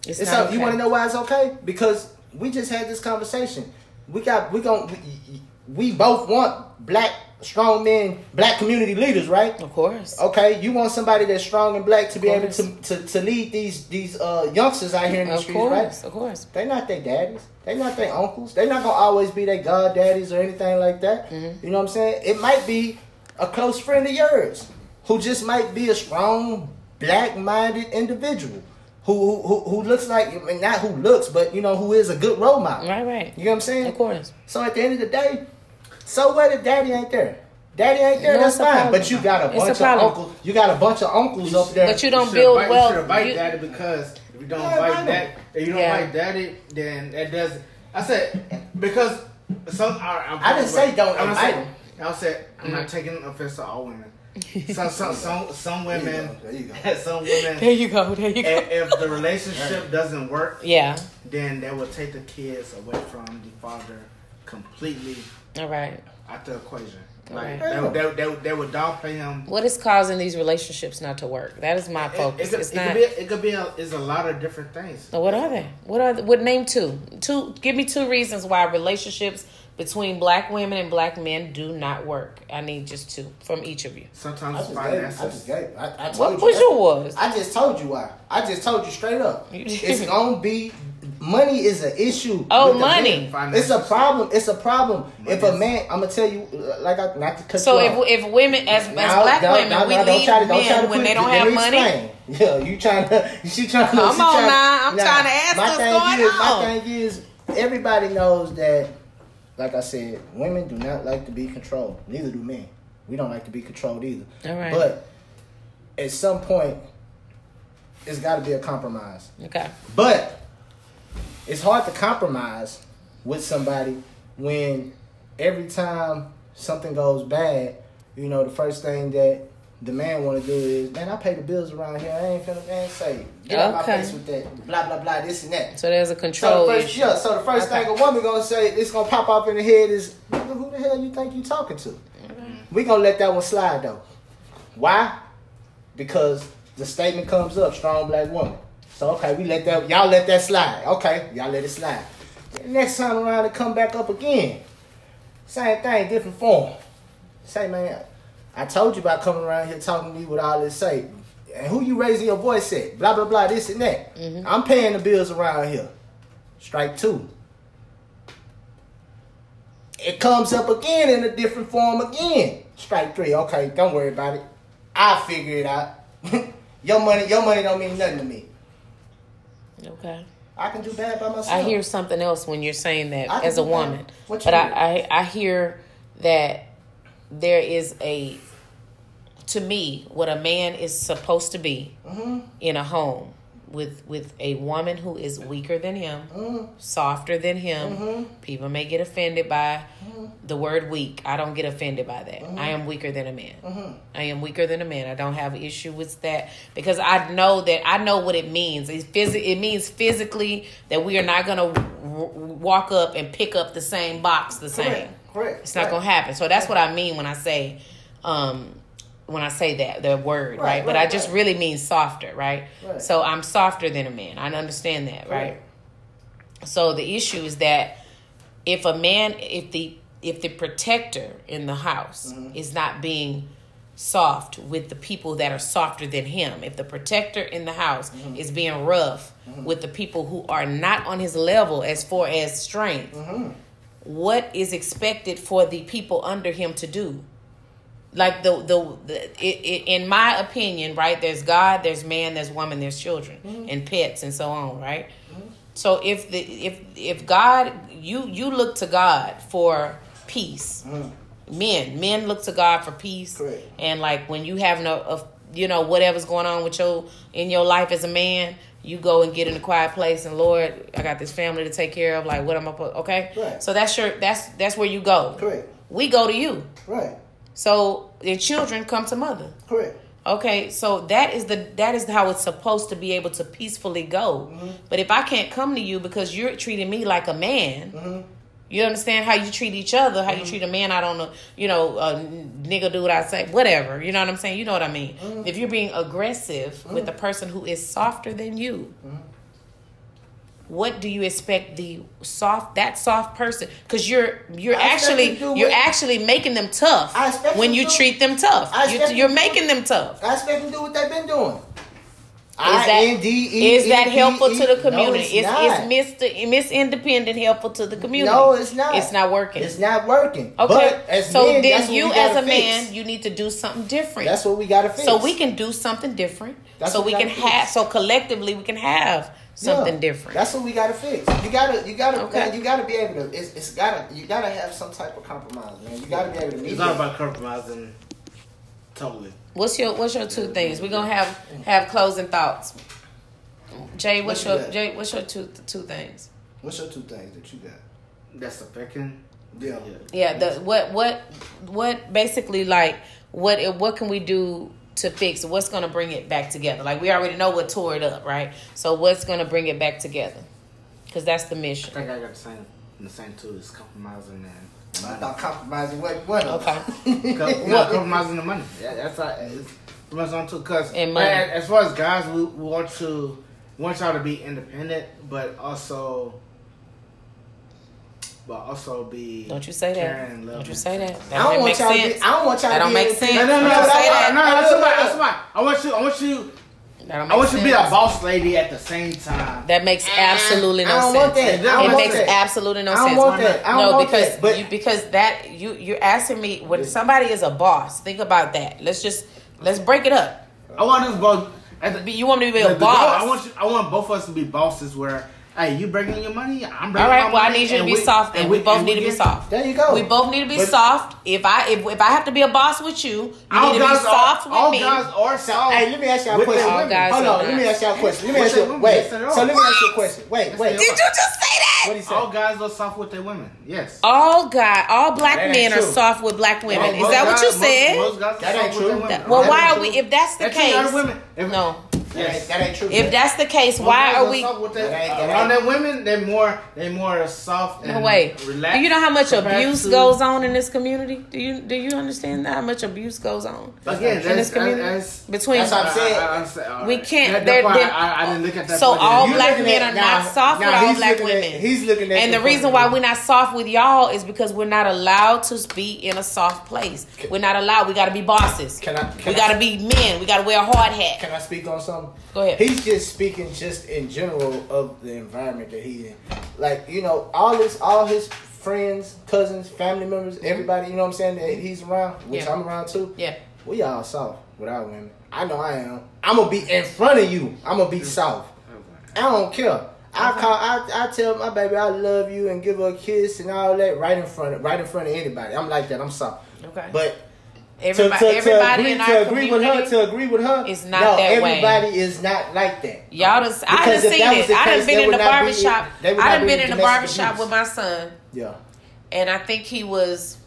It's, It's not okay. You want to know why it's okay? Because we just had this conversation. We got we gon' we, we both want black strong men, black community leaders, right? Of course. Okay, you want somebody that's strong and black to be able to, to to lead these these uh youngsters out here in the Of streets, course. right? Of course. They're not their daddies. They're not their uncles. They're not gonna always be their god daddies or anything like that. Mm-hmm. You know what I'm saying? It might be a close friend of yours who just might be a strong black minded individual who, who who looks like I mean, not who looks, but you know who is a good role model. Right, right. You know what I'm saying? Of course. So at the end of the day, so what if daddy ain't there? Daddy ain't there, No, that's fine. But you got a It's a bunch of uncles. You got a bunch of uncles up there. But you don't should build invite, well. You should invite you- daddy because if you don't Yeah, invite invite that, him. if you don't Yeah. invite daddy, then that does. I said because some. I, I didn't say don't I'm not invite saying- him. I said I'm Mm-hmm. not taking offense to all women. Some some some some There you women. go. There you go. Some women. There you go. There you go. if, if the relationship doesn't work, Yeah. then they will take the kids away from the father completely All right. out the equation. Like Right. they, would- they, they, they would downplay him. What is causing these relationships not to work? That is my It, focus. it, could, it's it not. could be. It could be. A, it's a lot of different things. So what are they? What are they? What name two? Two. Give me two reasons why relationships between black women and black men do not work. I need just two from each of you. Sometimes I it's just gave, I just gave. I, I told What you. was That's- your? I just told you why. I just told you straight up. it's gonna be money is an issue. Oh, money. It's a problem. It's a problem. if a man, I'm gonna tell you, like I not to cut So you if off. if women as, as black now, women now, we now, don't leave try to- don't try men to when put- they don't have money. explain. Yeah, you trying to, she trying to. Come on trying- now, I'm trying to ask what's going is, on. My thing is, everybody knows that, like I said, women do not like to be controlled. Neither do men. We don't like to be controlled either. All right. But at some point, it's got to be a compromise. Okay. But it's hard to compromise with somebody when every time something goes bad, you know, the first thing that the man want to do is, man, I pay the bills around here. I ain't finna, I ain't say, get out my Okay. face with that, blah blah blah, this and that. So there's a So control the first, issue. yeah. So the first Okay. thing a woman gonna say, it's gonna pop up in the head is, who the hell you think you talking to? Mm-hmm. We gonna let that one slide though. Why? Because the statement comes up, strong black woman. So okay, we let that y'all let that slide. Okay, y'all let it slide. Next time around it come back up again. Same thing, different form. Say man, I told you about coming around here talking to me with all this say. And who you raising your voice at? Blah blah blah, this and that. Mm-hmm. I'm paying the bills around here. Strike two. It comes up again in a different form again. Strike three. Okay, don't worry about it. I'll figure it out. your money, your money don't mean nothing to me. Okay. I can do bad by myself. I hear something else when you're saying that as a woman. But? I, I I hear that there is a to me what a man is supposed to be Mm-hmm. in a home with with a woman who is weaker than him, Mhm. softer than him. Mhm. People may get offended by Mm-hmm. the word weak. I don't get offended by that. I am weaker than a man. Mhm. I am weaker than a man. I don't have an issue with that because I know that I know what it means. It, phys- it means physically that we are not going to w- walk up and pick up the same box the same. Correct. Correct. It's not Right. going to happen. So that's what I mean when I say, um, when I say that the word, right? Right, but right, I just right. really mean softer, right? So I'm softer than a man. I understand that, right? So the issue is that if a man, if the if the protector in the house Mm-hmm. is not being soft with the people that are softer than him, if the protector in the house Mm-hmm. is being rough with the people who are not on his level as far as strength, Mm-hmm. what is expected for the people under him to do? Like the the, the it, it, in my opinion, right? There's God, there's man, there's woman, there's children Mm-hmm. and pets and so on, right? So if the if if God you you look to God for peace, men men look to God for peace, Mm-hmm. Correct. and like when you have no of you know whatever's going on with your in your life as a man, you go and get in a quiet place and Lord, I got this family to take care of. Like what am I put? Okay, Right. so that's your that's that's where you go. Correct. We go to you. Right. So your children come to mother. Correct. Okay, so that is the that is how it's supposed to be able to peacefully go. Mm-hmm. But if I can't come to you because you're treating me like a man, Mm-hmm. you understand how you treat each other, how you treat a man I don't know, you know, uh, nigga do what I say, whatever. You know what I'm saying? You know what I mean? Mm-hmm. If you're being aggressive with a person who is softer than you, Mm-hmm. What do you expect the soft that soft person? Because you're you're actually them to do you're actually making them tough I expect when them you treat them tough. I You, you're making them tough. I expect them to do what they've been doing. Is that, is that helpful to the community? No, it's it's, it's Mr. Miss Independent helpful to the community. No, it's not. It's not working. It's not working. okay. But as so men, then you as a fix. man, you need to do something different. That's what we got to fix. so we can do something different. That's so we we can fix. have so collectively we can have something Yeah, different. That's what we gotta fix. You gotta, you gotta, Okay. man, you gotta be able to. It's, it's gotta, you gotta have some type of compromise, man. You gotta be able to meet. It's not it. about compromising. Totally. What's your what's your two things? We're gonna have have closing thoughts. Jay, what's What you your got? Jay, what's your two two things? What's your two things that you got? That's the affecting. Yeah. Yeah, the what what what basically like what what can we do to fix? What's going to bring it back together? Like we already know what tore it up, right? So what's going to bring it back together? Because that's the mission I think I got the same. The same too is compromising and I thought compromising what what one of them. Okay. Co- no, compromising the money. Yeah, that's how it's pretty much on too. Cause And money. as, as far as guys, we, we want to we want y'all to be independent, but also, but also be. Don't you say that. loving. Don't you say that. I That don't don't want make y'all to sense. be. I don't want y'all That don't make sense. No, no, no, Don't no, say no, that. no, that's Look, That's fine. I want you. I want you. That don't I make want you to be a boss lady at the same time. That makes absolutely I no don't sense. want that. It don't It want makes that. absolutely no I don't sense. want that. I don't no, want because that. But you because that you you're asking me when somebody is a boss. Think about that. Let's just let's break it up. I want us both. At the, You want me to be a the goal- boss? I want you. I want both of us to be bosses. Where hey, you bringing your money, I'm bringing. All right. my Well, I need you to be we- soft. Then and we, both and need to be soft. There you go. We both need to be But- soft. If I if, if I have to be a boss with you, you All need to be soft are, with all me. guys are soft. Hey, let me ask y'all a question. their All women. guys Hold are on, let me ask y'all a question. Let me ask you. Wait. So let me ask you a question. Wait, wait. Did you just say that? What he said? All guys are soft with their women. Yes. All guy, all black men are soft with black women. Is that what you said? Most, most guys are That ain't true. their women. That- well, why are we? If that's the That's true, other case, women. If- That ain't, that ain't true. If that's the case, most why are we? soft with their- That ain't- that around ain't- their women? They're more. They're more soft. No way. Relaxed Do you know how much abuse to- goes on in this community? Do you do you understand how much abuse goes on Again, in this community that's, between? That's what I'm saying. I- I understand. All We right. can't- That- they're- that's why they're- I, I didn't look at that. So point. all You black men at- are now- not soft with all black looking at- women. he's looking at and the the reason why we're not soft with y'all is because we're not allowed to be in a soft place. We're not allowed. We got to be bosses. Can I- we got to be men. We got to wear a hard hat. Can I speak on something? Um, Go ahead. He's just speaking just in general of the environment that he's in. Like, you know, all his all his friends, cousins, family members, mm-hmm. everybody, you know what I'm saying, that he's around, which Yeah. I'm around too. Yeah. We all soft with our women. I know I am. I'm gonna be in front of you. I'm gonna be mm-hmm. soft. I don't care. I mm-hmm. call. I, I tell my baby I love you and give her a kiss and all that right in front of right in front of anybody. I'm like that. I'm soft. Okay. But Everybody, to, to, everybody to agree, in our to agree with her, to agree with her, is not no, that way. everybody is not like that. Y'all done, I done seen that was it. the I done been in the not be- barbershop. they would I done been in the barbershop abuse. with my son, Yeah. and I think he was.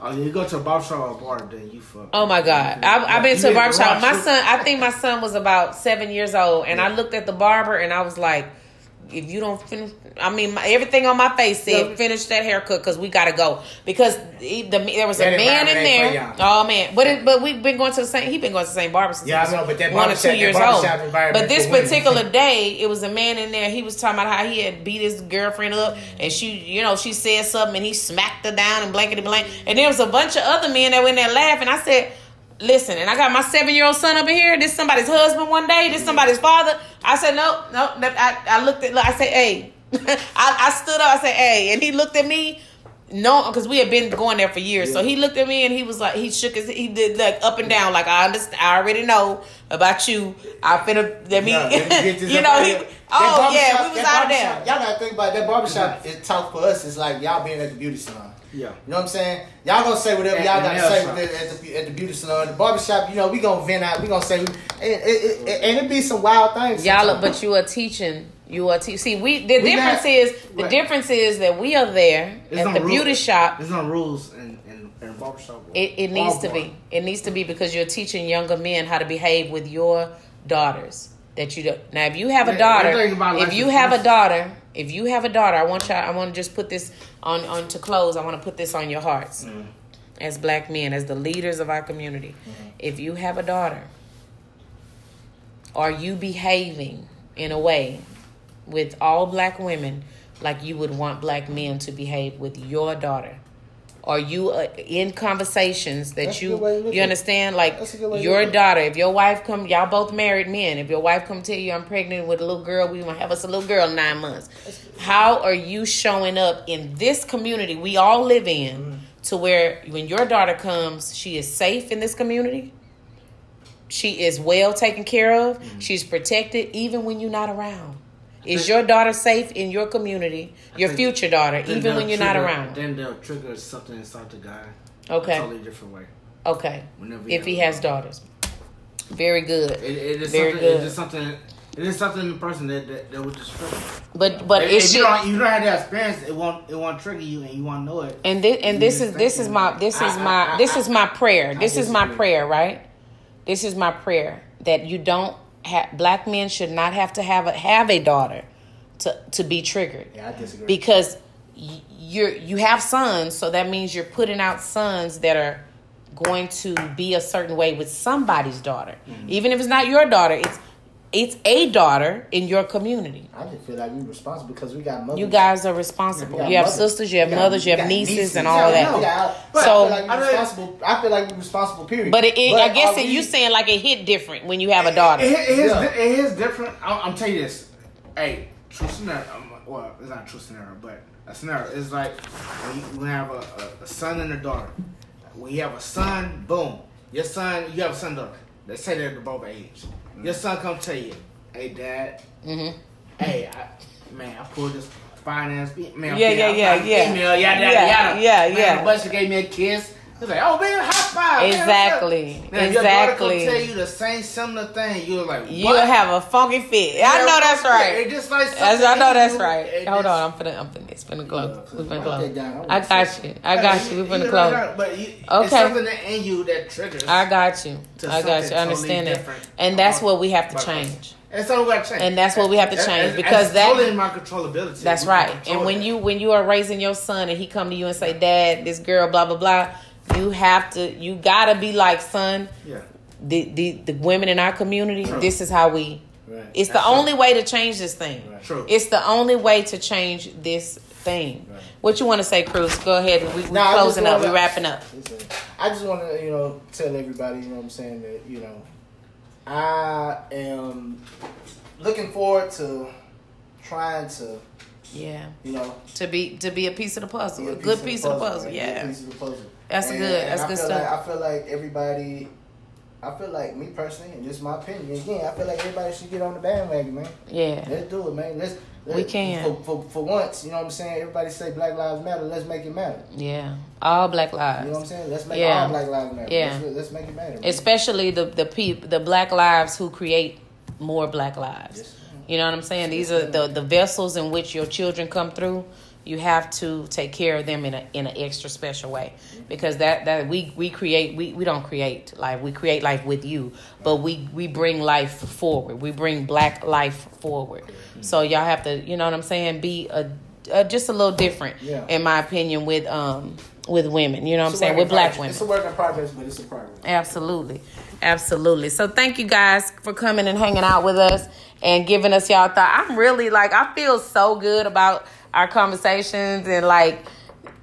Oh, you go to a barbershop or a bar, then you fuck. Oh my God! I, I've been to a barbershop. My son, I think my son was about seven years old, and I looked at the barber and I was like, "If you don't finish, I mean, my, everything on my face said finish that haircut because we gotta go." Because the, the, there was a man in there. Oh man, but it, but we've been going to the same. He's been going to the same barber since Yeah, I know, but that one or two years old. But this for women. particular day, it was a man in there. He was talking about how he had beat his girlfriend up, and she, you know, she said something, and he smacked her down and blankety blank. And there was a bunch of other men that were in there laughing. I said, "Listen," and I got my seven year old son over here. This somebody's husband one day. This somebody's father. I said, "No, no." I, I looked at. I said, "Hey." I, I stood up. I said, "Hey," and he looked at me. No, because we had been going there for years. So he looked at me and he was like, he shook his, he did like up and down, like I understand, I already know about you. I finna let me, Yeah, let me you know, he, oh yeah, we was out of there. Y'all gotta think about it. that barbershop. Mm-hmm. Is talk for us. It's like y'all being at the beauty salon. Yeah. You know what I'm saying? Y'all gonna say whatever At y'all gotta say shop. with the, at, the, at the beauty salon. The barbershop, you know, we gonna vent out. We gonna say, and it, it, it, and it be some wild things. Y'all, sometimes. but you are teaching. You are te- see. We the We difference not- is the Right. difference is that we are there There's at no the beauty shop. There's no rules in in, in barbershop. It, it needs to be. It needs to be because you're teaching younger men how to behave with your daughters. That you do. Now, if you have a daughter, one thing about if you have a daughter, if you have a daughter, I want y'all. I want to just put this on on to close. I want to put this on your hearts Mm-hmm. as black men, as the leaders of our community. If you have a daughter, are you behaving in a way with all black women like you would want black men to behave with your daughter? Are you uh, in conversations that That's you good way to look you understand? Like That's a good way to your look at it. daughter, if your wife come, y'all both married men. If your wife come tell you I'm pregnant with a little girl, we gonna have us a little girl nine months. How are you showing up in this community we all live in Mm-hmm. to where when your daughter comes, she is safe in this community? She is well taken care of. Mm-hmm. She's protected even when you're not around. Is your daughter safe in your community? Your future daughter, even when you're not around. Then they'll trigger something inside the guy. Okay. A totally different way. Okay. Whenever If he has daughters. Very good. It, it is Very something. good. It is something. It is something in the person that that, that would just trigger. But but if it if should you don't you don't have that experience, it won't it won't trigger you, and you won't know it. and this and this is this is my this is I- I- my I- this is my prayer. This is my prayer, right? This is my prayer that you don't have black men should not have to have a have a daughter to to be triggered. Yeah, I disagree. Because y- you're you have sons, so that means you're putting out sons that are going to be a certain way with somebody's daughter, mm-hmm. even if it's not your daughter. It's it's a daughter in your community. I just feel like we're responsible because we got mothers. You guys are responsible. We You have mothers. sisters, you have We got- mothers, you have got nieces, and all we that. know. Yeah, I- So- I feel like I we're responsible. I feel like we're responsible. Period. But it, it, I guess are it, you we- saying like it hit different when you have a daughter. It, it, is, Yeah. it is different. I'm, I'm telling you this. Hey, true scenario. Well, it's not a true scenario, but a scenario is like when you, we have a, a, a son and a daughter. When you have a son, boom. Your son, you have a son and daughter. Let's say they're both age. Your son come tell you, hey, dad, hmm hey, I, man, I pulled this finance. Man, Yeah, yeah, yeah, yeah. Email, yada, yada, Yeah, yada. yeah, man, yeah. The busher gave me a kiss. He's like, oh man, high five. man? Exactly. Now, if your Exactly. tell you the same similar thing. You're like, You what? have a funky fit. I know that's right. It just like something I know that's right. Hold just- on, I'm finna, I'm finna, it's finna close. Yeah, We finna that down. I got you. I got you. We finna close. But you, it's Okay. something that in you that triggers. I got you. I got you. I understand totally that. And that's what we have to change. It's something we got to change. And that's what we have to change, that's- because that's that- totally in my controllability. That's We right. control And when that. you when you are raising your son and he come to you and say, "Dad, this girl, blah blah blah," you have to, you gotta be like, "Son, yeah, the the, the women in our community, True. this is how we." Right. It's the That's true. only way to change this thing. Right. True. It's the only way to change this thing. Right. What you want to say, Cruz? Go ahead. We, we Nah, closing up. We wrapping up. I just want to, you know, tell everybody, you know what I'm saying, that, you know, I am looking forward to trying to, Yeah. you know, To be to be a piece of the puzzle. be a good piece of the puzzle. man, be a Yeah. piece of the puzzle. That's And- good. That's good stuff. Like, I feel like everybody, I feel like me personally, and just my opinion, again, I feel like everybody should get on the bandwagon, man. Yeah. Let's do it, man. Let's. We let's- can. For, for, for once, you know what I'm saying? Everybody say Black Lives Matter. Let's make it matter. Yeah. All black Lives. You know what I'm saying? Let's make Yeah. all Black Lives matter. Yeah. Let's, let's make it matter. man. Especially the the peop, the black lives who create more black lives. Yes. You know what I'm saying? These are the the vessels in which your children come through. You have to take care of them in a in an extra special way because that that we we create we, we don't create life we create life with you but we we bring life forward we bring black life forward so y'all have to you know what I'm saying be a, a just a little different Yeah. in my opinion with um with women you know what I'm saying with black women It's a work in progress, but it's a progress. Absolutely. Absolutely. So thank you guys for coming and hanging out with us and giving us y'all thought. I'm really like I feel so good about our conversations and like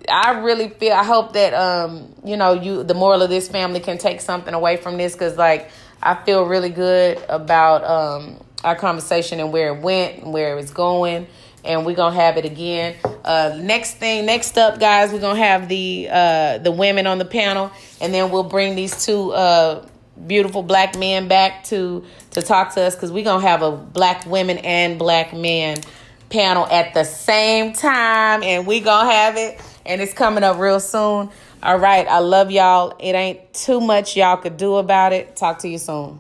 I really feel I hope that um you know you the moral of this family can take something away from this cuz like I feel really good about um our conversation and where it went and where it's going and we're gonna have it again. Uh, next thing, next up, guys, we're gonna have the uh, the women on the panel, and then we'll bring these two uh, beautiful black men back to to talk to us because we're gonna have a black women and black men panel at the same time, and we gonna have it, and it's coming up real soon. All right, I love y'all. It ain't too much y'all could do about it. Talk to you soon.